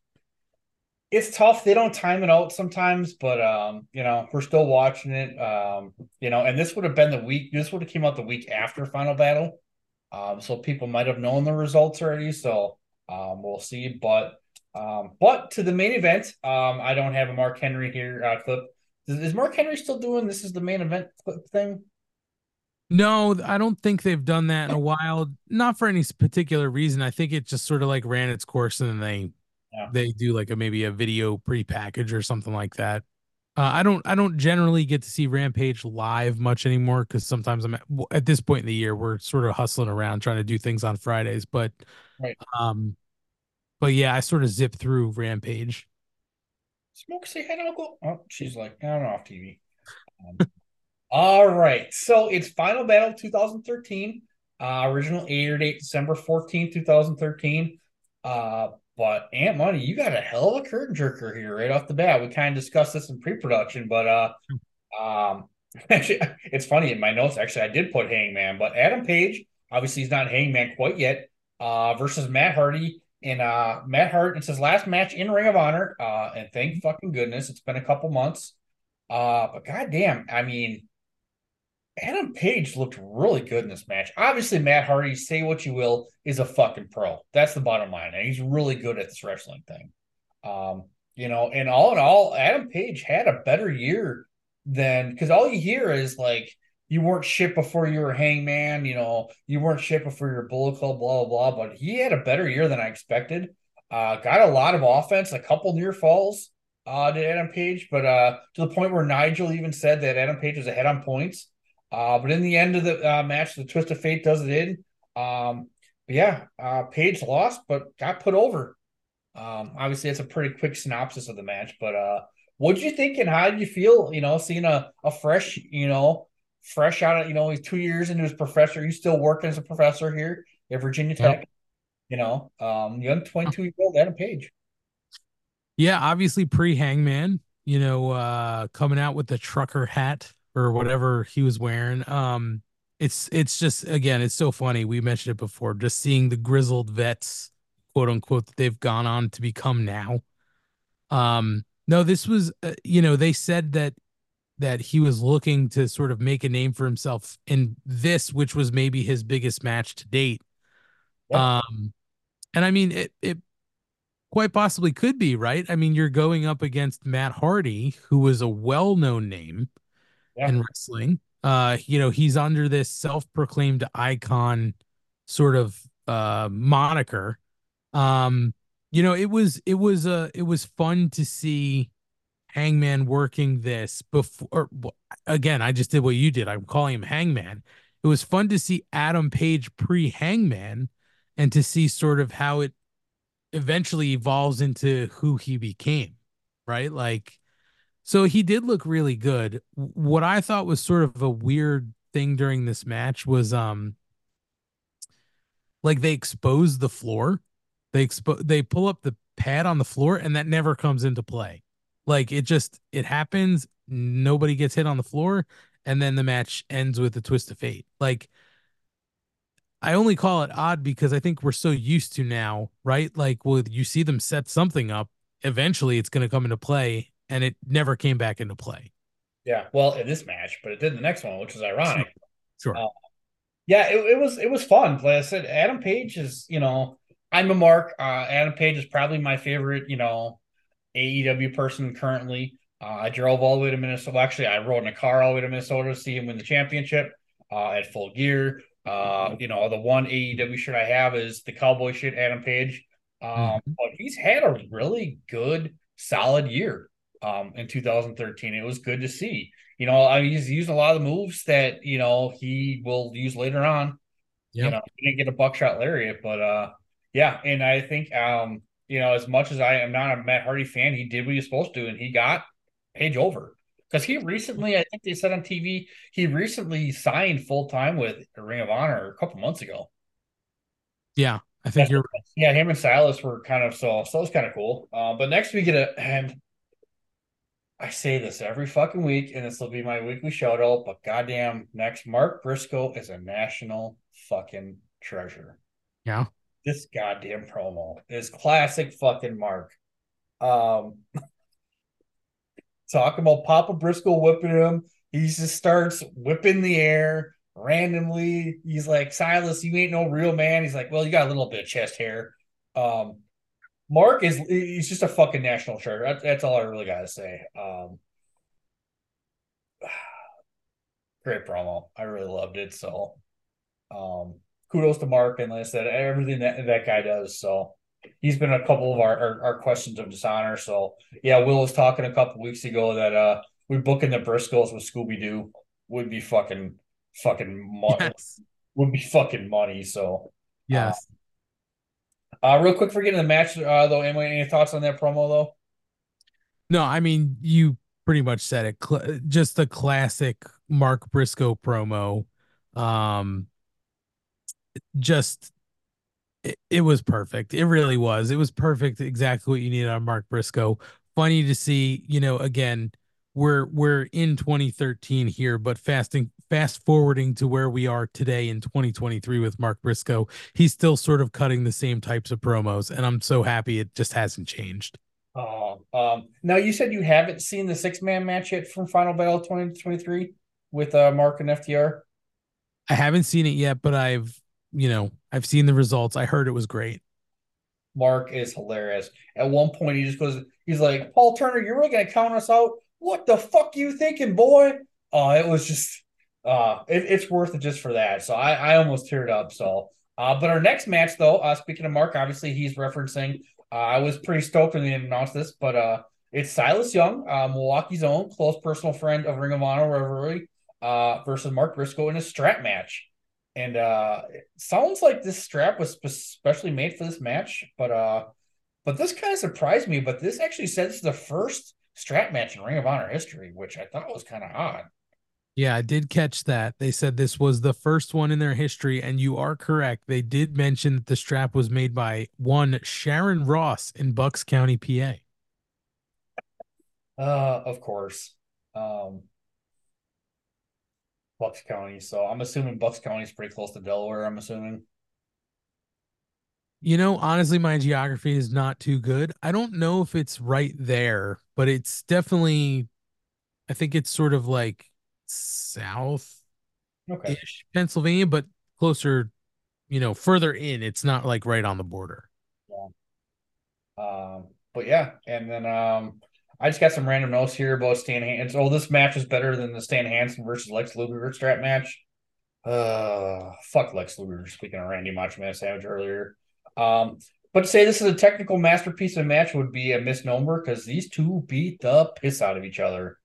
it's tough. They don't time it out sometimes, but um, you know, we're still watching it. Um, you know, and this would have been the week. This would have came out the week after Final Battle. Um, so people might have known the results already. So um, we'll see. But um, but to the main event, um, I don't have a Mark Henry here uh, clip. Is Mark Henry still doing this? Is the main event clip thing? No, I don't think they've done that in a while. Not for any particular reason. I think it just sort of like ran its course, and then they Yeah. they do like a maybe a video pre-package or something like that. Uh, I don't I don't generally get to see Rampage live much anymore because sometimes I'm at, at this point in the year we're sort of hustling around trying to do things on Fridays. But Right. um, but yeah, I sort of zip through Rampage. Smoke say hi to Uncle. Oh, she's like, I'm off TV. Um, all right. So it's Final Battle 2013. Uh, original air date December 14th, 2013. Uh, but Ant Money, you got a hell of a curtain jerker here right off the bat. We kind of discussed this in pre-production, but uh um actually it's funny in my notes, actually, I did put Hangman, but Adam Page, obviously he's not Hangman quite yet, uh versus Matt Hardy. And uh Matt Hart, it's his last match in Ring of Honor. Uh and thank fucking goodness it's been a couple months. Uh but goddamn, I mean Adam Page looked really good in this match. Obviously, Matt Hardy, say what you will, is a fucking pro. That's the bottom line. And he's really good at this wrestling thing. Um, you know, and all in all, Adam Page had a better year than because all you hear is like you weren't shit before you were hangman, you know, you weren't shit before your bullet club, blah blah blah. But he had a better year than I expected. Uh got a lot of offense, a couple near falls uh to Adam Page, but uh to the point where Nigel even said that Adam Page was ahead on points. Uh, but in the end of the uh, match, the twist of fate does it in. Um, yeah, uh, Page lost, but got put over. Um, obviously, it's a pretty quick synopsis of the match. But uh, what did you think and how did you feel? You know, seeing a a fresh, you know, fresh out of you know, he's two years into his professor. He's still working as a professor here at Virginia Tech. You know, um, young twenty two year old Adam Page. Yeah, obviously pre Hangman, you know, uh coming out with the trucker hat or whatever he was wearing. Um it's it's just again, it's so funny. We mentioned it before, just seeing the grizzled vets, quote unquote, that they've gone on to become now. Um no, this was uh, you know, they said that that he was looking to sort of make a name for himself in this, which was maybe his biggest match to date. Um, and I mean, it, it quite possibly could be, right? I mean, you're going up against Matt Hardy, who was a well known name in wrestling. Uh, you know, he's under this self proclaimed icon sort of uh moniker. Um, you know, it was it was uh it was fun to see Hangman working this before. Again, I just did what you did. I'm calling him Hangman. It was fun to see Adam Page pre Hangman and to see sort of how it eventually evolves into who he became, right? Like, so he did look really good. What I thought was sort of a weird thing during this match was, um, like they expose the floor, they expo they pull up the pad on the floor, and that never comes into play. Like it just it happens, nobody gets hit on the floor, and then the match ends with a twist of fate. Like I only call it odd because I think we're so used to now, right? Like, well, you see them set something up, eventually it's going to come into play, and it never came back into play. Yeah, well, in this match, but it did in the next one, which is ironic. Sure. Uh, yeah, it, it was it was fun. Like I said, Adam Page is, you know, I'm a mark. Uh, Adam Page is probably my favorite, you know, AEW person currently. Uh, I drove all the way to Minnesota. Actually, I rode in a car all the way to Minnesota to see him win the championship uh, at Full Gear. Uh, you know, the one AEW shirt I have is the cowboy shit, Adam Page. Um, Mm-hmm. but he's had a really good, solid year um, in 2013. It was good to see. You know, I mean, he's used a lot of the moves that you know he will use later on. You know, he didn't get a buckshot lariat, but uh, yeah, and I think um, you know, as much as I am not a Matt Hardy fan, he did what he was supposed to, and he got Page over because he recently, I think they said on TV, he recently signed full time with Ring of Honor a couple months ago. Yeah, I think you're Yeah, him and Silas were kind of so so it was kind of cool. Uh, but next we get a and I say this every fucking week, and this will be my weekly shout out. But goddamn, next Mark Briscoe is a national fucking treasure. Yeah. This goddamn promo is classic fucking Mark. Um, talking about Papa Briscoe whipping him. He just starts whipping the air randomly. He's like, Silas, you ain't no real man. He's like, Well, you got a little bit of chest hair. Um, Mark is he's just a fucking national treasure. That, that's all I really gotta say. Um, great promo. I really loved it. So um kudos to Mark and like I said, everything that that guy does. So he's been a couple of our, our, our questions of dishonor. So yeah, Will was talking a couple weeks ago that uh we booking the Briscoes with Scooby Doo would be fucking fucking money. Would be fucking money. So Yes. uh real quick for getting the match uh though, Emily, any thoughts on that promo though? No, I mean you pretty much said it. Cl- just the classic Mark Briscoe promo. Um, just it, it was perfect. It really was. It was perfect. Exactly what you needed on Mark Briscoe. Funny to see. You know, again, we're we're in 2013 here, but fasting fast forwarding to where we are today in 2023 with Mark Briscoe, he's still sort of cutting the same types of promos, and I'm so happy it just hasn't changed. Um, um, now you said you haven't seen the six man match yet from Final Battle 2023 with uh, Mark and FTR. I haven't seen it yet, but I've, you know, I've seen the results. I heard it was great. Mark is hilarious. At one point, he just goes, he's like, Paul Turner, you're really gonna count us out? What the fuck you thinking, boy? Uh, it was just, uh, it, it's worth it just for that. So I, I almost teared up. So, uh, but our next match, though, uh, speaking of Mark, obviously he's referencing. Uh, I was pretty stoked when they announced this, but uh, it's Silas Young, uh, Milwaukee's own close personal friend of Ring of Honor Revelry, uh, versus Mark Briscoe in a strap match. And uh, it sounds like this strap was spe- specially made for this match, but uh, but this kind of surprised me. But this actually says the first strap match in Ring of Honor history, which I thought was kind of odd. Yeah, I did catch that. They said this was the first one in their history, and you are correct. They did mention that the strap was made by one Sharon Ross in Bucks County, PA. Uh, of course. Um, Bucks County. So I'm assuming Bucks County is pretty close to Delaware. I'm assuming. You know, honestly, my geography is not too good. I don't know if it's right there, but it's definitely, I think it's sort of like south Okay. Pennsylvania, but closer, you know, further in. It's not like right on the border. Yeah. Um, but yeah, and then um, I just got some random notes here about Stan Hansen. Oh, this match is better than the Stan Hansen versus Lex Luger strap match. Uh, fuck Lex Luger. Speaking of Randy Macho Man Savage earlier, um, but to say this is a technical masterpiece of a match would be a misnomer because these two beat the piss out of each other.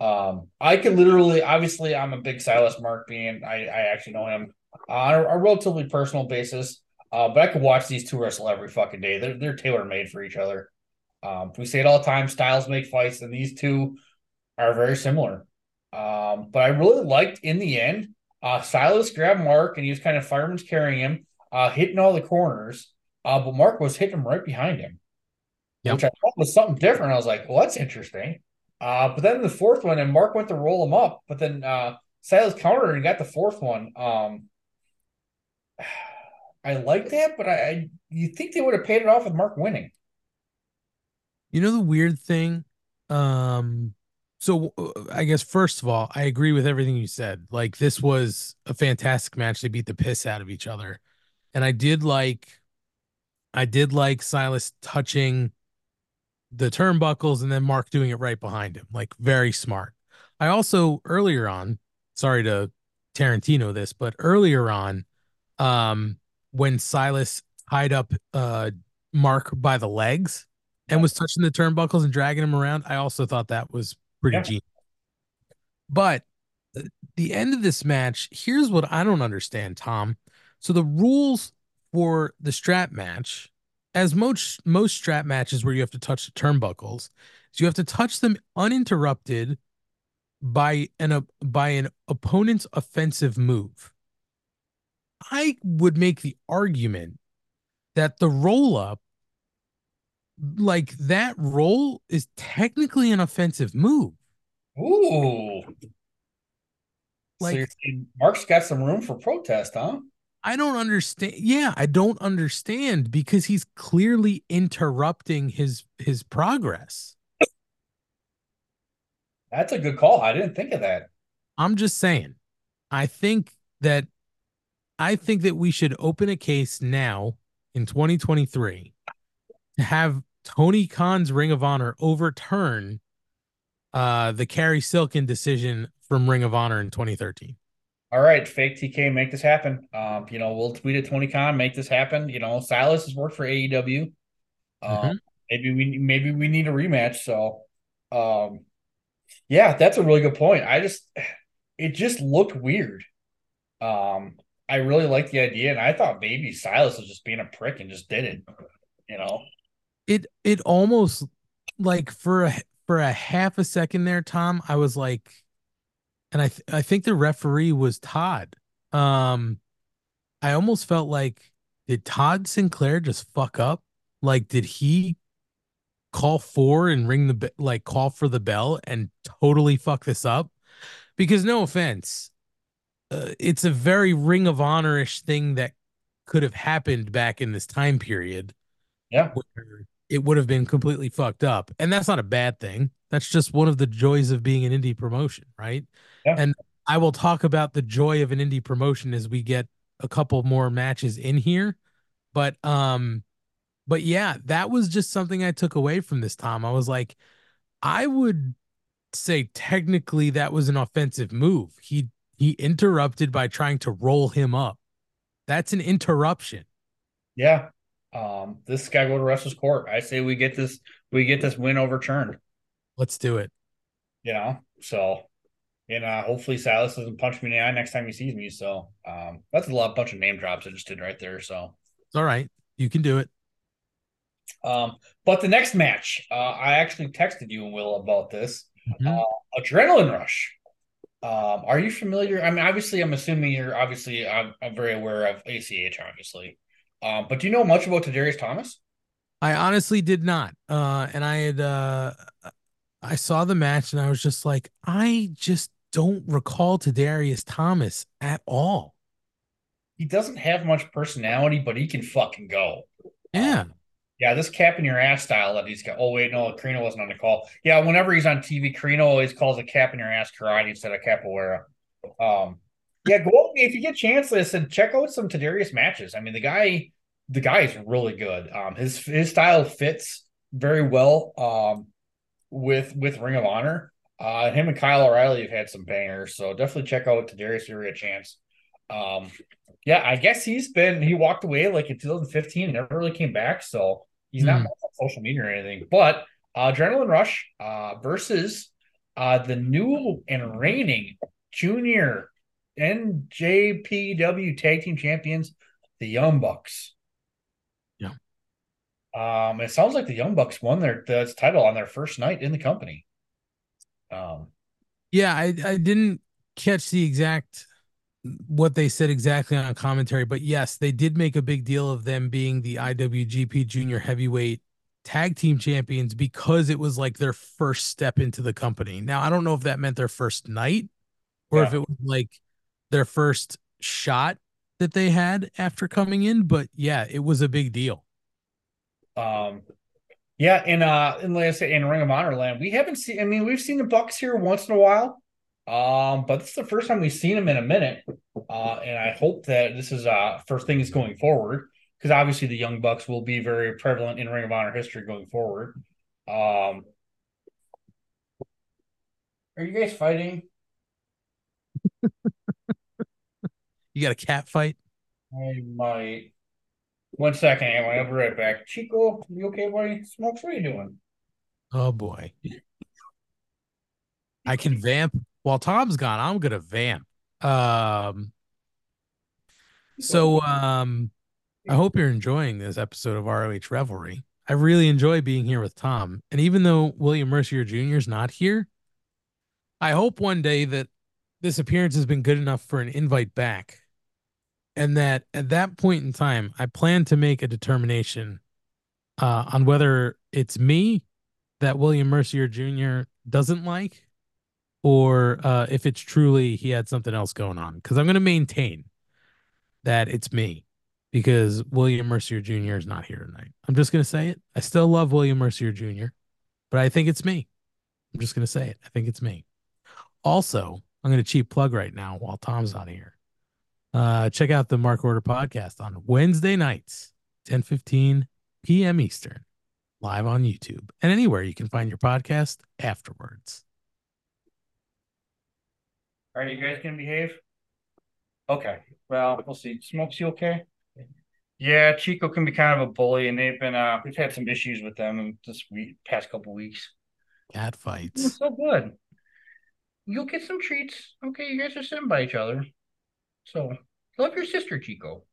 Um, I could literally, obviously, I'm a big Silas Mark being. I I actually know him on a, a relatively personal basis. Uh, but I could watch these two wrestle every fucking day. They're they're tailor made for each other. Um, we say it all the time. Styles make fights, and these two are very similar. Um, but I really liked in the end. Uh, Silas grabbed Mark, and he was kind of fireman's carrying him, uh, hitting all the corners. Uh, but Mark was hitting him right behind him, which I thought was something different. I was like, well, that's interesting. Uh, but then the fourth one, and Mark went to roll him up, but then uh, Silas countered and got the fourth one. Um, I like that, but I, I you think they would have paid it off with Mark winning? You know the weird thing? Um so uh, I guess first of all, I agree with everything you said. Like this was a fantastic match. They beat the piss out of each other. And I did like I did like Silas touching the turnbuckles and then Mark doing it right behind him. Like very smart. I also earlier on, sorry to Tarantino this, but earlier on, um, when Silas tied up uh Mark by the legs and was touching the turnbuckles and dragging him around, I also thought that was pretty Yeah. genius. But uh, the end of this match, here's what I don't understand, Tom. So the rules for the strap match, as most most strap matches where you have to touch the turnbuckles, is you have to touch them uninterrupted by an uh, by an opponent's offensive move. I would make the argument that the roll up, like that roll, is technically an offensive move. Ooh, Like- so Mark's got some room for protest, huh? I don't understand. Yeah, I don't understand because he's clearly interrupting his his progress. That's a good call. I didn't think of that. I'm just saying. I think that I think that we should open a case now in 2023 to have Tony Khan's Ring of Honor overturn uh the Carrie Silken decision from Ring of Honor in 2013. All right, fake TK, make this happen. Um, you know, we'll tweet at Tony Khan, make this happen. You know, Silas has worked for AEW. Um, Mhm. maybe we maybe we need a rematch. So, um, yeah, that's a really good point. I just it just looked weird. Um, I really liked the idea, and I thought maybe Silas was just being a prick and just did it. You know, it it almost like for a for a half a second there tom i was like and i th- i think the referee was todd um i almost felt like did todd sinclair just fuck up like did he call for and ring the be- like call for the bell and totally fuck this up because no offense uh, it's a very ring of honor-ish thing that could have happened back in this time period yeah, where it would have been completely fucked up. And that's not a bad thing. That's just one of the joys of being an indie promotion, right? Yeah. And I will talk about the joy of an indie promotion as we get a couple more matches in here. But um but yeah, that was just something I took away from this Tom. I was like I would say technically that was an offensive move. He he interrupted by trying to roll him up. That's an interruption. yeah. Um, this guy go to Wrestler's Court. I say we get this we get this win overturned. Let's do it. you know. So, and uh, hopefully Silas doesn't punch me in the eye next time he sees me. So, um, that's a lot bunch of name drops I just did right there. So, It's all right. You can do it. um, but the next match, uh, I actually texted you and Will about this. Mhm. Uh, Adrenaline Rush. Um, are you familiar? I mean, obviously, I'm assuming you're obviously I'm, I'm very aware of ACH, obviously. Um, but do you know much about Tadarius Thomas? I honestly did not. Uh, and I had uh, I saw the match and I was just like, I just don't recall Darius Thomas at all. He doesn't have much personality, but he can fucking go. Yeah. Yeah, this cap in your ass style that he's got. Oh wait, no, Corino wasn't on the call. Yeah, whenever he's on TV, Corino always calls a cap in your ass karate instead of capoeira. Um, yeah, go if you get a chance. Listen, check out some Tadarius matches. I mean, the guy, the guy is really good. Um, his his style fits very well. Um, with with Ring of Honor. Uh, him and Kyle O'Reilly have had some bangers, so definitely check out Tadarius if you a chance. Um, yeah, I guess he's been he walked away like in 2015 and never really came back, so he's not Hmm. on social media or anything. But uh, Adrenaline Rush uh, versus uh, the new and reigning junior NJPW Tag Team Champions, the Young Bucks. Yeah. Um, it sounds like the Young Bucks won their the title on their first night in the company. Um, Yeah, I I didn't catch the exact what they said exactly on a commentary, but yes, they did make a big deal of them being the IWGP Junior Heavyweight Tag Team Champions because it was like their first step into the company. Now, I don't know if that meant their first night or if it was like their first shot that they had after coming in, but yeah, it was a big deal. Um, yeah, in uh, in like I say, in Ring of Honor land, we haven't seen. I mean, we've seen the Bucks here once in a while, um, but this is the first time we've seen them in a minute. Uh, and I hope that this is uh first things going forward because obviously the Young Bucks will be very prevalent in Ring of Honor history going forward. Um, are you guys fighting? You got a cat fight? I might. One second, Aaron, I'll be right back. Chico, you okay, buddy? Smokes, what are you doing? Oh boy. I can vamp while Tom's gone. I'm gonna vamp. Um so um I hope you're enjoying this episode of ROH Revelry. I really enjoy being here with Tom. And even though William Mercier Jr. is not here, I hope one day that this appearance has been good enough for an invite back. And that at that point in time, I plan to make a determination uh, on whether it's me that William Mercier Jr. doesn't like, or uh, if it's truly he had something else going on. Because I'm going to maintain that it's me, because William Mercier Jr. is not here tonight. I'm just going to say it. I still love William Mercier Jr., but I think it's me. I'm just going to say it. I think it's me. Also, I'm going to cheap plug right now while Tom's not here. Uh, check out the Mark Order podcast on Wednesday nights, 10 15 p.m. Eastern, live on YouTube and anywhere you can find your podcast afterwards. Are you guys gonna behave? Okay. Well, we'll see. Smokes, you okay? Yeah, Chico can be kind of a bully, and they've been uh we've had some issues with them this week past couple weeks. Cat fights. so good. You'll get some treats. Okay, you guys are sitting by each other. So love your sister, Chico.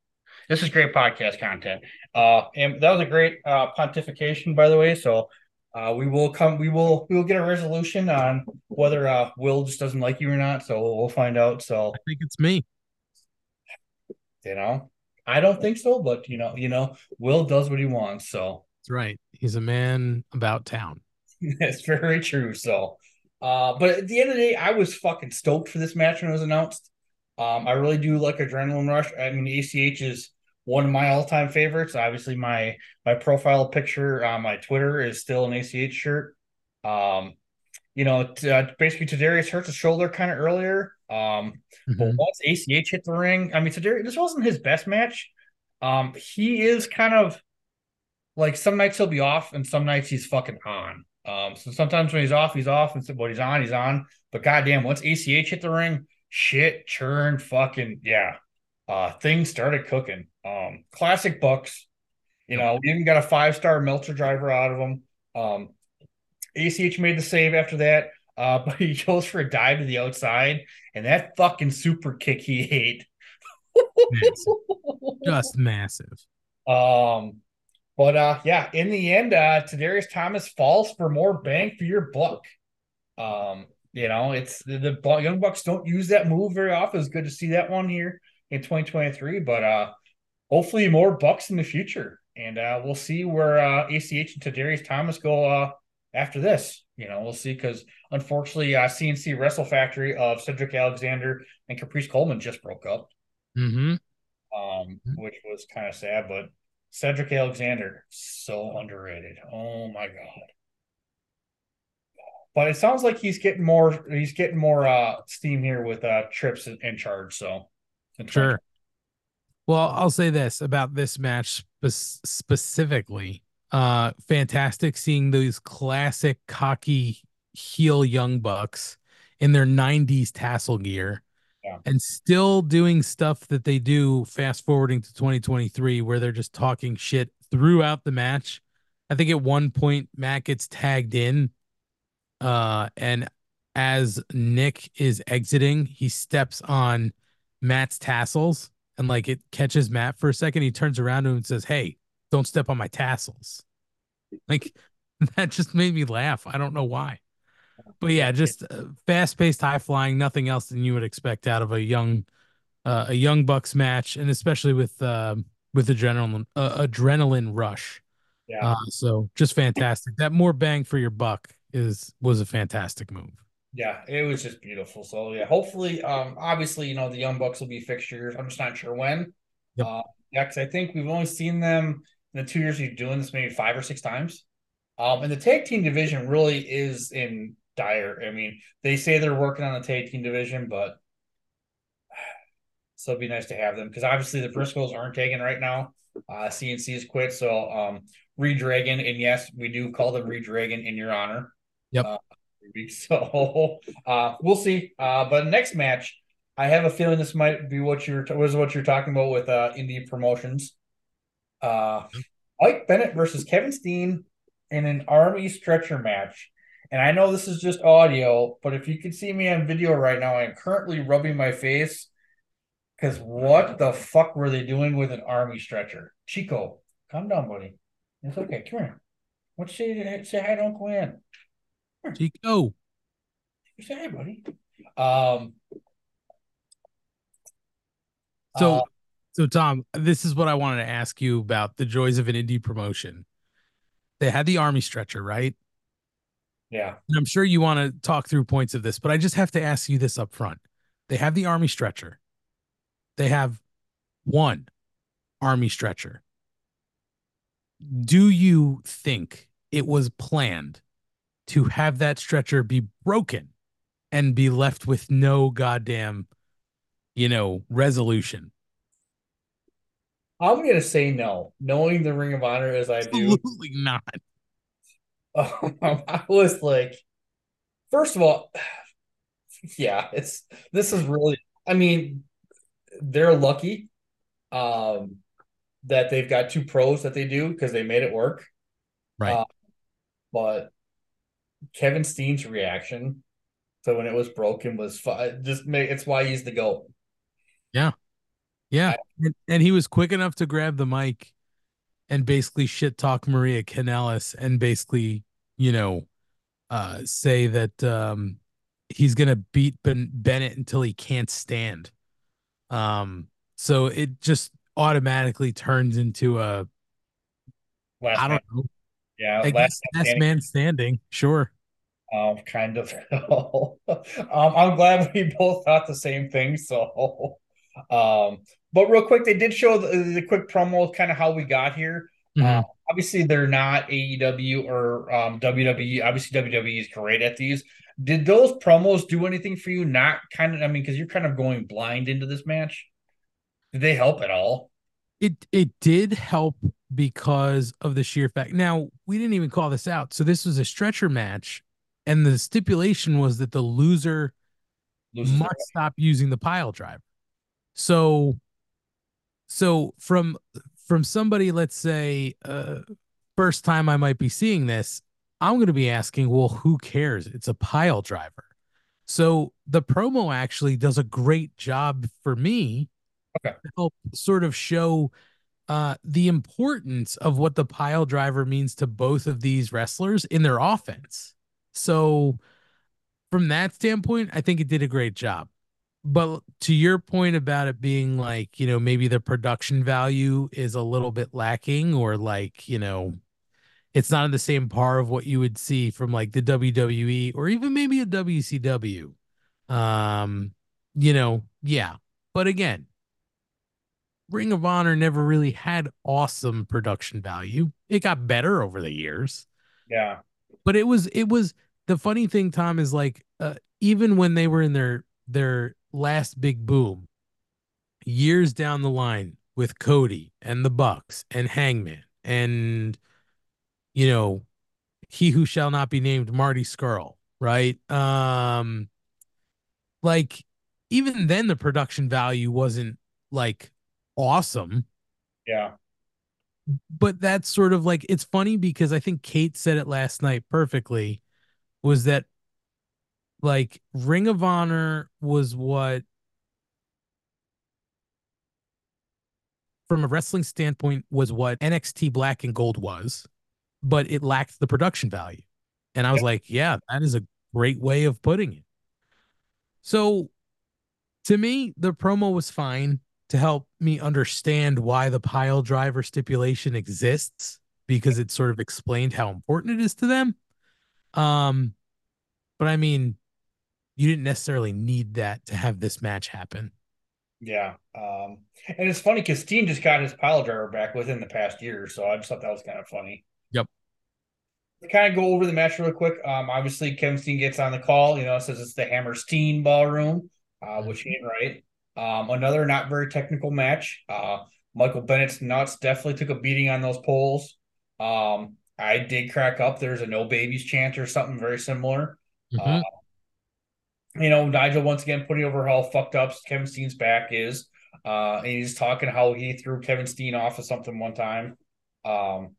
This is great podcast content. Uh and that was a great uh pontification, by the way. So uh we will come we will we will get a resolution on whether uh Will just doesn't like you or not. So we'll, we'll find out. So I think it's me. you know i don't think so but you know you know will does what he wants so That's right. He's a man about town. that's very true so uh but at the end of the day i was fucking stoked for this match when it was announced um i really do like adrenaline rush i mean ach is one of my all-time favorites obviously my my profile picture on my twitter is still an ach shirt um you know t- uh, basically Tadarius hurt his shoulder kind of earlier um But once ACH hit the ring, I mean, today this wasn't his best match. Um, he is kind of like some nights he'll be off, and some nights he's fucking on. Um, so sometimes when he's off, he's off, and so when he's on, he's on. But goddamn, once ACH hit the ring, shit, churn, fucking yeah, uh, things started cooking. Um, classic Bucks. You know, we even got a five star Meltzer driver out of them. Um, ACH made the save after that, uh, but he goes for a dive to the outside, and that fucking super kick he ate. Just massive. Um, but uh, yeah, in the end, uh, Tadarius Thomas falls for more bang for your buck. Um, you know, it's the, the Young Bucks don't use that move very often. It's good to see that one here in 2023, but uh, hopefully more Bucks in the future, and uh, we'll see where uh, ACH and Tadarius Thomas go uh after this. You know, we'll see because unfortunately, uh, CNC Wrestle Factory of Cedric Alexander and Caprice Coleman just broke up, Mm-hmm. um, which was kind of sad. But Cedric Alexander, so underrated. Oh my god! But it sounds like he's getting more. He's getting more uh, steam here with uh, Trips in, in charge. So Sure. Well, I'll say this about this match spe- specifically. Uh fantastic seeing those classic cocky heel young bucks in their 90s tassel gear Yeah. and still doing stuff that they do fast forwarding to 2023 where they're just talking shit throughout the match. I think at one point Matt gets tagged in uh and as Nick is exiting, he steps on Matt's tassels and like it catches Matt for a second. He turns around to him and says, Hey, don't step on my tassels. Like that just made me laugh. I don't know why. But yeah, just uh, fast paced, high flying, nothing else than you would expect out of a young, uh, a young Bucks match, and especially with uh, with adrenaline uh, adrenaline rush. Yeah. Uh, so just fantastic. That more bang for your buck is was a fantastic move. Yeah, it was just beautiful. So yeah, hopefully, um, obviously, you know, the Young Bucks will be fixtures. I'm just not sure when. Yep. Uh, yeah, because I think we've only seen them in the two years we've doing this maybe five or six times. Um, and the tag team division really is in dire. I mean, they say they're working on the tag team division, but so it'd be nice to have them because obviously the Briscoes aren't taken right now. Uh, CNC has quit, so um, Redragon, and yes, we do call them Redragon in your honor. Yep. Uh, so uh, we'll see. Uh, but next match, I have a feeling this might be what you're was what you're talking about with uh, indie promotions. Uh, Mike Bennett versus Kevin Steen in an army stretcher match. And I know this is just audio, but if you can see me on video right now, I'm currently rubbing my face because what the fuck were they doing with an army stretcher? Chico, calm down, buddy. It's okay. Come here. What say say hi to Uncle Ant? Chico. Say hi, buddy. Um. So, uh, so Tom, this is what I wanted to ask you about the joys of an indie promotion. They had the army stretcher, right? yeah. And I'm sure you want to talk through points of this, but I just have to ask you this up front. They have the army stretcher. They have one army stretcher. Do you think it was planned to have that stretcher be broken and be left with no goddamn, you know, resolution? I'm gonna say no, knowing the Ring of Honor as I do. Absolutely not. Um, I was like, first of all, yeah, it's this is really. I mean, they're lucky, um, that they've got two pros that they do because they made it work. Right. Uh, but Kevin Steen's reaction to when it was broken was fu- just make it's why he's the goat. Yeah. Yeah. And, and he was quick enough to grab the mic and basically shit talk Maria Kanellis and basically, you know, uh say that um he's gonna beat ben- Bennett until he can't stand. Um so it just automatically turns into a Last I don't man- know. Yeah, I guess last man standing. Sure. Um, kind of. um, I'm glad we both thought the same thing. So, um, but real quick, they did show the, the quick promo, kind of how we got here. Mhm. Uh, obviously, they're not AEW or um, WWE. Obviously, WWE is great at these. Did those promos do anything for you? Not kind of. I mean, because you're kind of going blind into this match. Did they help at all? It it did help because of the sheer fact. Now, we didn't even call this out. So this was a stretcher match and the stipulation was that the loser Loses must stop using the pile driver. So so from from somebody let's say uh first time I might be seeing this, I'm going to be asking, well, who cares? It's a pile driver. So the promo actually does a great job for me okay. to help sort of show uh, the importance of what the pile driver means to both of these wrestlers in their offense. So, from that standpoint, I think it did a great job. But to your point about it being like, you know, maybe the production value is a little bit lacking or like, you know, it's not in the same par of what you would see from like the WWE or even maybe a WCW. Um, you know, yeah. But again, Ring of Honor never really had awesome production value. It got better over the years. Yeah. But it was it was the funny thing Tom is like uh, even when they were in their their last big boom years down the line with Cody and the Bucks and Hangman and you know he who shall not be named Marty Scurll, right? Um like even then the production value wasn't like awesome. Yeah. But that's sort of like it's funny because I think Kate said it last night perfectly was that like Ring of Honor was what from a wrestling standpoint was what NXT Black and Gold was, but it lacked the production value. And I was like, yeah, that is a great way of putting it. So to me, the promo was fine to help me understand why the pile driver stipulation exists because it sort of explained how important it is to them. Um, but I mean, you didn't necessarily need that to have this match happen. Yeah. Um, and it's funny because Steen just got his pile driver back within the past year, so I just thought that was kind of funny. Yep. To kind of go over the match real quick. Um, obviously Kevin Steen gets on the call, you know, says it's the Hammer Steen ballroom, uh, which he ain't right. Um, another not very technical match. Uh, Michael Bennett's nuts definitely took a beating on those poles. Um, I did crack up. There's a no babies chant or something very similar. Uh, you know, Nigel once again putting over how fucked up Kevin Steen's back is. Uh, and he's talking how he threw Kevin Steen off of something one time. Um,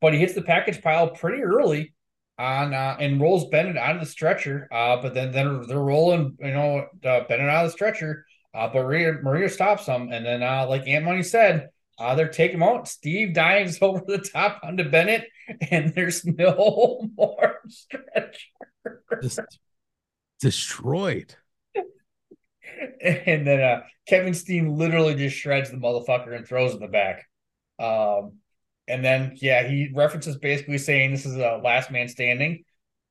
but he hits the package pile pretty early on uh, and rolls Bennett out of the stretcher. Uh, but then then they're rolling, you know, uh, Bennett out of the stretcher. Uh, but Maria, Maria stops them, and then uh, like Ant Money said, uh, they're taking him out. Steen dives over the top onto Bennett, and there's no more stretcher. Just destroyed. and then uh, Kevin Steen literally just shreds the motherfucker and throws in the back. Um, and then yeah, he references basically saying this is a last man standing.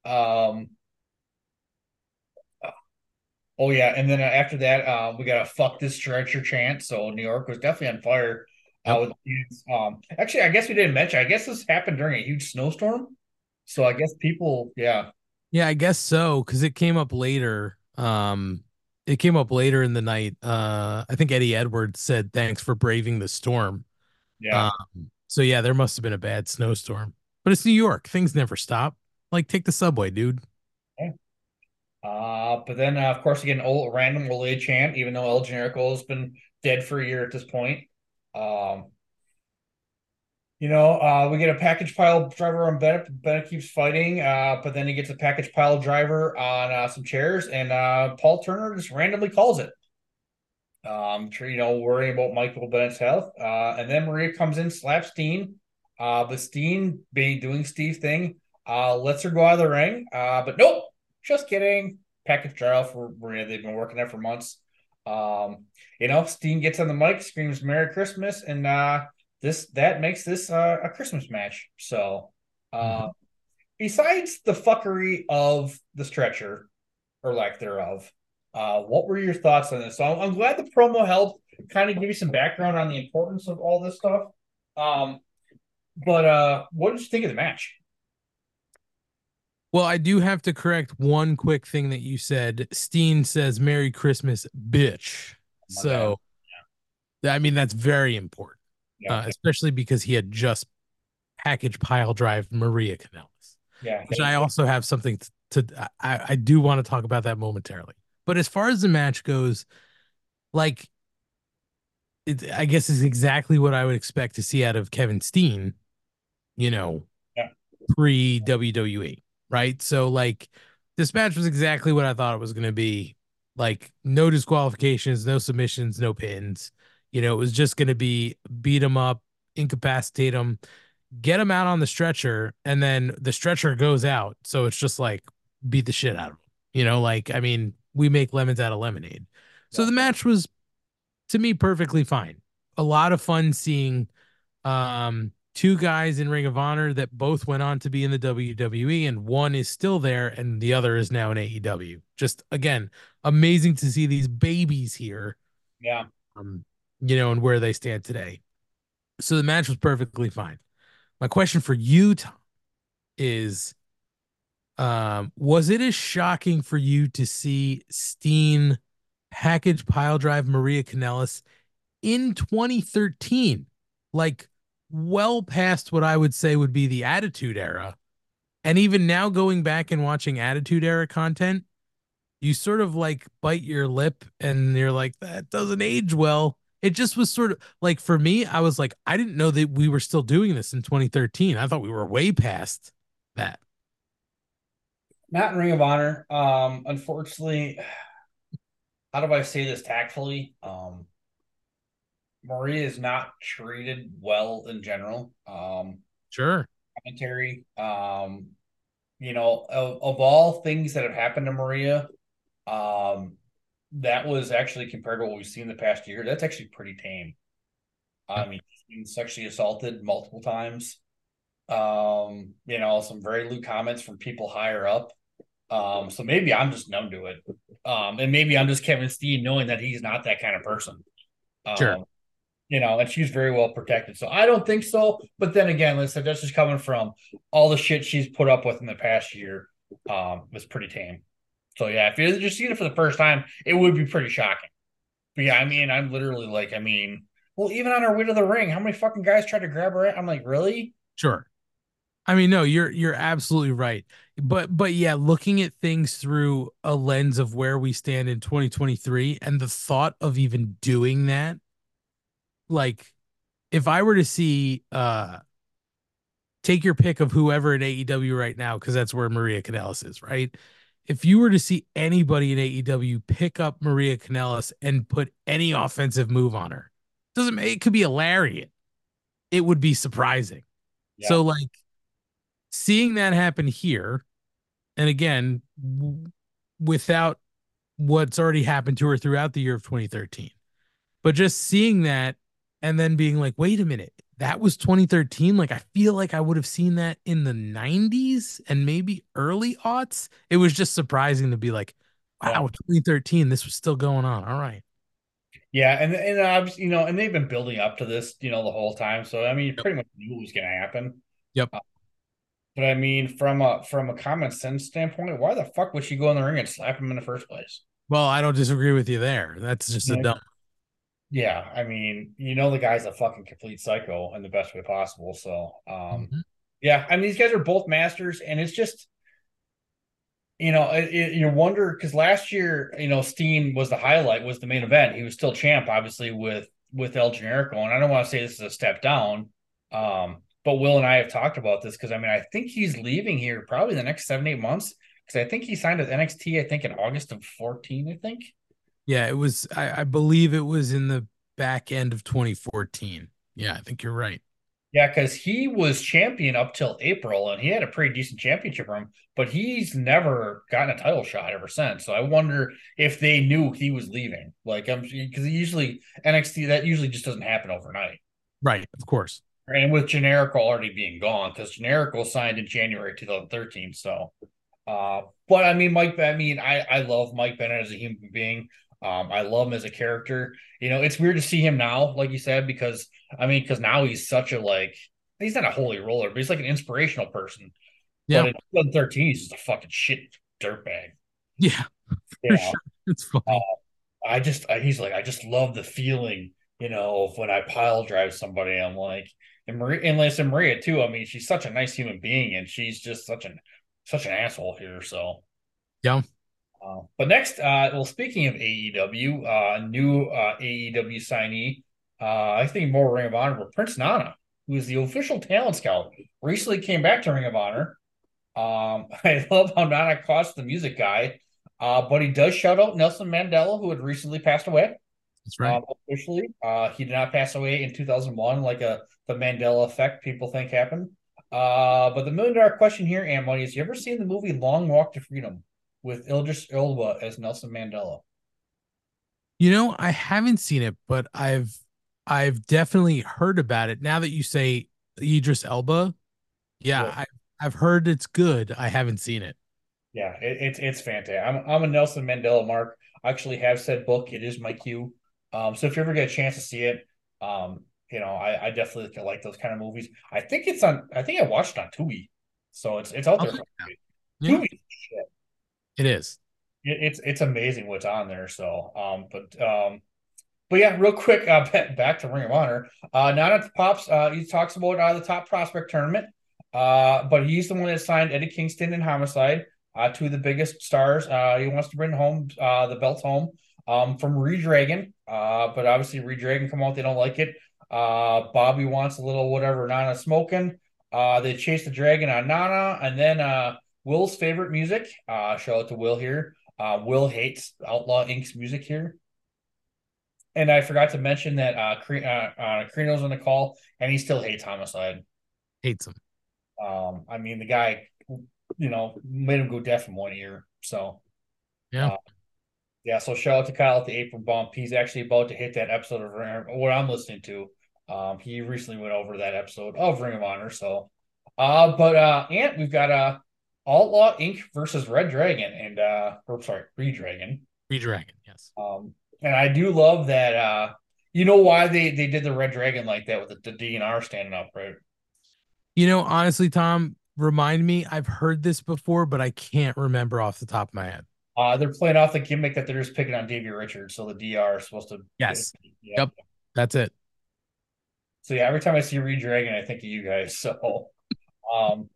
Um, oh yeah, and then uh, after that, uh, we got a fuck this stretcher chant. So New York was definitely on fire. With, um, actually, I guess we didn't mention. I guess this happened during a huge snowstorm. So I guess people, yeah, Yeah, I guess so because it came up later. Um, it came up later in the night. Uh, I think Eddie Edwards said thanks for braving the storm. Yeah. Um, so yeah, there must have been a bad snowstorm, but it's New York. Things never stop. Like take the subway, dude. Uh, but then, uh, of course, again, old random relay chant, even though El Generico has been dead for a year at this point. Um, you know, uh, we get a package pile driver on Bennett. Bennett keeps fighting, uh, but then he gets a package pile driver on uh, some chairs, and uh, Paul Turner just randomly calls it. Um, you know, worrying about Michael Bennett's health. Uh, and then Maria comes in, slaps Steen. Uh, but Steen, being doing Steve thing, uh, lets her go out of the ring. Uh, but nope, just kidding. Package trial for Maria. They've been working there for months. Um, you know, Steen gets on the mic, screams "Merry Christmas," and uh, this that makes this uh, a Christmas match. So, uh, besides the fuckery of the stretcher or lack thereof, uh, what were your thoughts on this? So I'm, I'm glad the promo helped kind of give you some background on the importance of all this stuff. Um, but uh, what did you think of the match? Well, I do have to correct one quick thing that you said. Steen says "Merry Christmas, bitch." so, I mean, that's very important, uh, especially because he had just package pile drive Maria Kanellis. Yeah, which I also have something to. to I, I do want to talk about that momentarily. But as far as the match goes, like, it, I guess is exactly what I would expect to see out of Kevin Steen. You know, Yeah. pre WWE, right? So like, this match was exactly what I thought it was going to be. Like, no disqualifications, no submissions, no pins. You know, it was just going to be beat him up, incapacitate him, get him out on the stretcher, and then the stretcher goes out. So it's just like beat the shit out of him. You know, like I mean, we make lemons out of lemonade. So the match was to me perfectly fine. A lot of fun seeing um two guys in Ring of Honor that both went on to be in the WWE, and one is still there, and the other is now in AEW. Just again, amazing to see these babies here. Yeah. Um, you know, and where they stand today. So the match was perfectly fine. My question for you, Tom, is um, was it as shocking for you to see Steen package pile drive Maria Kanellis in 2013? Like well past what I would say would be the Attitude Era. And even now, going back and watching Attitude Era content, you sort of like bite your lip and you're like, that doesn't age well. It just was sort of like for me, I was like, I didn't know that we were still doing this in 2013. I thought we were way past that. Not in Ring of Honor. Um, unfortunately, how do I say this tactfully? Um, Maria is not treated well in general. Um, sure. Commentary. Um, you know, of, of all things that have happened to Maria, um, that was actually compared to what we've seen the past year. That's actually pretty tame. I mean, she's been sexually assaulted multiple times. Um, you know, some very lewd comments from people higher up. Um, so maybe I'm just numb to it. Um, and maybe I'm just Kevin Steen knowing that he's not that kind of person. Um, Sure. You know, and she's very well protected. So I don't think so. But then again, listen, that's just coming from all the shit she's put up with in the past year. Um, was pretty tame. So yeah, if you're just seeing it for the first time, it would be pretty shocking. But yeah, I mean, I'm literally like, I mean, well, even on our way to the ring, how many fucking guys tried to grab her? I'm like, really? Sure. I mean, no, you're you're absolutely right. But but yeah, looking at things through a lens of where we stand in 2023 and the thought of even doing that, like if I were to see uh take your pick of whoever in AEW right now, because that's where Maria Kanellis is, right? If you were to see anybody in AEW pick up Maria Kanellis and put any offensive move on her, doesn't it could be a lariat. It would be surprising. So like seeing that happen here, and again, w- without what's already happened to her throughout the year of 2013, but just seeing that and then being like, wait a minute, that was 2013. Like, I feel like I would have seen that in the 90s and maybe early aughts. It was just surprising to be like, wow, 2013, this was still going on. All right. Yeah, and and obviously, you know, and they've been building up to this, you know, the whole time. So I mean, you pretty much knew it was going to happen. Yep. Uh, but I mean, from a from a common sense standpoint, why the fuck would she go in the ring and slap him in the first place? Well, I don't disagree with you there. That's just a dumb. Yeah, I mean, you know, the guy's a fucking complete psycho in the best way possible. So, um, yeah, I mean, these guys are both masters, and it's just, you know, it, it- you wonder because last year, you know, Steen was the highlight, was the main event. He was still champ, obviously, with with El Generico, and I don't want to say this is a step down, um, but Will and I have talked about this because I mean, I think he's leaving here probably the next seven eight months because I think he signed with NXT. I think in August of fourteen. I think. Yeah, it was. I, I believe it was in the back end of 2014. Yeah, I think you're right. Yeah, because he was champion up till April, and he had a pretty decent championship run, but he's never gotten a title shot ever since. So I wonder if they knew he was leaving. Like, I'm because usually NXT that usually just doesn't happen overnight. Right, of course. And with Generico already being gone, because Generico signed in January 2013. So, uh, but I mean, Mike, I mean, I I love Mike Bennett as a human being. Um, I love him as a character. You know, it's weird to see him now, like you said, because I mean, because now he's such a like he's not a holy roller, but he's like an inspirational person. Yeah. But in 2013, he's just a fucking shit dirtbag. Yeah, Yeah. sure. It's fine. Uh, I just I, he's like I just love the feeling, you know, of when I pile drive somebody. I'm like, and Maria, and listen, Maria too. I mean, she's such a nice human being, and she's just such an such an asshole here. So, Yeah. Uh, but next, uh, well, speaking of AEW, uh, new uh, AEW signee, uh, I think more Ring of Honor, but Prince Nana, who is the official talent scout, recently came back to Ring of Honor. Um, I love how Nana cost the music guy, uh, but he does shout out Nelson Mandela, who had recently passed away. That's right. Um, officially, uh, he did not pass away in 2001, like a the Mandela effect people think happened. Uh, but the million dollar question here, Ant Money, is you ever seen the movie Long Walk to Freedom with Idris Elba as Nelson Mandela? You know, I haven't seen it, but I've I've definitely heard about it. Now that you say Idris Elba. Yeah, Yeah. I I've heard it's good. I haven't seen it. Yeah, it, it's it's fantastic. I'm I'm a Nelson Mandela mark. I actually have said book. It is my cue. Um, so if you ever get a chance to see it, um, you know, I, I definitely like those kind of movies. I think it's on. I think I watched it on Tubi, so it's it's out there. For. Yeah. Tubi, shit. It is. It, it's it's amazing what's on there. So, um, but um, but yeah, real quick, uh, back, to Ring of Honor. Uh, that pops, uh, he talks about uh, the top prospect tournament. Uh, but he's the one that signed Eddie Kingston and Homicide, uh, two of the biggest stars. Uh, he wants to bring home uh the belt home, um, from Redragon. Uh, but obviously Redragon come out, they don't like it. Uh, Bobby wants a little whatever Nana smoking. Uh, they chase the dragon on Nana, and then uh, Will's favorite music. Uh, shout out to Will here. Uh, Will hates Outlaw Inc.'s music here. And I forgot to mention that uh, Cre- uh, uh, on the call, and he still hates Homicide. Hates him. Um, I mean, the guy, you know, made him go deaf in one ear. So, Yeah. uh, yeah. So shout out to Kyle at the apron bump. He's actually about to hit that episode of Ring- what I'm listening to. Um, he recently went over that episode of Ring of Honor. So, uh, but uh, Ant, we've got uh, Outlaw Inc. versus Red Dragon, and uh, or sorry, Redragon. Redragon, yes. Um, and I do love that. Uh, you know why they they did the Red Dragon like that with the, the DNR standing up, right? You know, honestly, Tom, remind me. I've heard this before, but I can't remember off the top of my head. Uh, they're playing off the gimmick that they're just picking on Davey Richards, so the DR is supposed to. Yes. Yeah. Yep. That's it. So yeah, every time I see Reed Dragon, I think of you guys. So, um,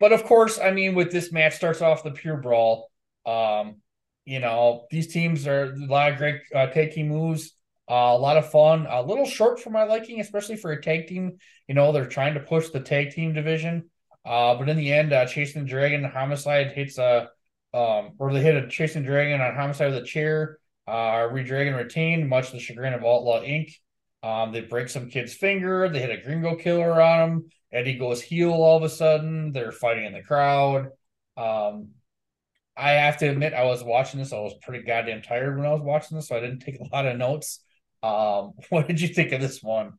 but of course, I mean, with this match starts off the pure brawl. Um, you know, these teams are a lot of great uh, tag team moves. Uh, a lot of fun. A little short for my liking, especially for a tag team. You know, they're trying to push the tag team division. Uh, but in the end, uh, Chasing Dragon, Homicide hits a, um, or they hit a Chasing Dragon on Homicide with a chair. Uh, Reed Dragon retained, much the chagrin of Outlaw Inc. Um, they break some kid's finger. They hit a gringo killer on him. Eddie goes heel all of a sudden. They're fighting in the crowd. Um, I have to admit, I was watching this. I was pretty goddamn tired when I was watching this, so I didn't take a lot of notes. Um, what did you think of this one?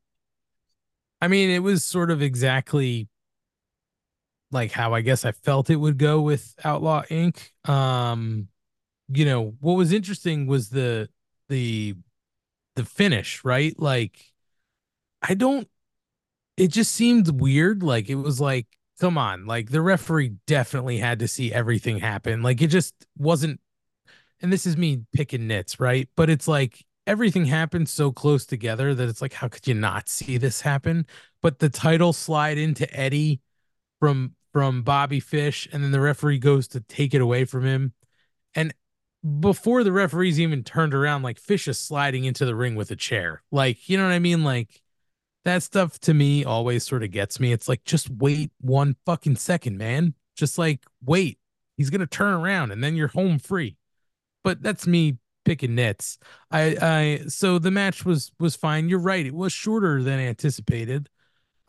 I mean, it was sort of exactly like how I guess I felt it would go with Outlaw Inc. Um, you know, what was interesting was the the the finish, right? Like I don't it just seemed weird. Like it was like, come on, like the referee definitely had to see everything happen. Like it just wasn't and this is me picking nits, right? But it's like everything happened so close together that it's like, how could you not see this happen? But the title slide into Eddie from from Bobby Fish, and then the referee goes to take it away from him. And before the referees even turned around, like Fish is sliding into the ring with a chair. Like, you know what I mean? Like that stuff to me always sort of gets me. It's like, just wait one fucking second, man. Just like wait. He's gonna turn around and then you're home free. But that's me picking nits. I I so the match was was fine. You're right. It was shorter than anticipated.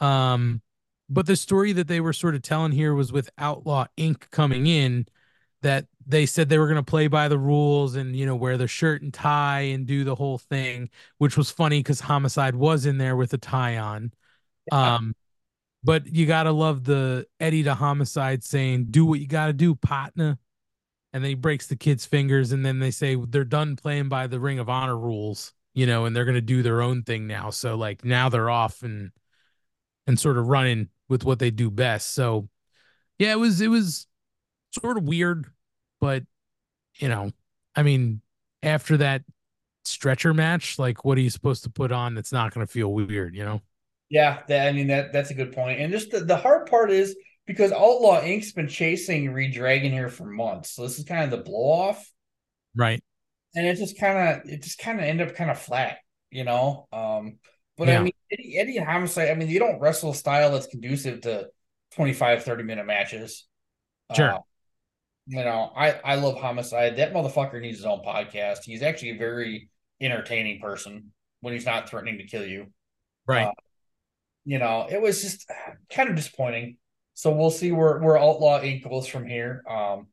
Um but the story that they were sort of telling here was with Outlaw Inc. coming in that they said they were going to play by the rules and you know wear their shirt and tie and do the whole thing which was funny because homicide was in there with a tie on. Um but you gotta love the eddie to homicide saying do what you gotta do partner. And then he breaks the kid's fingers and then they say they're done playing by the ring of honor rules you know and they're gonna do their own thing now. So like now they're off and and sort of running with what they do best. So yeah it was it was sort of weird, but you know, I mean, after that stretcher match, like what are you supposed to put on that's not going to feel weird, you know? Yeah, that, I mean that that's a good point. And just the, the hard part is because Outlaw Inc.'s been chasing Reed Dragon here for months, so this is kind of the blow off, Right. and it just kind of it just kind of ended up kind of flat, you know. Um, but Yeah. I mean, Eddie, Eddie and Homicide, I mean, they don't wrestle a style that's conducive to 25, 30 minute matches. Sure. Uh, you know, I I love Homicide. That motherfucker needs his own podcast. He's actually a very entertaining person when he's not threatening to kill you. Right. Uh, you know, it was just kind of disappointing. So we'll see where where Outlaw Inc. goes from here. Um,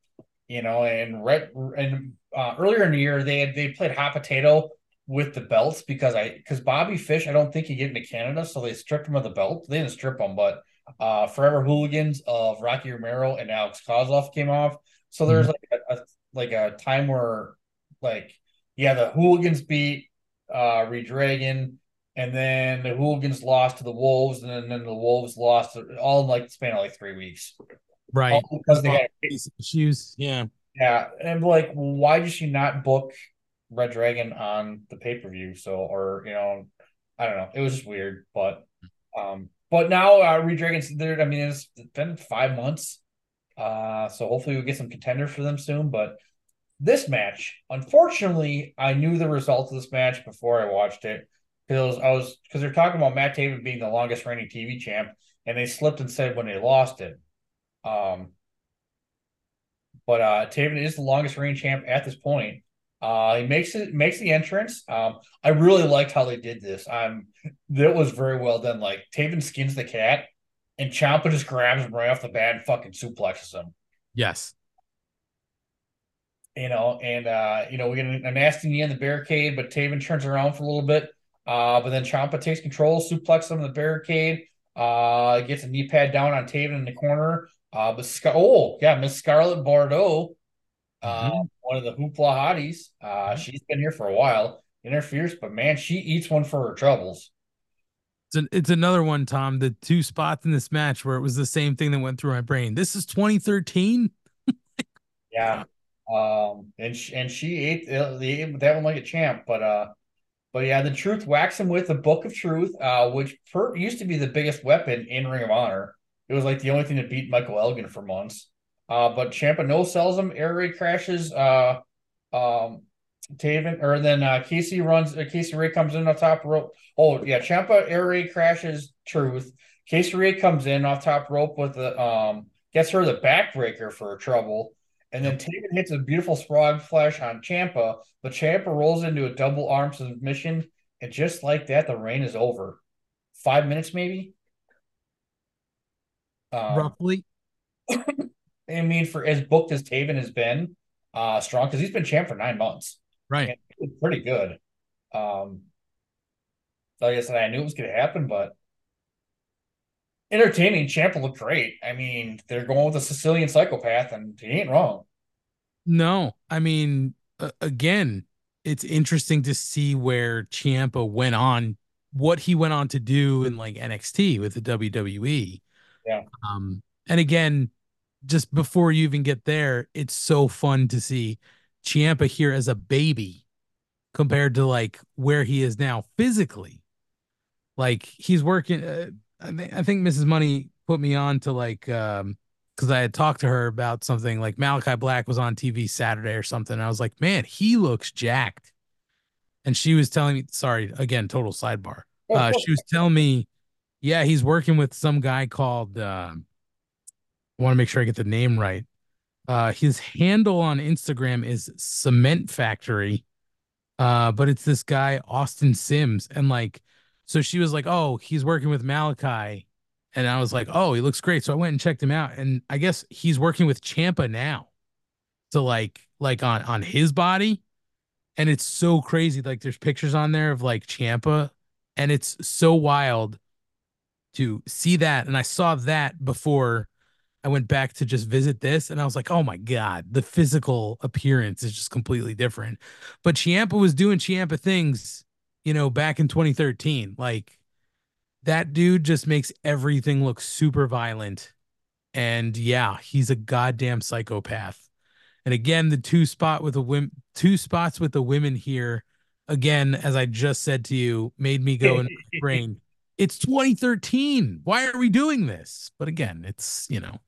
you know, and Red and uh, earlier in the year they had they played Hot Potato with the belts because I because Bobby Fish, I don't think he get into Canada, so they stripped him of the belt. They didn't strip him, but uh Forever Hooligans of Rocky Romero and Alex Koslov came off. So there's like a, a like a time where like yeah, the hooligans beat uh Redragon, and then the hooligans lost to the Wolves, and then, then the Wolves lost all in like the span of like three weeks. Right. All because they All had issues. Yeah. yeah, and like, why did she not book Red Dragon on the pay per view? So, or you know, I don't know. It was just weird, but um, but now uh, Red Dragon's there. I mean, it's been five months, uh, so hopefully we'll get some contenders for them soon. But this match, unfortunately, I knew the result of this match before I watched it because I was because they're talking about Matt Taven being the longest reigning TV champ, and they slipped and said when they lost it. Um, but uh Taven is the longest reigning champ at this point. Uh he makes it makes the entrance. Um I really liked how they did this. Um that was very well done. Like Taven skins the cat and Ciampa just grabs him right off the bat and fucking suplexes him. Yes. You know, and uh, you know, we get a, nasty knee in the barricade, but Taven turns around for a little bit. Uh, but then Ciampa takes control, suplexes him in the barricade, uh, gets a knee pad down on Taven in the corner. Uh, but Scar- oh yeah, Miss Scarlett Bordeaux, uh, one of the hoopla hotties. Uh, she's been here for a while. Interferes, but man, she eats one for her troubles. It's, an, it's another one, Tom. The two spots in this match where it was the same thing that went through my brain. This is 2013. Yeah. Um, and she, and she ate the, the that one like a champ, but uh, but yeah, the truth whacks him with the Book of Truth, uh, which per, used to be the biggest weapon in Ring of Honor. It was like the only thing that beat Michael Elgin for months. Uh, but Ciampa no sells him. Air raid crashes. Uh, um, Taven or then uh, Casey runs. Uh, Casey Ray comes in off top rope. Oh yeah, Ciampa air raid crashes. Truth. Casey Ray comes in off top rope with the um gets her the backbreaker for trouble. And then Taven hits a beautiful frog splash on Ciampa, but Ciampa rolls into a double arm submission, and just like that, the reign is over. Five minutes, maybe. Um, Roughly. I mean, for as booked as Taven has been, uh, strong because he's been champ for nine months. Right. Pretty good. Um, like I said, I knew it was going to happen, but entertaining. Ciampa looked great. I mean, they're going with a Sicilian psychopath, and he ain't wrong. No, I mean, uh, again, it's interesting to see where Ciampa went on, what he went on to do in like NXT with the WWE. Yeah. Um, and again, just before you even get there, it's so fun to see Ciampa here as a baby compared to like where he is now physically. Like he's working. Uh, I, th- I think Mrs. Money put me on to like um because I had talked to her about something like Malakai Black was on TV Saturday or something. And I was like, man, he looks jacked. And she was telling me, sorry, again, total sidebar. Uh, she was telling me, yeah, he's working with some guy called. Uh, I want to make sure I get the name right. Uh, his handle on Instagram is Cement Factory, uh, but it's this guy Austin Sims, and like, so she was like, "Oh, he's working with Malakai," and I was like, "Oh, he looks great." So I went and checked him out, and I guess he's working with Ciampa now, so like, like on on his body, and it's so crazy. Like, there's pictures on there of like Ciampa, and it's so wild to see that, and I saw that before I went back to just visit this and I was like, oh my God, the physical appearance is just completely different. But Ciampa was doing Ciampa things, you know, back in 2013. Like that dude just makes everything look super violent. And yeah, he's a goddamn psychopath. And again, the two spot with the women, two spots with the women here, again, as I just said to you, made me go in my brain. It's 2013. Why are we doing this? But again, it's you know,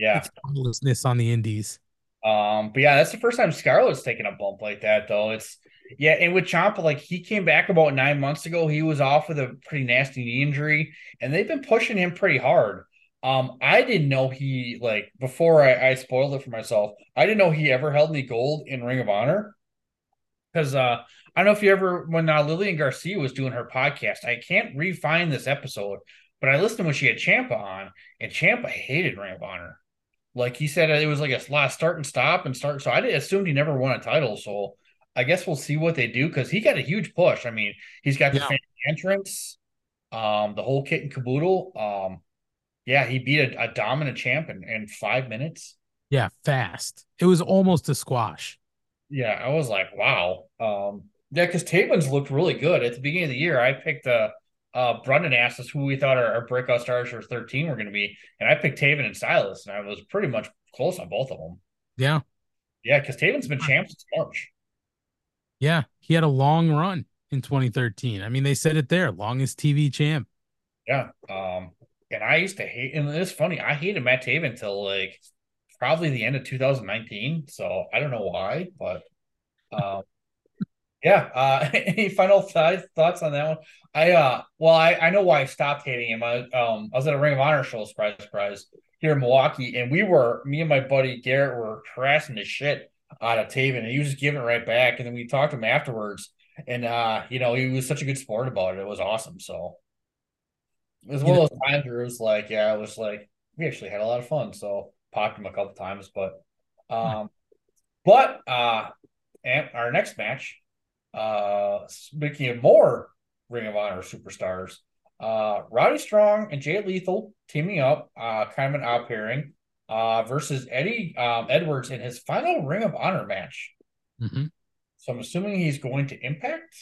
Yeah. it's harmlessness on the indies. Um, but yeah, that's the first time Scarlett's taken a bump like that, though. It's yeah, and with Ciampa, like he came back about nine months ago. He was off with a pretty nasty knee injury, and they've been pushing him pretty hard. Um, I didn't know he like before I, I spoiled it for myself. I didn't know he ever held any gold in Ring of Honor. Because uh, I don't know if you ever when uh, Lillian Garcia was doing her podcast, I can't re-find this episode, but I listened when she had Ciampa on, and Ciampa hated Ring of Honor. Like he said, it was like a last start and stop and start. So I assumed he never won a title. So I guess we'll see what they do because he got a huge push. I mean, he's got the Yeah. entrance, um, the whole kit and caboodle. Um, yeah, he beat a, a dominant champ in, in five minutes. Yeah, fast. It was almost a squash. Yeah, I was like, wow. Um, yeah, because Taven's looked really good at the beginning of the year. I picked uh, uh, Brundan asked us who we thought our, our breakout stars for 13 were going to be, and I picked Taven and Silas, and I was pretty much close on both of them. Yeah. Yeah, because Taven's been champ since March. Yeah. He had a long run in 2013. I mean, they said it there, longest TV champ. Yeah. Um, and I used to hate, and it's funny, I hated Matt Taven until like probably the end of 2019. So I don't know why, but um, yeah. Uh, any final th- thoughts on that one? I uh, well, I, I know why I stopped hating him. I um, I was at a Ring of Honor show, surprise, surprise, here in Milwaukee, and we were me and my buddy Garrett were harassing the shit out of Taven, and he was just giving it right back. And then we talked to him afterwards, and uh, you know, he was such a good sport about it. It was awesome. So it was one of those times where it was like, yeah, it was like we actually had a lot of fun. So popped him a couple times, but um, but uh, and our next match, uh, speaking of more Ring of Honor superstars, uh, Roddy Strong and Jay Lethal teaming up, uh, kind of an odd pairing, uh, versus Eddie um, Edwards in his final Ring of Honor match. Mm-hmm. So I'm assuming he's going to Impact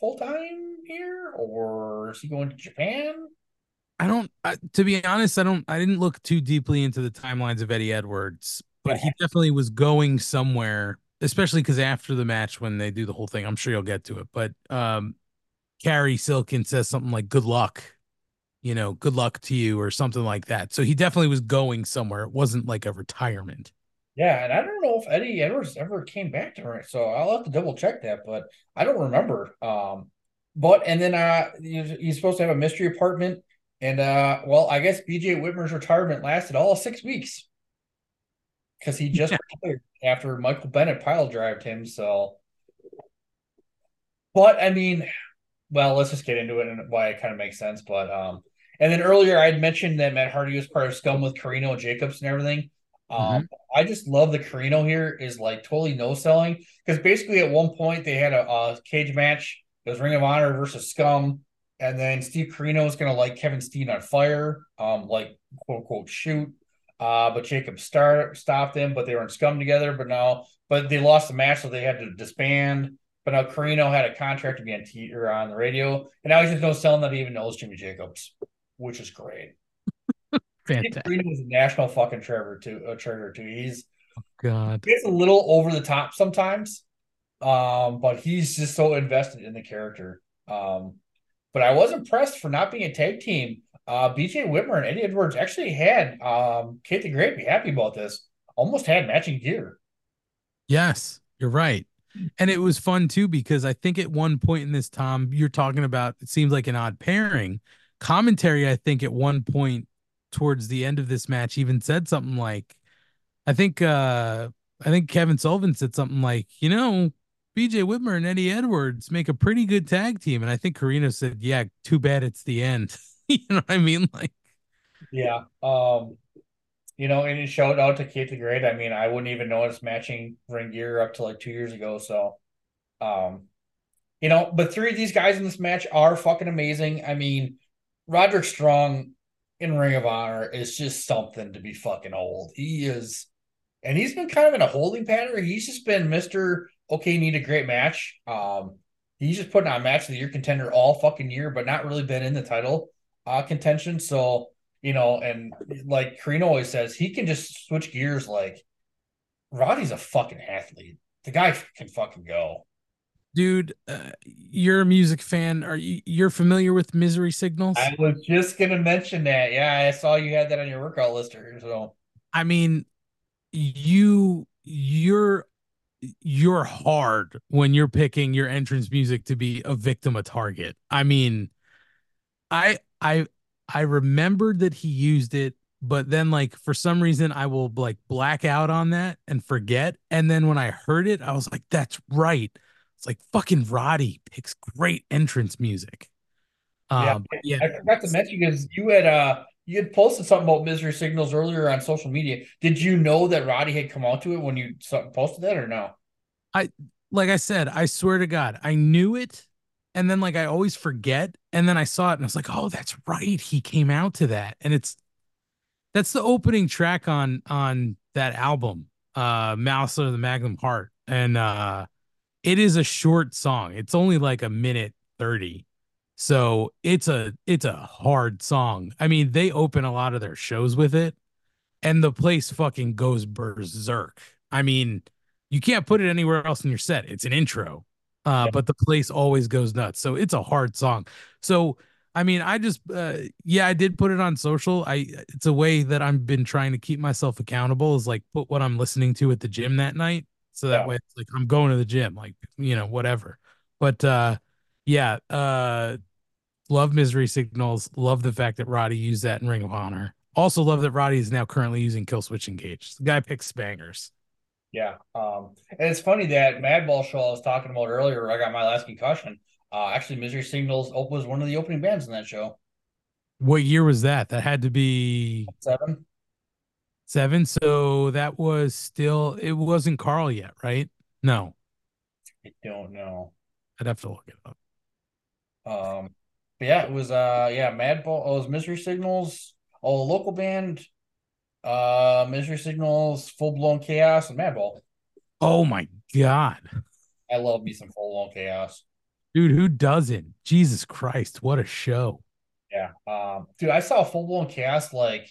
full time here, or is he going to Japan? I don't, I, to be honest, I don't, I didn't look too deeply into the timelines of Eddie Edwards, but he definitely was going somewhere, especially because after the match, when they do the whole thing, I'm sure you'll get to it. But um, Carrie Silkin says something like, good luck, you know, good luck to you, or something like that. So he definitely was going somewhere. It wasn't like a retirement. Yeah, and I don't know if Eddie Edwards ever came back to her, so I'll have to double check that, but I don't remember. Um, but and then uh, he's supposed to have a mystery apartment, and uh, well, I guess BJ Whitmer's retirement lasted all six weeks because he just retired after Michael Bennett pile drived him. So, but I mean, well, let's just get into it and why it kind of makes sense. But um, and then earlier I had mentioned that Matt Hardy was part of Scum with Corino Jacobs and everything. Um, I just love the Corino here is like totally no selling because basically at one point they had a, a cage match. It was Ring of Honor versus Scum, and then Steve Corino was gonna like Kevin Steen on fire, um, like quote unquote shoot. Uh, but Jacob start stopped them, but they were in Scum together. But now, but they lost the match, so they had to disband. But now Corino had a contract to be on T or on the radio, and now he's just no selling that he even knows Jimmy Jacobs, which is great. Fantastic. Corino is a national fucking treasure too. A treasure too. He's God. it's a little over the top sometimes, um, but he's just so invested in the character. Um, but I was impressed for not being a tag team. Uh, BJ Whitmer and Eddie Edwards actually had um, Kate the Great be happy about this. Almost had matching gear. Yes, you're right. And it was fun too because I think at one point in this, Tom, you're talking about it seems like an odd pairing. Commentary, I think at one point towards the end of this match even said something like, I think uh I think Kevin Sullivan said something like, you know, BJ Whitmer and Eddie Edwards make a pretty good tag team. And I think Corino said, Yeah, too bad it's the end. you know what I mean? Like Yeah. Um, you know, and shout out to Kate the Great. I mean, I wouldn't even notice matching ring gear up to like two years ago. So, um, you know, but three of these guys in this match are fucking amazing. I mean, Roderick Strong in Ring of Honor is just something to be fucking old. He is, and he's been kind of in a holding pattern. He's just been Mister Okay, need a great match. Um, he's just putting on match of the year contender all fucking year, but not really been in the title uh contention. So you know, and like Corino always says, he can just switch gears. Like Roddy's a fucking athlete. The guy can fucking go. dude, uh, you're a music fan. Are you you're familiar with Misery Signals? I was just gonna mention that. Yeah, I saw you had that on your workout list. So I mean, you you're you're hard when you're picking your entrance music to be a victim a target. I mean, I I I remembered that he used it, but then like for some reason I will like black out on that and forget. And then when I heard it, I was like, that's right. It's like fucking Roddy picks great entrance music. yeah, Um, yeah, I forgot to mention because you had uh you had posted something about misery signals earlier on social media. Did you know that Roddy had come out to it when you posted that or no? I like I said, I swear to God, I knew it, and then like I always forget, and then I saw it, and I was like, oh, that's right, he came out to that, and it's that's the opening track on on that album, uh, Malice of the Magnum Heart, and uh, it is a short song. It's only like a minute thirty, so it's a it's a hard song. I mean, they open a lot of their shows with it, and the place fucking goes berserk. I mean, you can't put it anywhere else in your set. It's an intro, uh, but the place always goes nuts. So it's a hard song. So I mean, I just uh, yeah, I did put it on social. I it's a way that I've been trying to keep myself accountable is like put what I'm listening to at the gym that night. So that Yeah. way it's like I'm going to the gym, like you know, whatever. But uh yeah, uh love misery signals, love the fact that Roddy used that in Ring of Honor. Also love that Roddy is now currently using Killswitch Engage. The guy picks bangers. Yeah. Um, and it's funny that Madball show I was talking about earlier, where I got my last concussion. Uh, actually, Misery Signals was one of the opening bands in that show. What year was that? That had to be Seven. seven. So that was still it wasn't Karl yet, right? No. I don't know. I'd have to look it up. Um, yeah, it was uh, yeah, Madball. Oh, it was Misery Signals. Oh, a local band. Uh, Misery Signals, Full Blown Chaos, and Madball. Oh my god. I love me some Full Blown Chaos. Dude, who doesn't? Jesus Christ, what a show. Yeah. Um, dude, I saw Full Blown Chaos like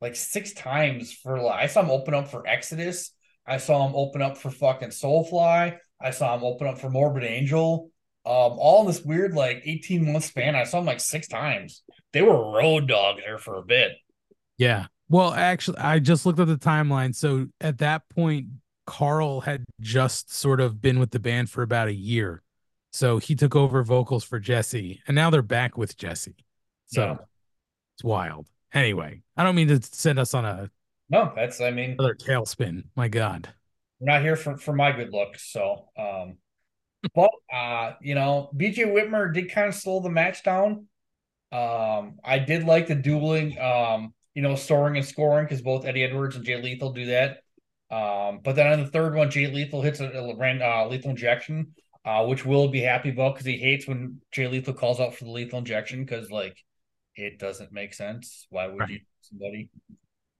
like six times for like I saw him open up for Exodus. I saw him open up for fucking Soulfly. I saw him open up for Morbid Angel. Um, all in this weird like 18 month span. I saw him like six times. They were road dogs there for a bit. Yeah. Well, actually, I just looked at the timeline. So at that point, Karl had just sort of been with the band for about a year. So he took over vocals for Jesse, and now they're back with Jesse. So Yeah. it's wild. Anyway, I don't mean to send us on a No, that's I mean another tailspin. My God. we're not here for, for my good looks. So, um, but uh, you know, BJ Whitmer did kind of slow the match down. Um, I did like the dueling, um, you know, soaring and scoring because both Eddie Edwards and Jay Lethal do that. Um, but then on the third one, Jay Lethal hits a, a uh, lethal injection, uh, which Will be happy about because he hates when Jay Lethal calls out for the lethal injection because like it doesn't make sense. Why would you somebody?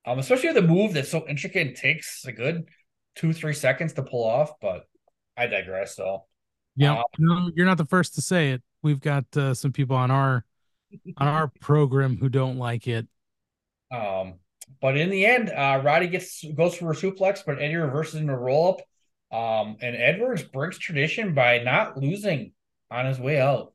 Um, especially with a move that's so intricate and takes a good two, three seconds to pull off, but I digress So Yeah, Uh, no, you're not the first to say it. We've got uh, some people on our on our program who don't like it. Um, but in the end, uh, Roddy gets goes for a suplex, but Eddie reverses into a roll up. Um, and Edwards breaks tradition by not losing on his way out.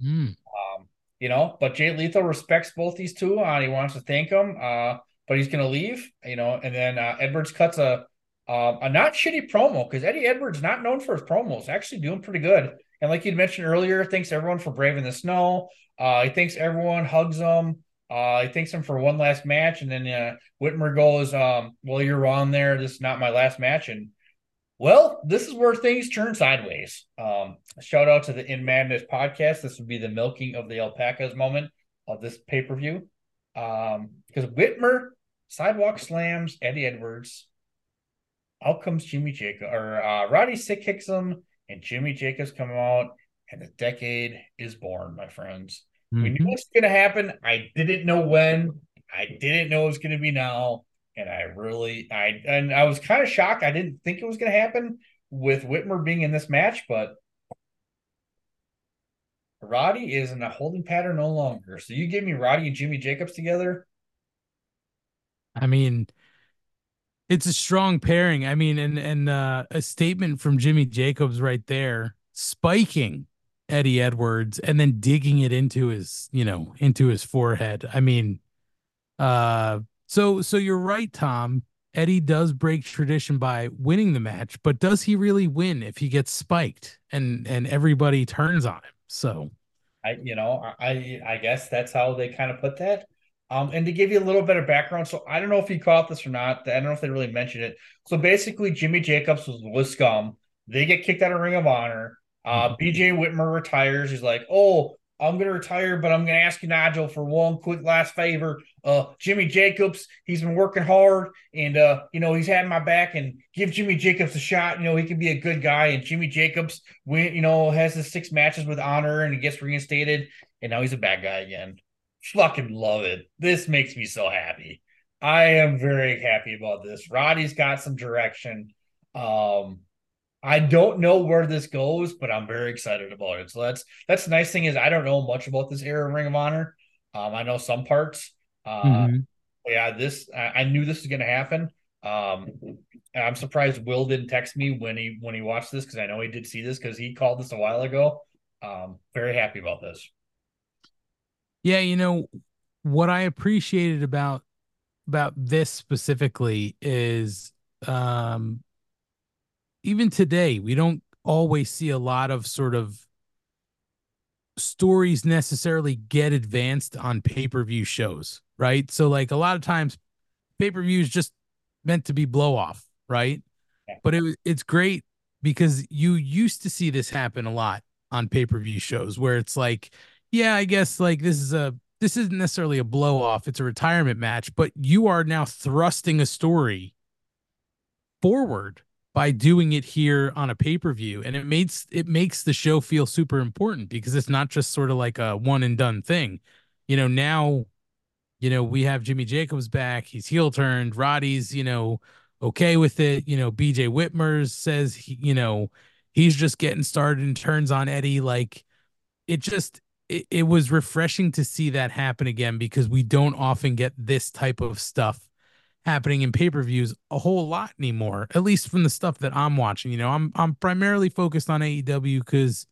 Hmm. Um, you know, but Jay Lethal respects both these two. Uh, he wants to thank them, uh, but he's gonna leave. You know, and then uh, Edwards cuts a uh, a not shitty promo because Eddie Edwards not known for his promos, actually doing pretty good. And like you'd mentioned earlier, thanks everyone for braving the snow. Uh, he thanks everyone, hugs them. Uh, he thanks them for one last match, and then uh, Whitmer goes, um, "Well, you're wrong there. This is not my last match." And well, this is where things turn sideways. Um, shout out to the In Madness podcast. This would be the milking of the alpacas moment of this pay per view. Um, because Whitmer sidewalk slams Eddie Edwards. Out comes Jimmy Jacob or uh, Roddy sick kicks him, and Jimmy Jacobs come out, and the decade is born, my friends. We knew it was going to happen. I didn't know when. I didn't know it was going to be now, and I really, I and I was kind of shocked. I didn't think it was going to happen with Whitmer being in this match, but Roddy is in a holding pattern no longer. So you give me Roddy and Jimmy Jacobs together. I mean, it's a strong pairing. I mean, and and uh, a statement from Jimmy Jacobs right there, spiking Eddie Edwards and then digging it into his, you know, into his forehead. I mean, uh, so so you're right, Tom. Eddie does break tradition by winning the match, but does he really win if he gets spiked and and everybody turns on him? So I, you know, I, I guess that's how they kind of put that. Um, and to give you a little bit of background, so I don't know if you caught this or not. I don't know if they really mentioned it. So basically, Jimmy Jacobs was with Scum. They get kicked out of Ring of Honor. Uh, BJ Whitmer retires. He's like, "Oh, I'm gonna retire, but I'm gonna ask you, Nigel, for one quick last favor. Uh, Jimmy Jacobs, he's been working hard, and uh, you know he's had my back. And give Jimmy Jacobs a shot. You know he can be a good guy. And Jimmy Jacobs, win, you know, has his six matches with honor, and he gets reinstated, and now he's a bad guy again. Fucking love it. This makes me so happy. I am very happy about this. Roddy's got some direction. Um, I don't know where this goes, but I'm very excited about it. So that's that's the nice thing is I don't know much about this era of Ring of Honor. Um, I know some parts. Uh, Mhm. yeah, this I, I knew this was going to happen. Um, I'm surprised Will didn't text me when he when he watched this because I know he did see this because he called this a while ago. Um, very happy about this. Yeah, you know what I appreciated about about this specifically is um even today we don't always see a lot of sort of stories necessarily get advanced on pay-per-view shows, right? So like a lot of times pay-per-view is just meant to be blow off, right? But it it's great because you used to see this happen a lot on pay-per-view shows where it's like, yeah, I guess like this is a this isn't necessarily a blow off, it's a retirement match, but you are now thrusting a story forward by doing it here on a pay-per-view. And it makes it makes the show feel super important because it's not just sort of like a one and done thing. You know, now you know, we have Jimmy Jacobs back, he's heel turned, Roddy's, you know, okay with it, you know, BJ Whitmer says he, you know, he's just getting started and turns on Eddie. Like it just it, it was refreshing to see that happen again because we don't often get this type of stuff happening in pay-per-views a whole lot anymore at least from the stuff that i'm watching you know i'm i'm primarily focused on aew because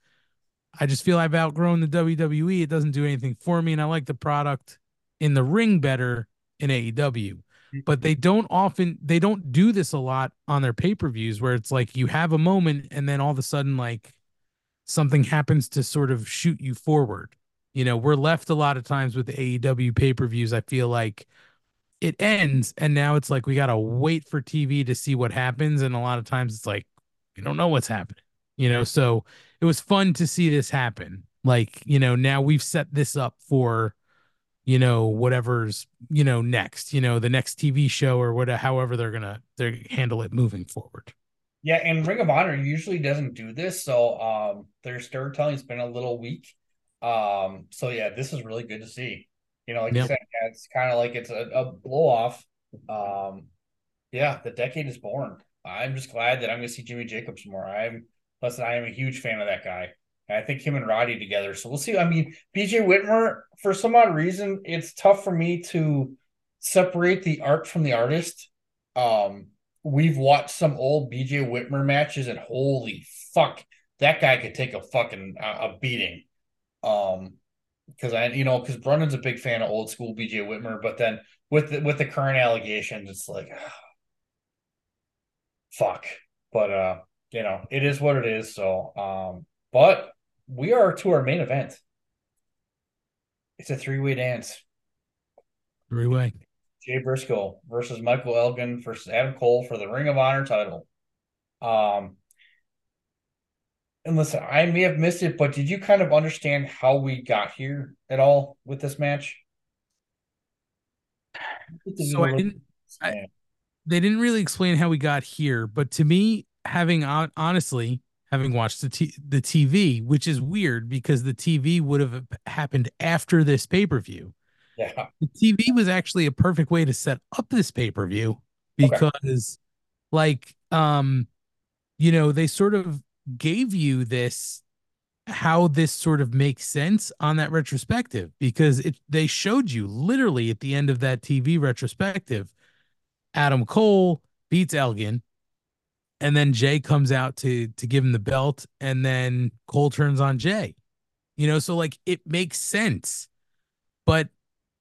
i just feel i've outgrown the wwe it doesn't do anything for me and i like the product in the ring better in aew but they mm-hmm. don't often they don't do this a lot on their pay-per-views where it's like you have a moment and then all of a sudden like something happens to sort of shoot you forward. You know, we're left a lot of times with the AEW pay per views. I feel like it ends, and now it's like we got to wait for TV to see what happens. And a lot of times it's like, we don't know what's happening, you know? So it was fun to see this happen. Like, you know, now we've set this up for, you know, whatever's, you know, next, you know, the next TV show or whatever, however they're going to they handle it moving forward. Yeah, and Ring of Honor usually doesn't do this, so um their storytelling's been a little weak. Um, so yeah, this is really good to see. You know, like you said, yeah, it's kind of like it's a, a blow off. Um, yeah, the decade is born. I'm just glad that I'm gonna see Jimmy Jacobs more. I'm plus I am a huge fan of that guy. And I think him and Roddy together. So we'll see. I mean, BJ Whitmer, for some odd reason, it's tough for me to separate the art from the artist. Um, we've watched some old BJ Whitmer matches, and holy fuck, that guy could take a fucking uh, a beating. Um, because I, you know, because Brundan's a big fan of old school BJ Whitmer, but then with the, with the current allegations, it's like, fuck. But uh, you know, it is what it is. So um, but we are to our main event. It's a three way dance. Three way. Jay Briscoe versus Michael Elgin versus Adam Cole for the Ring of Honor title. Um, and listen, I may have missed it, but did you kind of understand how we got here at all with this match? So I didn't. I, they didn't really explain how we got here, but to me, having hon- honestly having watched the t- the TV, which is weird because the TV would have happened after this pay per view. Yeah. The TV was actually a perfect way to set up this pay per view because, like, um, you know, they sort of gave you this how this sort of makes sense on that retrospective because it they showed you literally at the end of that TV retrospective Adam Cole beats Elgin and then Jay comes out to to give him the belt and then Cole turns on Jay. You know, so like it makes sense. But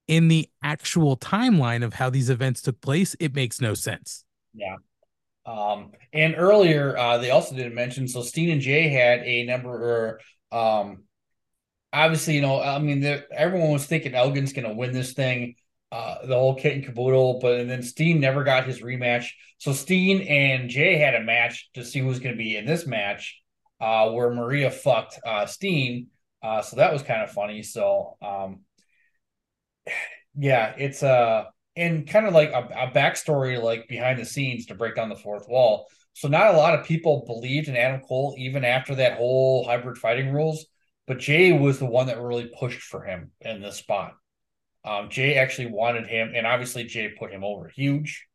in the actual timeline of how these events took place, it makes no sense. Yeah. Um, and earlier, uh, they also didn't mention so Steen and Jay had a number, or um, obviously, you know, I mean, everyone was thinking Elgin's going to win this thing, uh, the whole kit and caboodle, but and then Steen never got his rematch. So Steen and Jay had a match to see who's going to be in this match, uh, where Maria fucked uh, Steen. Uh, so that was kind of funny. So, um, yeah, it's uh, and kind of like a, a backstory, like behind the scenes to break down the fourth wall. So, not a lot of people believed in Adam Cole even after that whole hybrid fighting rules, but Jay was the one that really pushed for him in this spot. Um, Jay actually wanted him, and obviously Jay put him over huge.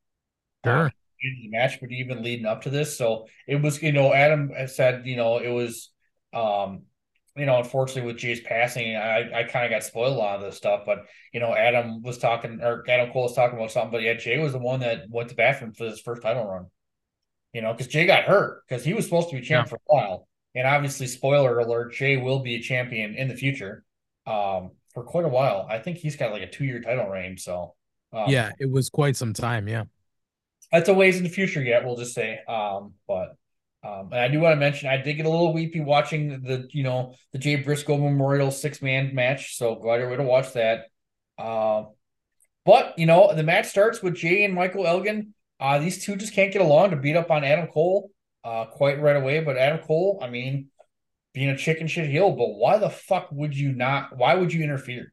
Sure. Um, in the match, but even leading up to this, so it was, you know, Adam said, you know, it was, um, you know, unfortunately with Jay's passing, I, I kind of got spoiled a lot of this stuff. But you know, Adam was talking, or Adam Cole was talking about something, but yeah, Jay was the one that went to bathroom for his first title run. You know, because Jay got hurt because he was supposed to be champ Yeah. for a while, and obviously, spoiler alert, Jay will be a champion in the future, um, for quite a while. I think he's got like a two year title reign. So, um, yeah, it was quite some time. Yeah. that's a ways in the future yet, we'll just say. Um, but um, and I do want to mention I did get a little weepy watching the you know the Jay Briscoe Memorial six man match, so glad out of your way to watch that. Uh, but you know the match starts with Jay and Michael Elgin. Uh, these two just can't get along to beat up on Adam Cole uh, quite right away. But Adam Cole, I mean, being a chicken shit heel, but why the fuck would you not? Why would you interfere?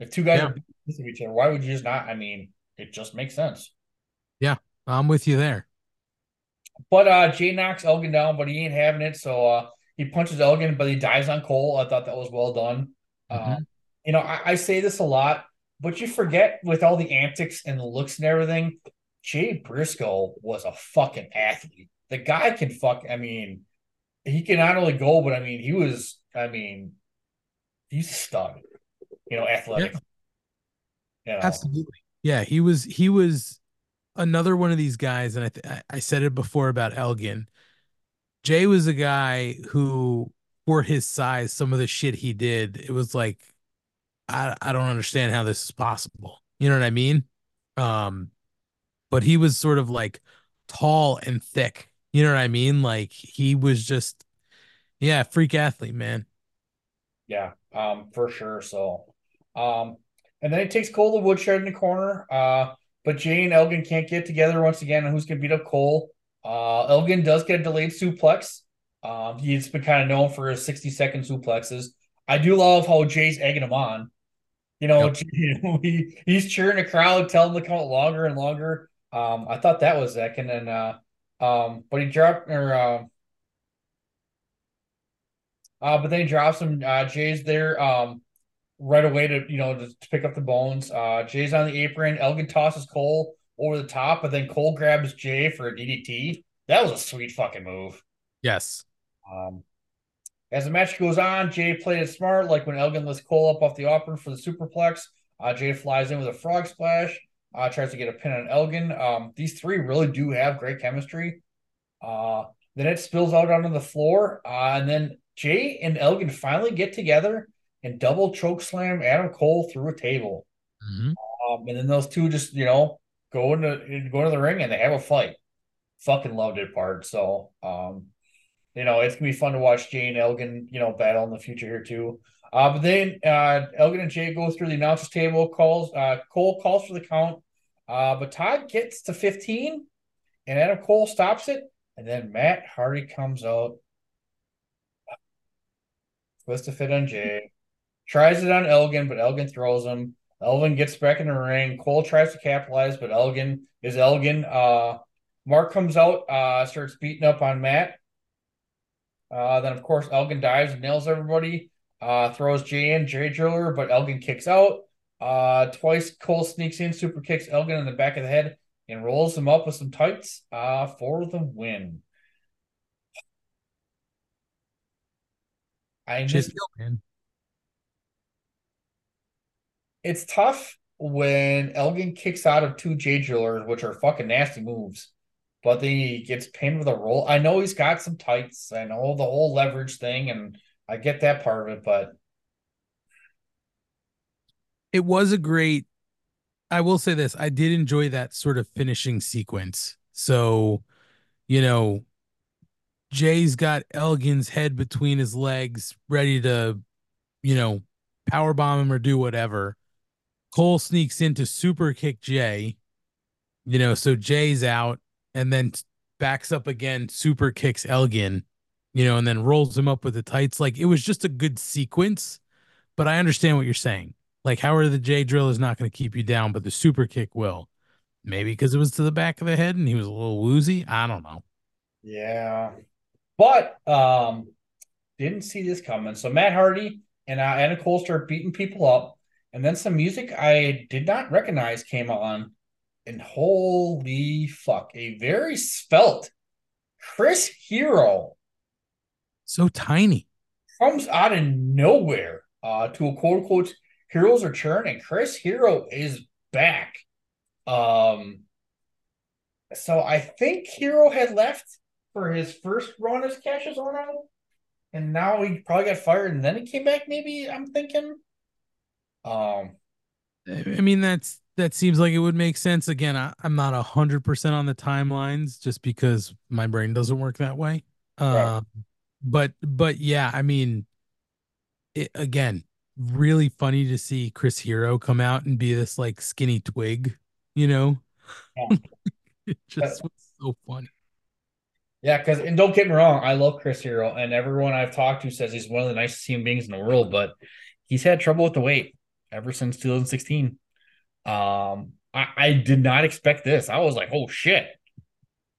If two guys Yeah. are beating each other, why would you just not? I mean, it just makes sense. Yeah. I'm with you there. But uh Jay knocks Elgin down, but he ain't having it. So uh he punches Elgin, but he dies on Cole. I thought that was well done. Uh, you know, I, I say this a lot, but you forget with all the antics and the looks and everything, Jay Briscoe was a fucking athlete. The guy can fuck, I mean, he can not only go, but I mean, he was, I mean, he's a stud, you know, athletic. You know? Absolutely. Yeah, he was he was another one of these guys, and I th- I- said it before about Elgin. Jay was a guy who, for his size, some of the shit he did, it was like, I I don't understand how this is possible. You know what I mean? Um, but he was sort of like tall and thick. You know what I mean? Like he was just, yeah, freak athlete, man. Yeah, um, for sure. So, um, and then it takes Cole the woodshed in the corner. Uh, but Jay and Elgin can't get together once again on who's gonna beat up Cole. Uh, Elgin does get a delayed suplex. Um, he's been kind of known for his 60 second suplexes. I do love how Jay's egging him on. You know, he, he's cheering the crowd, telling them to count longer and longer. Um, I thought that was Zach, and then uh, um, but he dropped or um, uh, but then he drops him. Uh, Jay's there um, right away to you know to, to pick up the bones. Uh, Jay's on the apron. Elgin tosses Cole over the top, but then Cole grabs Jay for a DDT. That was a sweet fucking move. Yes. Um, as the match goes on, Jay played it smart, like when Elgin lifts Cole up off the apron for the superplex. Uh, Jay flies in with a frog splash, uh, tries to get a pin on Elgin. Um, these three really do have great chemistry. Uh, then it spills out onto the floor, uh, and then Jay and Elgin finally get together and double choke slam Adam Cole through a table. Um, and then those two just you know go into go into the ring and they have a fight. Fucking loved it part. So um, you know it's gonna be fun to watch Jay and Elgin you know battle in the future here too. Uh, but then uh, Elgin and Jay go through the announcers table. Calls uh, Cole calls for the count. Uh, but Todd gets to 15 and Adam Cole stops it. And then Matt Hardy comes out. Twist of Fate on Jay. Tries it on Elgin, but Elgin throws him. Elgin gets back in the ring. Cole tries to capitalize, but Elgin is Elgin. Uh, Mark comes out, uh, starts beating up on Matt. Uh, then of course Elgin dives and nails everybody. Uh, throws Jay in, Jay Driller, but Elgin kicks out. Uh, twice Cole sneaks in, super kicks Elgin in the back of the head and rolls him up with some tights uh, for the win. I Just just. It's tough when Elgin kicks out of two Jay Drillers, which are fucking nasty moves, but then he gets pinned with a roll. I know he's got some tights. I know the whole leverage thing, and I get that part of it, but it was a great I will say this, I did enjoy that sort of finishing sequence. So, you know, Jay's got Elgin's head between his legs, ready to, you know, power bomb him or do whatever. Cole sneaks in to super kick Jay, you know, so Jay's out and then backs up again, super kicks Elgin. you know, and then rolls him up with the tights. Like it was just a good sequence. But I understand what you're saying. Like Howard the J drill is not going to keep you down, but the super kick will. Maybe because it was to the back of the head and he was a little woozy. I don't know. Yeah. But um didn't see this coming. So Matt Hardy and uh, Adam Cole start beating people up, and then some music I did not recognize came on, and holy fuck, a very svelte Chris Hero So tiny. comes out of nowhere uh, to a quote unquote heroes return, and Chris Hero is back. Um, so I think Hero had left for his first run as Cassius Ohno, and now he probably got fired, and then he came back. Maybe I'm thinking. Um, I mean, that's that seems like it would make sense. Again, I, I'm not a hundred percent on the timelines just because my brain doesn't work that way. Uh, but but yeah, I mean, it, again, really funny to see Chris Hero come out and be this like skinny twig, you know. it just was so funny. Yeah, because and don't get me wrong, I love Chris Hero, and everyone I've talked to says he's one of the nicest human beings in the world, but he's had trouble with the weight ever since 2016. Um, I, I did not expect this. I was like, oh shit.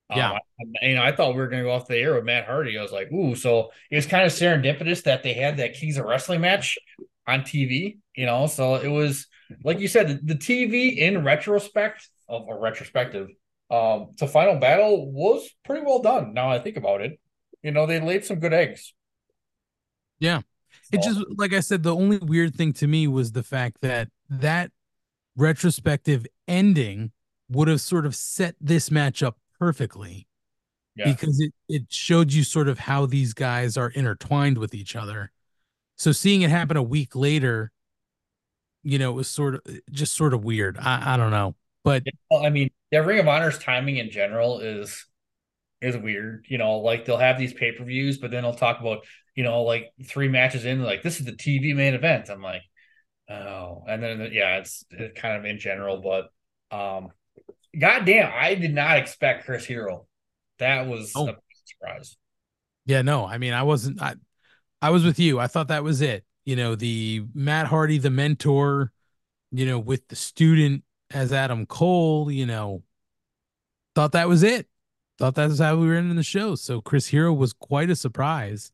Um, Yeah. I, you know, I thought we were gonna go off the air with Matt Hardy. I was like, ooh, so it was kind of serendipitous that they had that Kings of Wrestling match on TV, you know. So it was like you said, the, the TV in retrospect of a retrospective um to final battle was pretty well done. Now I think about it. You know, they laid some good eggs. Yeah. It just like I said, the only weird thing to me was the fact that that retrospective ending would have sort of set this match up perfectly Yeah. because it it showed you sort of how these guys are intertwined with each other. So seeing it happen a week later, you know, it was sort of just sort of weird. I, I don't know. But Well, I mean, yeah, Ring of Honor's timing in general is is weird. You know, like they'll have these pay per views, but then they'll talk about you know like three matches in, like this is the TV main event. I'm like, oh, and then yeah, it's, it's kind of in general, but um, goddamn, I did not expect Chris Hero. That was Oh. a surprise. Yeah, no, I mean, I wasn't. I, I was with you. I thought that was it. You know, the Matt Hardy, the mentor, you know, with the student as Adam Cole. You know, thought that was it. Thought that was how we were ending the show. So Chris Hero was quite a surprise.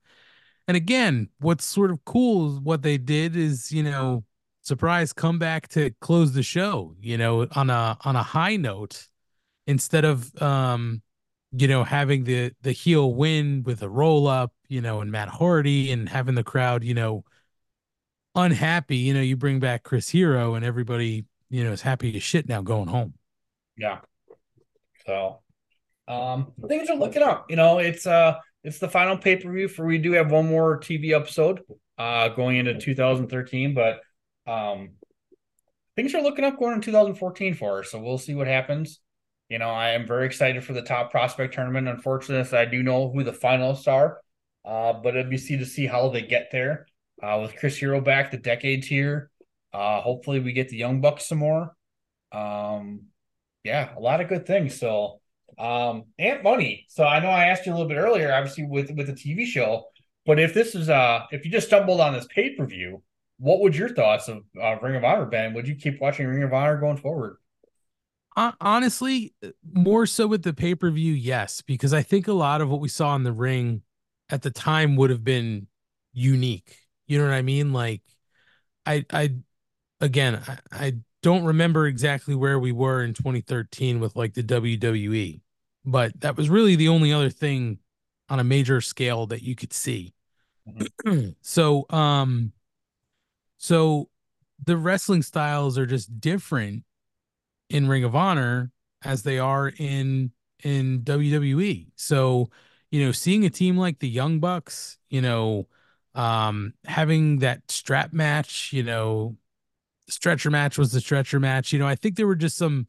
And again, what's sort of cool is what they did is, you know, surprise comeback to close the show. You know, on a on a high note instead of um you know having the the heel win with a roll up you know and matt hardy and having the crowd you know unhappy you know you bring back chris hero and everybody you know is happy as shit now going home Yeah. So um things are looking up. You know, it's uh it's the final pay-per-view for we do have one more TV episode uh going into 2013, but um things are looking up going in 2014 for us. So we'll see what happens. You know, I am very excited for the top prospect tournament. Unfortunately, I do know who the finalists are. Uh, but it'd be see to see how they get there. Uh, with Chris Hero back, the decades here. Uh, hopefully we get the Young Bucks some more. Um, yeah, a lot of good things. So, um, Ant Money. So I know I asked you a little bit earlier, obviously with with the TV show, but if this is uh, if you just stumbled on this pay per view, what would your thoughts of uh, Ring of Honor been? Would you keep watching Ring of Honor going forward? Honestly more so with the pay-per-view yes because i think a lot of what we saw in the ring at the time would have been unique you know what i mean like i i again i, I don't remember exactly where we were in 2013 with like the wwe but that was really the only other thing on a major scale that you could see so um so the wrestling styles are just different in Ring of Honor as they are in in WWE. So, you know, seeing a team like the Young Bucks, you know, um having that strap match, you know, stretcher match was the stretcher match. You know, I think there were just some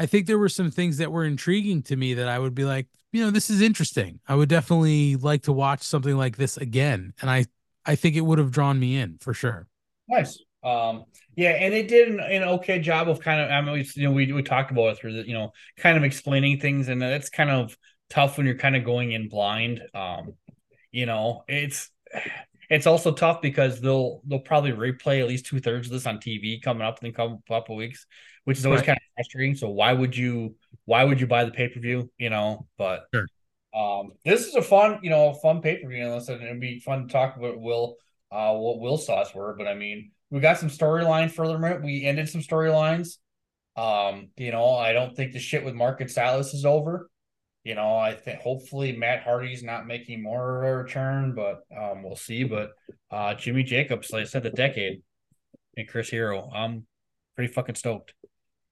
I think there were some things that were intriguing to me that I would be like, you know, this is interesting. I would definitely like to watch something like this again. And I I think it would have drawn me in for sure. Nice. Um, yeah, and they did an, an okay job of kind of. I mean, you know, we we talked about it through the, you know, kind of explaining things, and that's kind of tough when you're kind of going in blind. Um, you know, it's it's also tough because they'll they'll probably replay at least two thirds of this on TV coming up in a couple, couple weeks, which is always Right. kind of frustrating. So why would you why would you buy the pay per view? You know, but Sure. um, this is a fun you know fun pay per view. And listen, it'd be fun to talk about Will uh what Will's thoughts were. But I mean, we got some storyline further. We ended some storylines. Um, you know, I don't think the shit with Mark and Silas is over. You know, I think hopefully Matt Hardy's not making more of a return, but um, we'll see. But uh, Jimmy Jacobs, like I said, the decade, and Chris Hero, I'm pretty fucking stoked.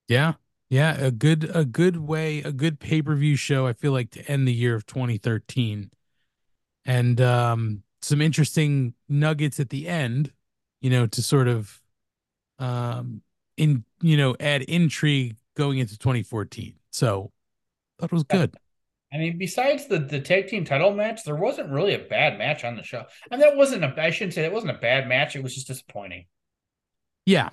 Yeah. Yeah, a good a good way, a good pay-per-view show I feel like to end the year of 2013. And um some interesting nuggets at the end, you know, to sort of um in you know, add intrigue going into 2014. So that was good. I mean, besides the the tag team title match, there wasn't really a bad match on the show, and that wasn't a. I shouldn't say that wasn't a bad match. It was just disappointing. Yeah.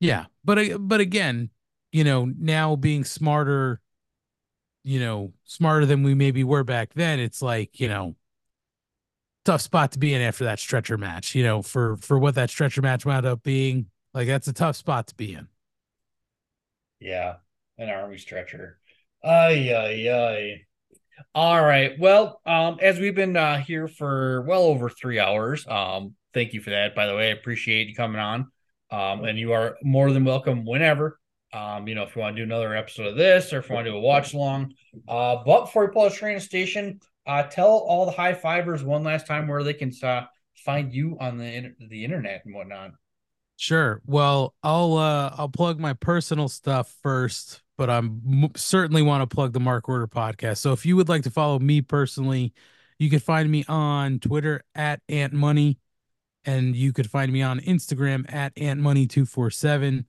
Yeah. But but again, you know, now being smarter, you know, smarter than we maybe were back then, it's like, you know, tough spot to be in after that stretcher match, you know, for for what that stretcher match wound up being. Like that's a tough spot to be in. Yeah, an army stretcher. Ay, ay, ay. All right. Well, um, as we've been uh, here for well over three hours, um, thank you for that. By the way, I appreciate you coming on. Um, and you are more than welcome whenever. Um, you know, if you want to do another episode of this or if you want to do a watch along. Uh, but pull the train station, uh, tell all the high fivers one last time where they can uh, find you on the the internet and whatnot. Sure. Well, I'll uh I'll plug my personal stuff first, but I'm certainly want to plug the Mark Order podcast. So if you would like to follow me personally, you can find me on Twitter at Ant Money, and you could find me on Instagram at Ant Money two four seven.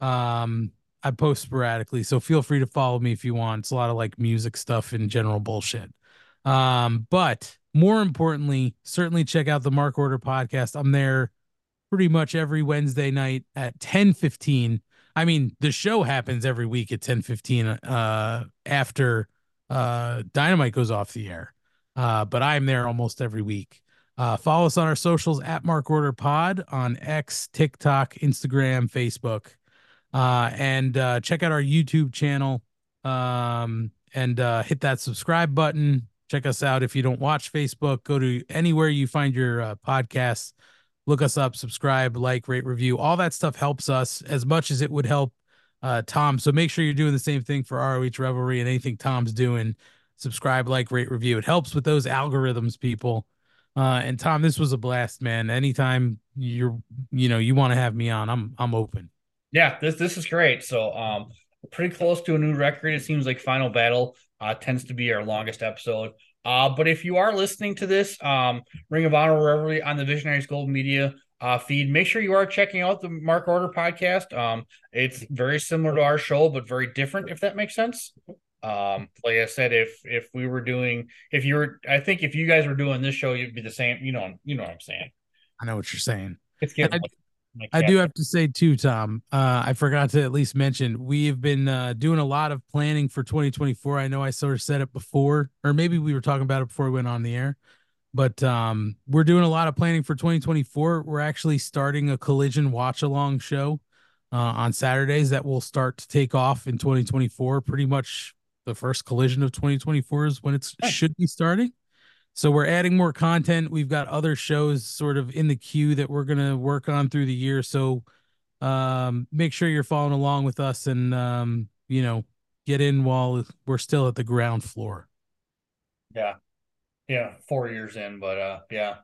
Um, I post sporadically, so feel free to follow me if you want. It's a lot of like music stuff and general bullshit. Um, but more importantly, certainly check out the Mark Order podcast. I'm there pretty much every Wednesday night at 10:15. I mean, the show happens every week at 10:15 uh after uh Dynamite goes off the air. Uh but I'm there almost every week. Uh follow us on our socials at Mark Order Pod on X, TikTok, Instagram, Facebook. Uh and uh check out our YouTube channel um and uh hit that subscribe button. Check us out if you don't watch Facebook, go to anywhere you find your uh, podcasts look us up, subscribe, like, rate, review. All that stuff helps us as much as it would help uh, Tom. So make sure you're doing the same thing for ROH Revelry and anything Tom's doing. Subscribe, like, rate, review. It helps with those algorithms, people. Uh, and Tom, this was a blast, man. Anytime you're, you know, you want to have me on, I'm, I'm open. Yeah, this this is great. So um pretty close to a new record. It seems like Final Battle uh tends to be our longest episode. Uh but if you are listening to this um Ring of Honor Revelry on the Visionaries Global Media uh feed, make sure you are checking out the Mark Order podcast. Um it's very similar to our show but very different if that makes sense. Um like I said if if we were doing if you were I think if you guys were doing this show you'd be the same, you know, you know what I'm saying. I know what you're saying. It's getting I, like I that. do have to say too, Tom. Uh, I forgot to at least mention we have been uh, doing a lot of planning for 2024. I know I sort of said it before, or maybe we were talking about it before we went on the air. But um, we're doing a lot of planning for 2024. We're actually starting a collision watch along show uh, on Saturdays that will start to take off in 2024. Pretty much the first collision of 2024 is when it should be starting. So we're adding more content. We've got other shows sort of in the queue that we're gonna work on through the year. So um make sure you're following along with us and um, you know, get in while we're still at the ground floor. Yeah. Yeah, four years in, but uh yeah.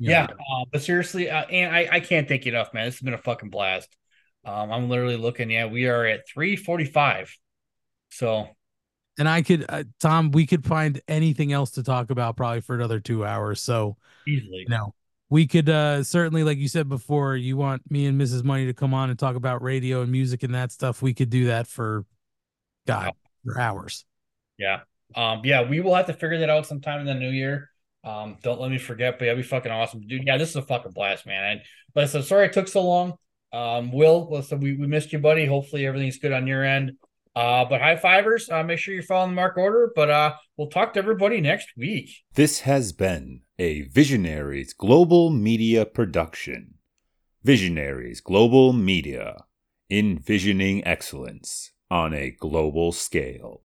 Yeah. Yeah, uh, but seriously, uh, and I, I can't thank you enough, man. This has been a fucking blast. Um, I'm literally looking. Yeah, we are at 345. So And I could uh, Tom, we could find anything else to talk about probably for another two hours. So easily, you know, we could uh certainly, like you said before, you want me and Mrs. Money to come on and talk about radio and music and that stuff. We could do that for God for hours. yeah, um, yeah, we will have to figure that out sometime in the new year. Um, don't let me forget, but that'd be fucking awesome, dude. Yeah, this is a fucking blast, man. And listen, sorry it took so long. Um, Will, listen, we, we missed you, buddy. Hopefully everything's good on your end. Uh, but high fivers, uh, make sure you're following the mark order. But uh, we'll talk to everybody next week. This has been a Visionaries Global Media production. Visionaries Global Media, envisioning excellence on a global scale.